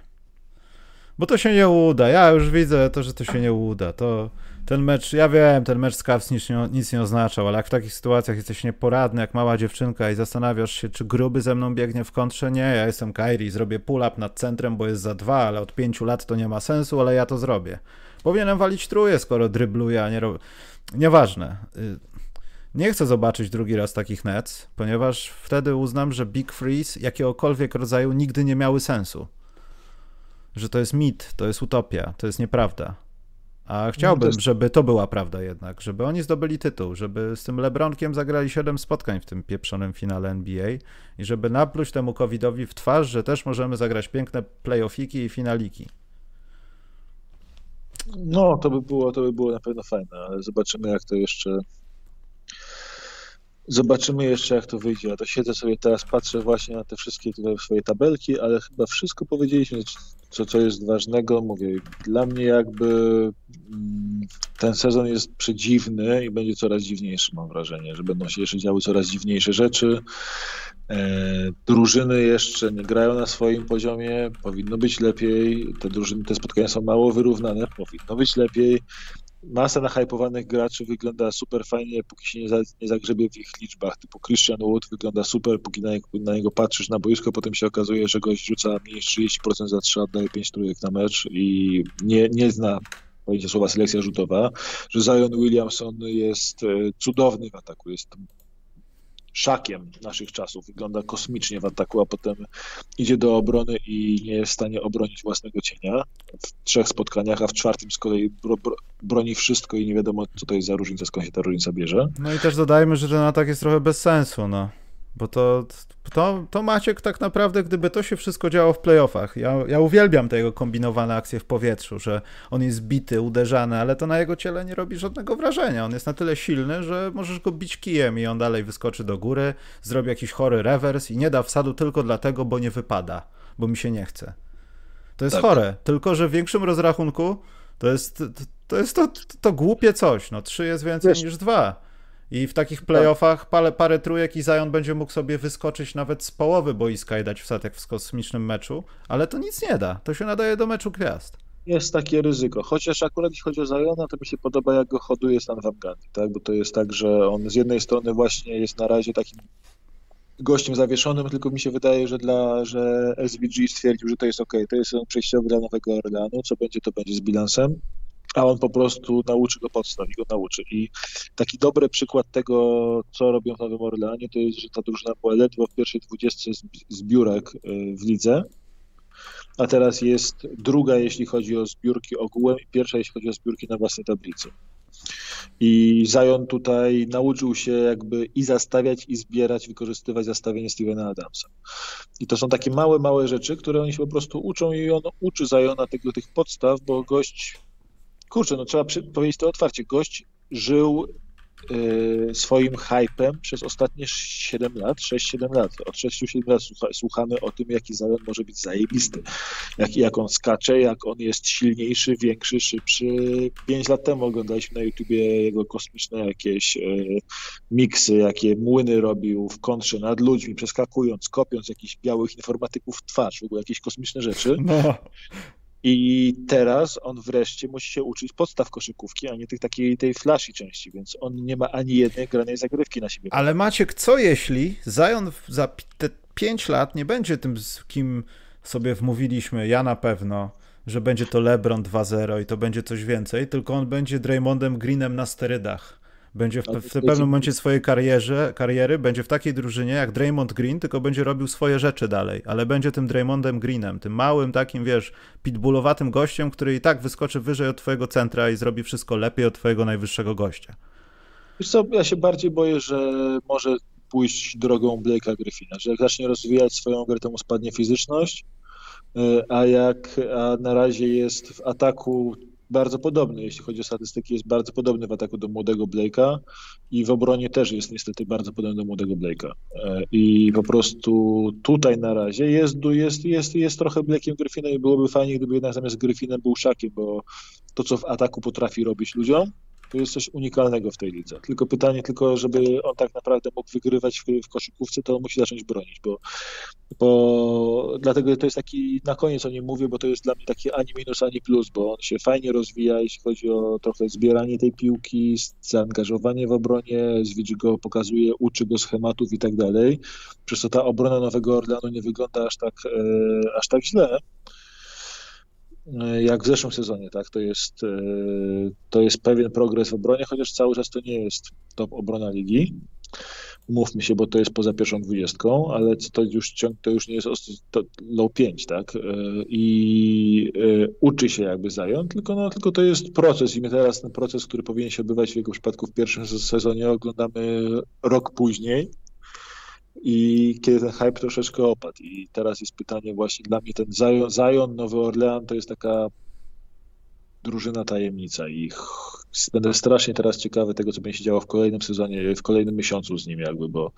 Bo to się nie uda. Ja już widzę to, że to się nie uda. To ten mecz, ja wiem, ten mecz z Cavs nic nic nie oznaczał, ale jak w takich sytuacjach jesteś nieporadny, jak mała dziewczynka i zastanawiasz się, czy gruby ze mną biegnie w kontrze, nie, ja jestem Kairi, zrobię pull-up nad centrem, bo jest za dwa, ale od pięciu lat to nie ma sensu, ale ja to zrobię. Powinienem walić truje, skoro drybluję, a nie robię. Nieważne. Y, nie chcę zobaczyć drugi raz takich nets, ponieważ wtedy uznam, że Big Freeze jakiegokolwiek rodzaju nigdy nie miały sensu. Że to jest mit, to jest utopia, to jest nieprawda. A chciałbym, no żeby to była prawda jednak, żeby oni zdobyli tytuł, żeby z tym Lebronkiem zagrali 7 spotkań w tym pieprzonym finale NBA i żeby napluć temu covidowi w twarz, że też możemy zagrać piękne playoffiki i finaliki. No, to by było, to by było na pewno fajne, ale zobaczymy jak to jeszcze Zobaczymy jeszcze, jak to wyjdzie. Ja to siedzę sobie teraz, patrzę właśnie na te wszystkie tutaj swoje tabelki, ale chyba wszystko powiedzieliśmy, co, co jest ważnego. Mówię, dla mnie jakby mm, ten sezon jest przedziwny i będzie coraz dziwniejszy, mam wrażenie, że będą się jeszcze działy coraz dziwniejsze rzeczy. E, drużyny jeszcze nie grają na swoim poziomie, powinno być lepiej. Te drużyny, te spotkania są mało wyrównane, powinno być lepiej masa nahypowanych graczy wygląda super fajnie, póki się nie, za, nie zagrzebie w ich liczbach. Typu Christian Wood wygląda super, póki na, na, niego patrzysz na boisko, potem się okazuje, że gość rzuca mniej niż 30% za 3, oddaje 5 trójek na mecz i nie, nie zna pojęcia słowa selekcja rzutowa, że Zion Williamson jest e, cudowny w ataku, jest szakiem naszych czasów. Wygląda kosmicznie w ataku, a potem idzie do obrony i nie jest w stanie obronić własnego cienia w trzech spotkaniach, a w czwartym z kolei bro, bro, broni wszystko i nie wiadomo, co to jest za różnica, skąd się ta różnica bierze. No i też dodajmy, że ten atak jest trochę bez sensu, no. Bo to, to, to Maciek tak naprawdę, gdyby to się wszystko działo w playoffach, ja, ja uwielbiam te jego kombinowane akcje w powietrzu, że on jest bity, uderzany, ale to na jego ciele nie robi żadnego wrażenia. On jest na tyle silny, że możesz go bić kijem i on dalej wyskoczy do góry, zrobi jakiś chory rewers i nie da wsadu tylko dlatego, bo nie wypada, bo mi się nie chce. To jest tak. chore, tylko że w większym rozrachunku to jest to, jest to, to, głupie coś. No, trzy jest więcej Wiesz, niż dwa. I w takich playoffach parę, parę trójek i Zion będzie mógł sobie wyskoczyć nawet z połowy boiska i dać wsadek w kosmicznym meczu, ale to nic nie da. To się nadaje do meczu gwiazd. Jest takie ryzyko. Chociaż akurat jeśli chodzi o Zajona, to mi się podoba, jak go hoduje Stan Van Gundy, tak? Bo to jest tak, że on z jednej strony właśnie jest na razie takim gościem zawieszonym, tylko mi się wydaje, że dla, że SVG stwierdził, że to jest ok, to jest przejściowy dla Nowego Orleanu, co będzie, to będzie z bilansem a on po prostu nauczy go podstaw i go nauczy. I taki dobry przykład tego, co robią w Nowym Orleanie, to jest, że ta drużyna była ledwo w pierwszej dwudziestce zbiórek y, w lidze, a teraz jest druga, jeśli chodzi o zbiórki ogółem i pierwsza, jeśli chodzi o zbiórki na własnej tablicy. I Zion tutaj nauczył się jakby i zastawiać, i zbierać, wykorzystywać zastawienie Stevena Adamsa. I to są takie małe, małe rzeczy, które oni się po prostu uczą i on uczy Ziona tego, tych podstaw, bo gość kurczę, no trzeba powiedzieć to otwarcie, gość żył y, swoim hypem przez ostatnie 7 lat, 6-7 lat. Od 6-7 lat słuchamy o tym, jaki Zion może być zajebisty, jak, jak on skacze, jak on jest silniejszy, większy, szybszy. 5 lat temu oglądaliśmy na YouTubie jego kosmiczne jakieś y, miksy, jakie młyny robił w kontrze nad ludźmi, przeskakując, kopiąc jakichś białych informatyków w twarz, w ogóle jakieś kosmiczne rzeczy. No. I teraz on wreszcie musi się uczyć podstaw koszykówki, a nie tych takiej tej flashy części, więc on nie ma ani jednej granej zagrywki na siebie. Ale Maciek, co jeśli Zion za te 5 lat nie będzie tym, z kim sobie wmówiliśmy, ja na pewno, że będzie to LeBron 2-0 i to będzie coś więcej, tylko on będzie Draymondem Greenem na sterydach. Będzie w, w pewnym momencie swojej karierze, kariery, będzie w takiej drużynie jak Draymond Green, tylko będzie robił swoje rzeczy dalej, ale będzie tym Draymondem Greenem, tym małym takim, wiesz, pitbullowatym gościem, który i tak wyskoczy wyżej od twojego centra i zrobi wszystko lepiej od twojego najwyższego gościa. Wiesz co, ja się bardziej boję, że może pójść drogą Blake'a Griffina, że jak zacznie rozwijać swoją grę, to mu spadnie fizyczność, y, a jak a na razie jest w ataku bardzo podobny, jeśli chodzi o statystyki, jest bardzo podobny w ataku do młodego Blake'a i w obronie też jest niestety bardzo podobny do młodego Blake'a. E, I po prostu tutaj na razie jest, jest, jest, jest trochę Blake'iem Griffinem i byłoby fajnie, gdyby jednak zamiast Griffinem był Szakiem, bo to, co w ataku potrafi robić ludziom, to jest coś unikalnego w tej lidze. Tylko pytanie, tylko żeby on tak naprawdę mógł wygrywać w, w koszykówce, to musi zacząć bronić, bo, bo dlatego to jest taki, na koniec o nim mówię, bo to jest dla mnie taki ani minus, ani plus, bo on się fajnie rozwija, jeśli chodzi o trochę zbieranie tej piłki, zaangażowanie w obronie, Zwidzi go pokazuje, uczy go schematów i tak dalej, przez to ta obrona Nowego Orleanu nie wygląda aż tak, e, aż tak źle, jak w zeszłym sezonie, tak? To jest, e, to jest pewien progres w obronie, chociaż cały czas to nie jest top obrona ligi. Mówmy się, bo to jest poza pierwszą dwudziestką, ale to już ciąg, to już nie jest low 5, tak? E, I uczy się jakby zająć, tylko, no, tylko to jest proces i my teraz ten proces, który powinien się odbywać w jego przypadku w pierwszym sezonie, oglądamy rok później i kiedy ten hype troszeczkę opadł. I teraz jest pytanie właśnie dla mnie ten Zion, Zion Nowy Orlean to jest taka drużyna tajemnica i będę strasznie teraz ciekawy tego, co będzie się działo w kolejnym sezonie, w kolejnym miesiącu z nim jakby, bo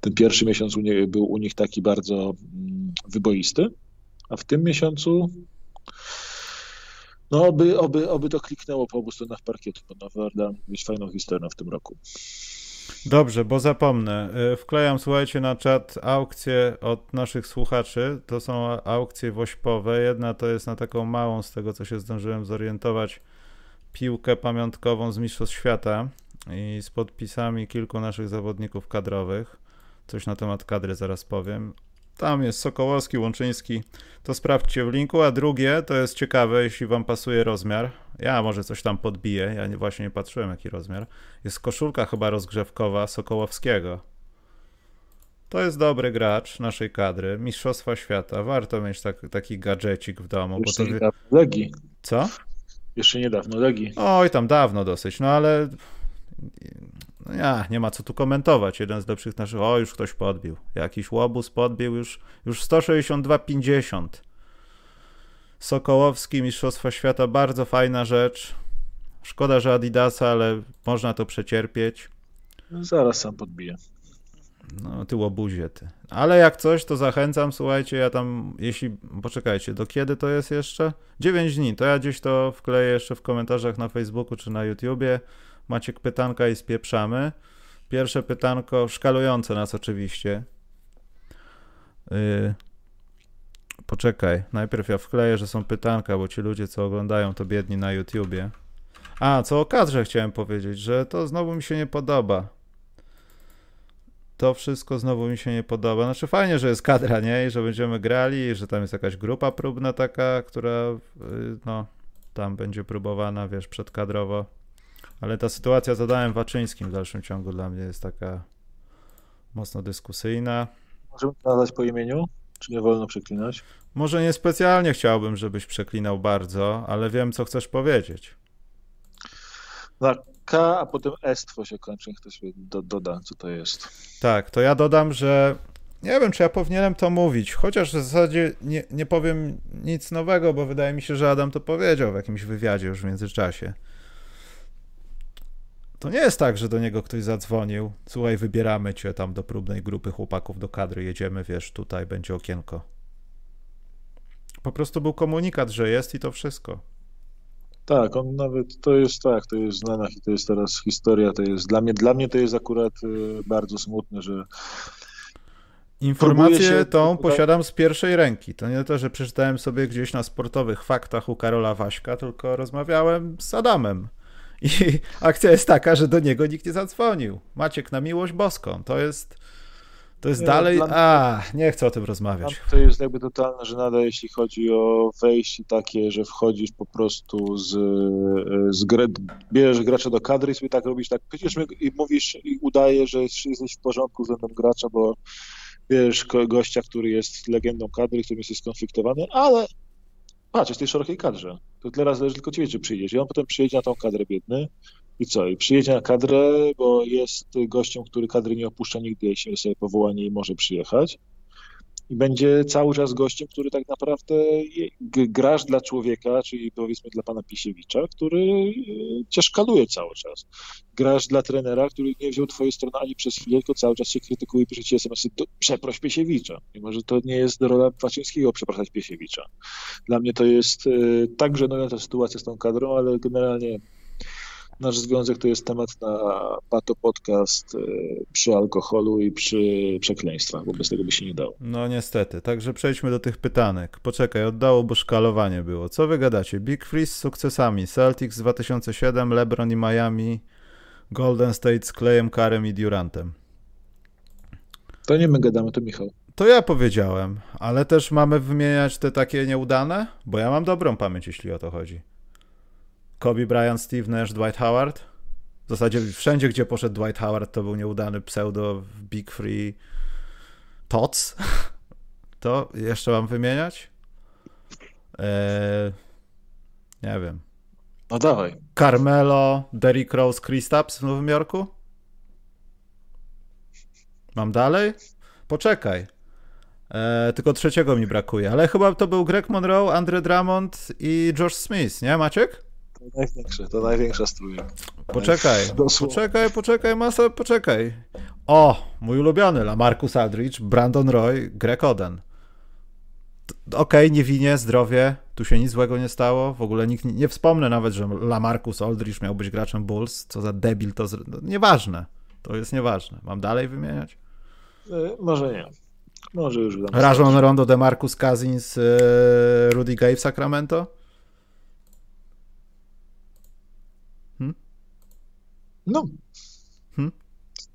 ten pierwszy miesiąc u nie, był u nich taki bardzo mm, wyboisty, a w tym miesiącu no oby, oby, oby to kliknęło po obu stronach parkietu, bo Nowy Orlean być fajną historią w tym roku. Dobrze, bo zapomnę. Y, wklejam, słuchajcie, na czat aukcje od naszych słuchaczy. To są aukcje wośpowe. Jedna to jest na taką małą, z tego co się zdążyłem zorientować, piłkę pamiątkową z Mistrzostw Świata i z podpisami kilku naszych zawodników kadrowych. Coś na temat kadry zaraz powiem. Tam jest Sokołowski, Łączyński. To sprawdźcie w linku. A drugie to jest ciekawe, jeśli wam pasuje rozmiar. Ja może coś tam podbiję. Ja nie, właśnie nie patrzyłem, jaki rozmiar. Jest koszulka chyba rozgrzewkowa Sokołowskiego. To jest dobry gracz naszej kadry. Mistrzostwa Świata. Warto mieć tak, taki gadżecik w domu. Jeszcze bo to niedawno Legii. Co? Jeszcze niedawno Legii. Oj, tam dawno dosyć. No ale ja, nie ma co tu komentować. Jeden z lepszych naszych, o już ktoś podbił. Jakiś łobuz podbił już, już 162,50. Sokołowski, Mistrzostwa Świata, bardzo fajna rzecz. Szkoda, że Adidasa, ale można to przecierpieć. No, zaraz sam podbiję. No, ty łobuzie, ty. Ale jak coś, to zachęcam, słuchajcie, ja tam, jeśli, poczekajcie, do kiedy to jest jeszcze? 9 dni, to ja gdzieś to wkleję jeszcze w komentarzach na Facebooku czy na YouTubie. Maciek pytanka i spieprzamy. Pierwsze pytanko, szkalujące nas oczywiście. Yy, poczekaj, najpierw ja wkleję, że są pytanka, bo ci ludzie, co oglądają, to biedni na YouTubie. A, co o kadrze chciałem powiedzieć, że to znowu mi się nie podoba. To wszystko znowu mi się nie podoba. Znaczy fajnie, że jest kadra, nie? I że będziemy grali, i że tam jest jakaś grupa próbna taka, która yy, no, tam będzie próbowana, wiesz, przedkadrowo. Ale ta sytuacja z Adamem Waczyńskim w dalszym ciągu dla mnie jest taka mocno dyskusyjna. Możemy nazwać po imieniu? Czy nie wolno przeklinać? Może niespecjalnie chciałbym, żebyś przeklinał bardzo, ale wiem, co chcesz powiedzieć. Na K, a potem estwo się kończy. Ktoś do, doda, co to jest. Tak, to ja dodam, że nie wiem, czy ja powinienem to mówić, chociaż w zasadzie nie, nie powiem nic nowego, bo wydaje mi się, że Adam to powiedział w jakimś wywiadzie już w międzyczasie. To nie jest tak, że do niego ktoś zadzwonił. Słuchaj, wybieramy cię tam do próbnej grupy chłopaków do kadry, jedziemy, wiesz, tutaj będzie okienko. Po prostu był komunikat, że jest i to wszystko. Tak, on nawet to jest tak, to jest znana i to jest teraz historia, to jest dla mnie, dla mnie to jest akurat y, bardzo smutne, że Informację tą posiadam z pierwszej ręki. To nie to, że przeczytałem sobie gdzieś na sportowych faktach u Karola Waśka, tylko rozmawiałem z Adamem. I akcja jest taka, że do niego nikt nie zadzwonił. Maciek na miłość boską. To jest to jest nie, dalej. A, nie chcę o tym rozmawiać. To jest jakby totalna żenada, jeśli chodzi o wejście takie, że wchodzisz po prostu z, z gry, bierzesz gracza do kadry i sobie tak robisz, tak przecież i mówisz i udajesz, że jesteś w porządku względem gracza, bo bierzesz gościa, który jest legendą kadry, którym jesteś skonfliktowany, ale patrz, jest tej szerokiej kadrze. To teraz zależy tylko ciebie, czy przyjdziesz. I on potem przyjedzie na tą kadrę biedny i co? I przyjedzie na kadrę, bo jest gościem, który kadry nie opuszcza nigdy, jeśli sobie powołanie i może przyjechać. I będzie cały czas gościem, który tak naprawdę grasz dla człowieka, czyli powiedzmy dla pana Pisiewicza, który e, cię szkaluje cały czas. Grasz dla trenera, który nie wziął twojej strony ani przez chwilę, tylko cały czas się krytykuje i pisze ci SMS-y, przeproś Piesiewicza. Mimo, że to nie jest rola Paczyńskiego przepraszać Piesiewicza. Dla mnie to jest e, tak żenująca sytuacja z tą kadrą, ale generalnie Nasz związek to jest temat na pato podcast e, przy alkoholu i przy przekleństwach, bo bez tego by się nie dało. No niestety, także przejdźmy do tych pytanek. Poczekaj, oddało, bo szkalowanie było. Co wy gadacie? Big Freeze z sukcesami. Celtics 2007, LeBron i Miami, Golden State z Clayem, Karem i Durantem. To nie my gadamy, to Michał. To ja powiedziałem, ale też mamy wymieniać te takie nieudane? Bo ja mam dobrą pamięć, jeśli o to chodzi. Kobe Bryant, Steve Nash, Dwight Howard. W zasadzie wszędzie, gdzie poszedł Dwight Howard, to był nieudany pseudo Big Free Tots. To jeszcze mam wymieniać? Eee, nie wiem. No dawaj. Carmelo, Derrick Rose, Kristaps w Nowym Jorku? Mam dalej? Poczekaj. Eee, tylko trzeciego mi brakuje, ale chyba to był Greg Monroe, Andre Drummond i Josh Smith, nie Maciek? To największe, to największa strój. Poczekaj, poczekaj, poczekaj, masa, poczekaj. O, mój ulubiony, Lamarcus Aldridge, Brandon Roy, Greg Oden. Okej, okay, nie winie, zdrowie, tu się nic złego nie stało, w ogóle nikt, nie wspomnę nawet, że Lamarcus Aldridge miał być graczem Bulls, co za debil, to z... no, nieważne, to jest nieważne. Mam dalej wymieniać? Yy, może nie. Może już. Rajon Rondo, DeMarcus Cousins, yy, Rudy Gay w Sacramento? No. Hmm?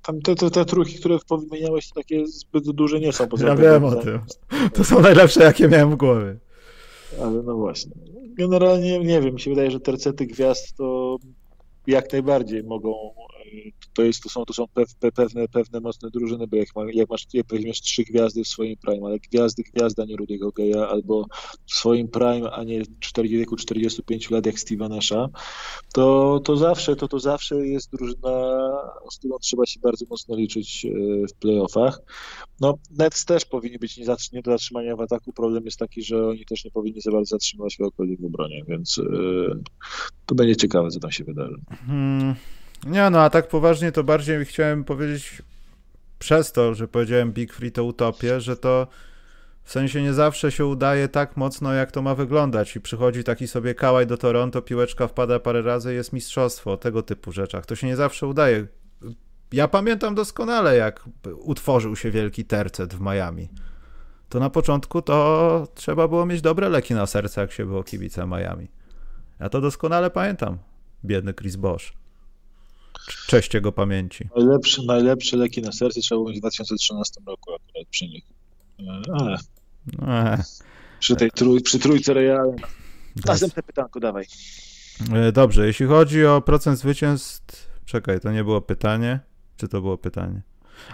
Tam te, te, te trójki, które wymieniałeś, takie zbyt duże nie są. ja wiem o tym. To są najlepsze, jakie miałem w głowie. Ale no właśnie. Generalnie nie wiem, mi się wydaje, że tercety gwiazd to jak najbardziej mogą to, jest, to są, to są pewne, pewne mocne drużyny, bo jak, jak masz, jak trzy gwiazdy w swoim prime, ale gwiazdy, gwiazda, nie Rudiego Geja, albo w swoim prime, a nie w 40, wieku 45 lat jak Steve'a Nasha, to, to zawsze, to, to zawsze jest drużyna, z którą trzeba się bardzo mocno liczyć e, w playoffach. No, Nets też powinni być nie, do zatrzymania w ataku. Problem jest taki, że oni też nie powinni za bardzo zatrzymać kogokolwiek w obronie, więc yy, to będzie ciekawe, co tam się wydarzy. Hmm. Nie, no a tak poważnie to bardziej chciałem powiedzieć przez to, że powiedziałem Big Free to utopię, że to w sensie nie zawsze się udaje tak mocno, jak to ma wyglądać i przychodzi taki sobie kałaj do Toronto, piłeczka wpada parę razy jest mistrzostwo, tego typu rzeczach. To się nie zawsze udaje. Ja pamiętam doskonale, jak utworzył się wielki tercet w Miami. To na początku to trzeba było mieć dobre leki na serce, jak się było kibica Miami. Ja to doskonale pamiętam. Biedny Chris Bosch. Cześć jego pamięci. Najlepsze, najlepsze leki na serce trzeba było mieć w 2013 roku akurat przy nich. Ale. E. Przy tej trój, przy trójce Real. Następne pytanko, dawaj. E, dobrze, jeśli chodzi o procent zwycięstw, czekaj, to nie było pytanie, czy to było pytanie?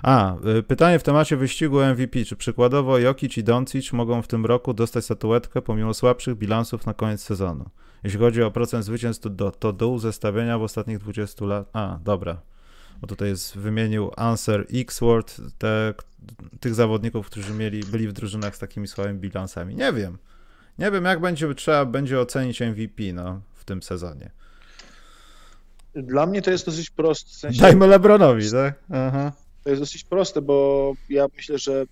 A, e, pytanie w temacie wyścigu MVP. Czy przykładowo Jokic i Doncic mogą w tym roku dostać statuetkę pomimo słabszych bilansów na koniec sezonu? Jeśli chodzi o procent zwycięstw, to, do, to dół zestawienia w ostatnich 20 latach. A, dobra. Bo tutaj jest, wymienił Answer X-Word, te, tych zawodników, którzy mieli, byli w drużynach z takimi słabymi bilansami. Nie wiem. Nie wiem, jak będzie, trzeba będzie ocenić MVP no, w tym sezonie. Dla mnie to jest dosyć proste. W sensie... Dajmy Lebronowi, tak? Aha. To jest dosyć proste, bo ja myślę, że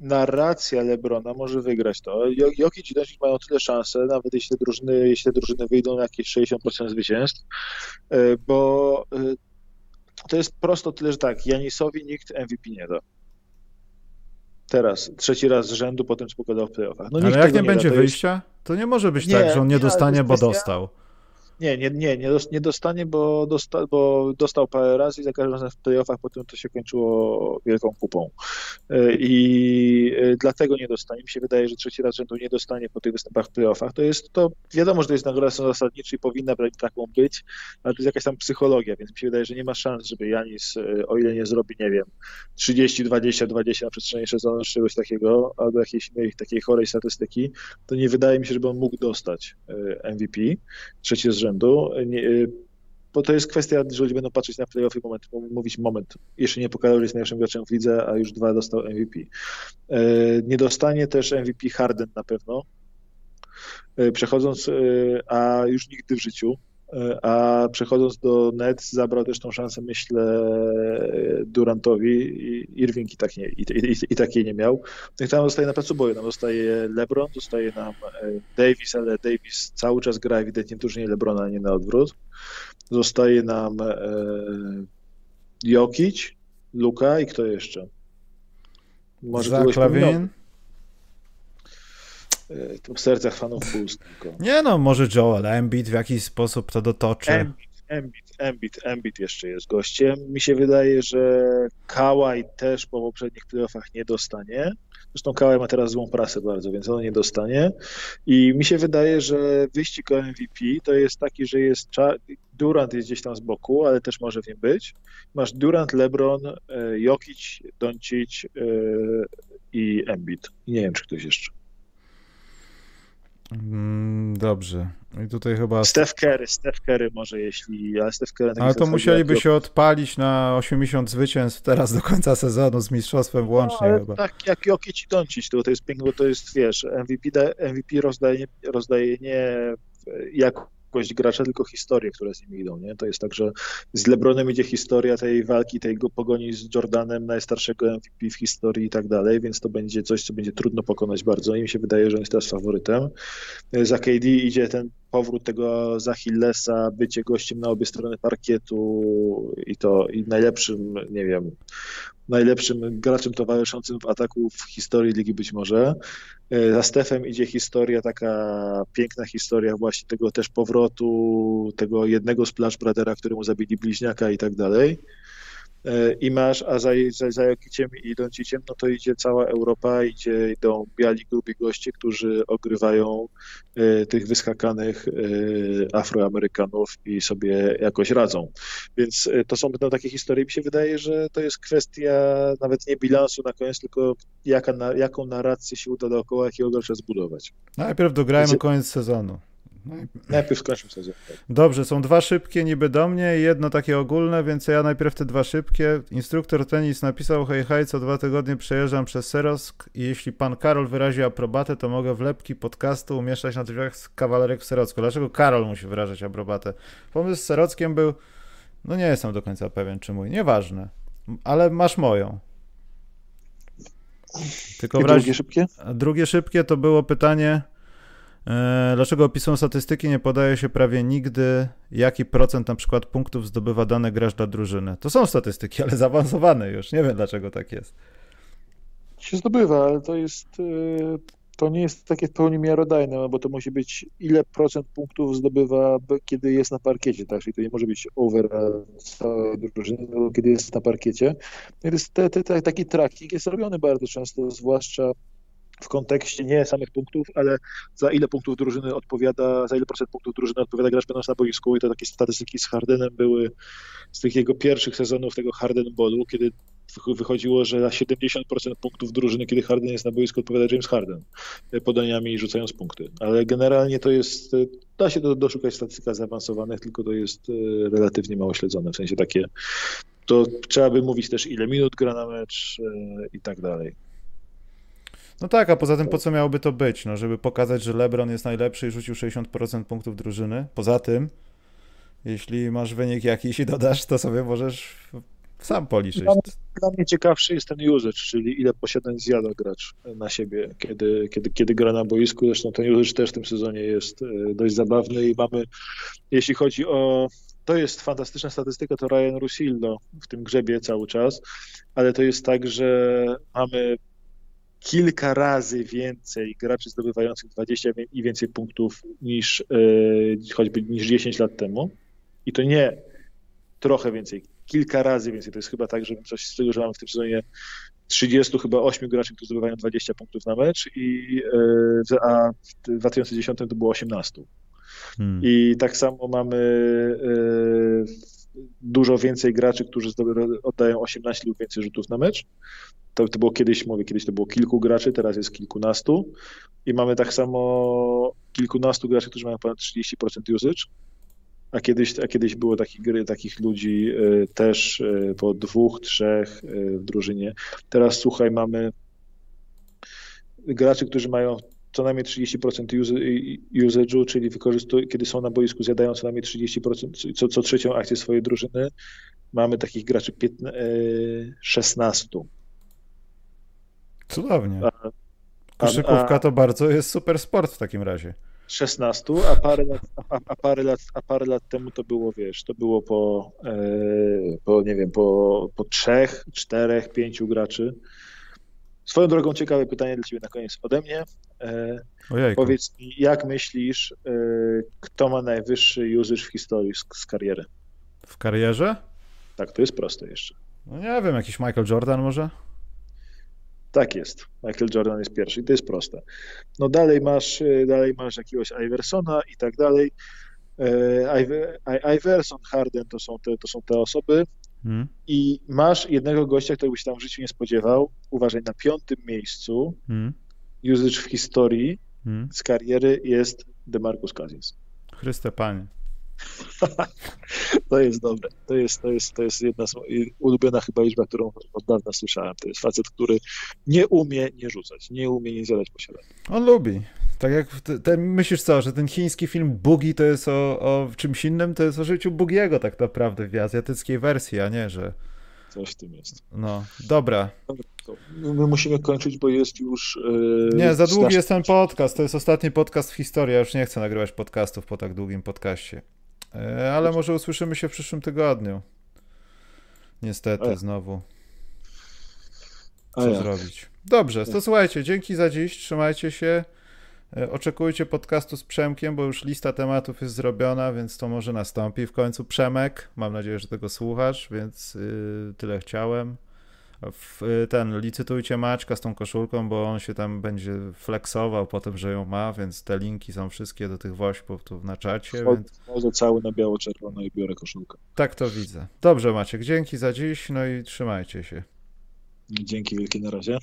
narracja Lebrona może wygrać to. Jokic i Doncic mają tyle szanse, nawet jeśli drużyny, jeśli drużyny wyjdą na jakieś 60% zwycięstw, e, bo e, to jest prosto tyle, że tak, Janisowi nikt MVP nie da. Teraz, trzeci raz z rzędu po tym, co pokazał w playoffach. No, Ale jak nie, nie będzie da, to wyjścia, jest... to nie może być nie, tak, że on nie, nie dostanie, bo dostał. Nie, nie, nie, nie dostanie, bo, dosta, bo dostał parę razy i za każdym razem w playoffach potem to się kończyło wielką kupą. E, I e, dlatego nie dostanie. Mi się wydaje, że trzeci raz rzędu nie dostanie po tych występach w playoffach. To jest to, wiadomo, że to jest nagroda zasadnicza i powinna taką być, ale to jest jakaś tam psychologia, więc mi się wydaje, że nie ma szans, żeby Janis, e, o ile nie zrobi, nie wiem, 30, 20, 20 na przestrzeni sezonu, czegoś takiego, albo jakiejś innej takiej chorej statystyki, to nie wydaje mi się, żeby on mógł dostać MVP trzeci z rzędu rzędu. Nie, y, bo to jest kwestia, że ludzie będą patrzeć na playoffy moment, mówić moment, jeszcze nie pokazał, że jest najlepszym graczem w lidze, a już dwa dostał MVP. E, nie dostanie też MVP Harden na pewno, e, przechodząc, a już nigdy w życiu, a przechodząc do Nets zabrał też tą szansę, myślę, Durantowi. Irving i, tak nie, i, i, i takiej nie miał. No i tam zostaje na placu boju. Nam zostaje LeBron, zostaje nam e, Davis, ale Davis cały czas gra ewidentnie w drużynie LeBrona, a nie na odwrót. Zostaje nam e, Jokic, Luka i kto jeszcze? Może Zach Lavin? E, to w sercach fanów Bulls tylko. Nie no, może Joel Embiid w jakiś sposób to dotoczy. Embiid, Embiid, Embiid, Embiid jeszcze jest gościem. Mi się wydaje, że Kawaj też po poprzednich playoffach nie dostanie. Zresztą Kawaj ma teraz złą prasę bardzo, więc on nie dostanie. I mi się wydaje, że wyścig o MVP to jest taki, że jest Durant jest gdzieś tam z boku, ale też może w nim być. Masz Durant, LeBron, e, Jokic, Doncic e, i Embiid. Nie wiem, czy ktoś jeszcze. Mm, dobrze. I tutaj chyba. Steph Curry, Steph Curry może jeśli. Ale, Steph Curry ale to musieliby się odpalić na 80 zwycięstw teraz do końca sezonu z mistrzostwem włącznie no, chyba. Tak jak Jokic i Doncic, to, to jest piękne, bo to jest, wiesz, MVP, MVP rozdaje, rozdaje nie jak jakość gracza, tylko historie, które z nimi idą. Nie? To jest tak, że z LeBronem idzie historia tej walki, tej pogoni z Jordanem, najstarszego MVP w historii i tak dalej, więc to będzie coś, co będzie trudno pokonać bardzo i mi się wydaje, że on jest teraz faworytem. Za KD idzie ten powrót tego Zachillesa, bycie gościem na obie strony parkietu i to i najlepszym, nie wiem, najlepszym graczem towarzyszącym w ataku w historii ligi być może. E, za Stefem idzie historia, taka piękna historia właśnie tego też powrotu, tego jednego Splash Brothera, któremu zabili bliźniaka i tak dalej. E, i masz, a za, za, za Jokiciem i Donciciem, no to idzie cała Europa, idzie, idą biali, grubi goście, którzy ogrywają y, tych wyskakanych y, Afroamerykanów i sobie jakoś radzą. Więc y, to są no, takie historie. Mi się wydaje, że to jest kwestia nawet nie bilansu na koniec, tylko jaka, na, jaką narrację się uda dookoła jakiego gracza zbudować. Najpierw dograjmy Więc... koniec sezonu. Najpierw skończył sezon. Dobrze, są dwa szybkie niby do mnie i jedno takie ogólne, więc ja najpierw te dwa szybkie. Instruktor tenis napisał, hej, hej, co dwa tygodnie przejeżdżam przez Serock i jeśli pan Karol wyrazi aprobatę, to mogę wlepki podcastu umieszczać na drzwiach z kawalerek w Serocku. Dlaczego Karol musi wyrażać aprobatę? Pomysł z Serockiem był, no nie jestem do końca pewien, czy mój, nieważne, ale masz moją. Tylko I drugie szybkie? Drugie szybkie to było pytanie dlaczego opisują statystyki nie podaje się prawie nigdy, jaki procent na przykład punktów zdobywa dany gracz dla drużyny? To są statystyki, ale zaawansowane już. Nie wiem, dlaczego tak jest. Się zdobywa, ale to jest e, to nie jest takie w pełni miarodajne, no bo to musi być ile procent punktów zdobywa, kiedy jest na parkiecie, tak? Czyli to nie może być over całej drużyny, kiedy jest na parkiecie. Te, te, te, taki tracking jest robiony bardzo często, zwłaszcza w kontekście nie samych punktów, ale za ile punktów drużyny odpowiada, za ile procent punktów drużyny odpowiada gracz będąc na boisku i to takie statystyki z Hardenem były z tych jego pierwszych sezonów tego Harden Ballu, kiedy wychodziło, że na 70% punktów drużyny, kiedy Harden jest na boisku, odpowiada James Harden podaniami i rzucając punkty. Ale generalnie to jest, da się do, doszukać statystyk zaawansowanych, tylko to jest e, relatywnie mało śledzone, w sensie takie, to trzeba by mówić też ile minut gra na mecz e, i tak dalej. No tak, a poza tym po co miałoby to być? No, żeby pokazać, że LeBron jest najlepszy i rzucił 60% punktów drużyny. Poza tym, jeśli masz wynik jakiś i dodasz, to sobie możesz sam policzyć. Dla, mnie ciekawszy jest ten usage, czyli ile posiadań zjada gracz na siebie, kiedy, kiedy, kiedy gra na boisku. Zresztą ten usage też w tym sezonie jest e, dość zabawny i mamy, jeśli chodzi o to jest fantastyczna statystyka, to Ryan Rusillo w tym grzebie cały czas, ale to jest tak, że mamy kilka razy więcej graczy zdobywających 20 i więcej punktów niż e, choćby niż 10 lat temu. I to nie trochę więcej, kilka razy więcej. To jest chyba tak, że coś z tego, że mamy w tym sezonie 30 chyba 8 graczy, którzy zdobywają 20 punktów na mecz, i, e, a w 2010 to było 18. Hmm. I tak samo mamy e, dużo więcej graczy, którzy oddają 18 lub więcej rzutów na mecz. To, to było kiedyś, mówię, kiedyś to było kilku graczy, teraz jest kilkunastu. I mamy tak samo kilkunastu graczy, którzy mają ponad 30% usage. A kiedyś, a kiedyś było takich, gry, takich ludzi e, też e, po dwóch, trzech w drużynie. Teraz słuchaj, mamy graczy, którzy mają co najmniej 30% usage'u, czyli kiedy są na boisku, zjadają co najmniej 30%, co, co trzecią akcję swojej drużyny. Mamy takich graczy 15, 16. E, Cudownie. A, Koszykówka a, to bardzo jest super sport w takim razie. 16, a parę lat, a, a, parę lat, a parę lat temu to było, wiesz, to było po, e, po nie wiem, po, po trzech, czterech, pięciu graczy. Swoją drogą ciekawe pytanie dla Ciebie na koniec ode mnie. E, Ojejku. Powiedz mi, jak myślisz, e, kto ma najwyższy usage w historii z, z kariery? W karierze? Tak, to jest proste jeszcze. No nie wiem, jakiś Michael Jordan może? Tak jest. Michael Jordan jest pierwszy i to jest proste. No dalej masz, e, dalej masz jakiegoś Iversona i tak dalej. Iverson, Harden to są te, to są te osoby. Hmm. I masz jednego gościa, którego się tam w życiu nie spodziewał. Uważaj, na piątym miejscu hmm. usage w historii hmm. z kariery jest DeMarcus Cousins. Chryste Panie. To jest dobre. To jest, to, jest, to jest jedna z ulubiona chyba liczba, którą od dawna słyszałem. To jest facet, który nie umie nie rzucać, nie umie nie zjadać posiadania. On lubi. Tak jak ten, myślisz co, że ten chiński film Boogie to jest o, o czymś innym, to jest o życiu Bugiego tak naprawdę w azjatyckiej wersji, a nie, że... Coś w tym jest. No, dobra. My musimy kończyć, bo jest już... Yy, nie, za długi jest ten podcast, to jest ostatni podcast w historii, ja już nie chcę nagrywać podcastów po tak długim podcaście. Yy, ale może usłyszymy się w przyszłym tygodniu. Niestety, znowu. Co zrobić? Dobrze, to słuchajcie, dzięki za dziś, trzymajcie się. E, oczekujcie podcastu z Przemkiem, bo już lista tematów jest zrobiona, więc to może nastąpi w końcu. Przemek, mam nadzieję, że tego słuchasz, więc yy, tyle chciałem. Ten, licytujcie Maćka z tą koszulką, bo on się tam będzie flexował po tym, że ją ma, więc te linki są wszystkie do tych wośpów tu na czacie. Chodzę, więc... chodzę cały na biało-czerwono i biorę koszulkę. Tak to widzę. Dobrze Maciek, dzięki za dziś, no i trzymajcie się. Dzięki wielkie, na razie.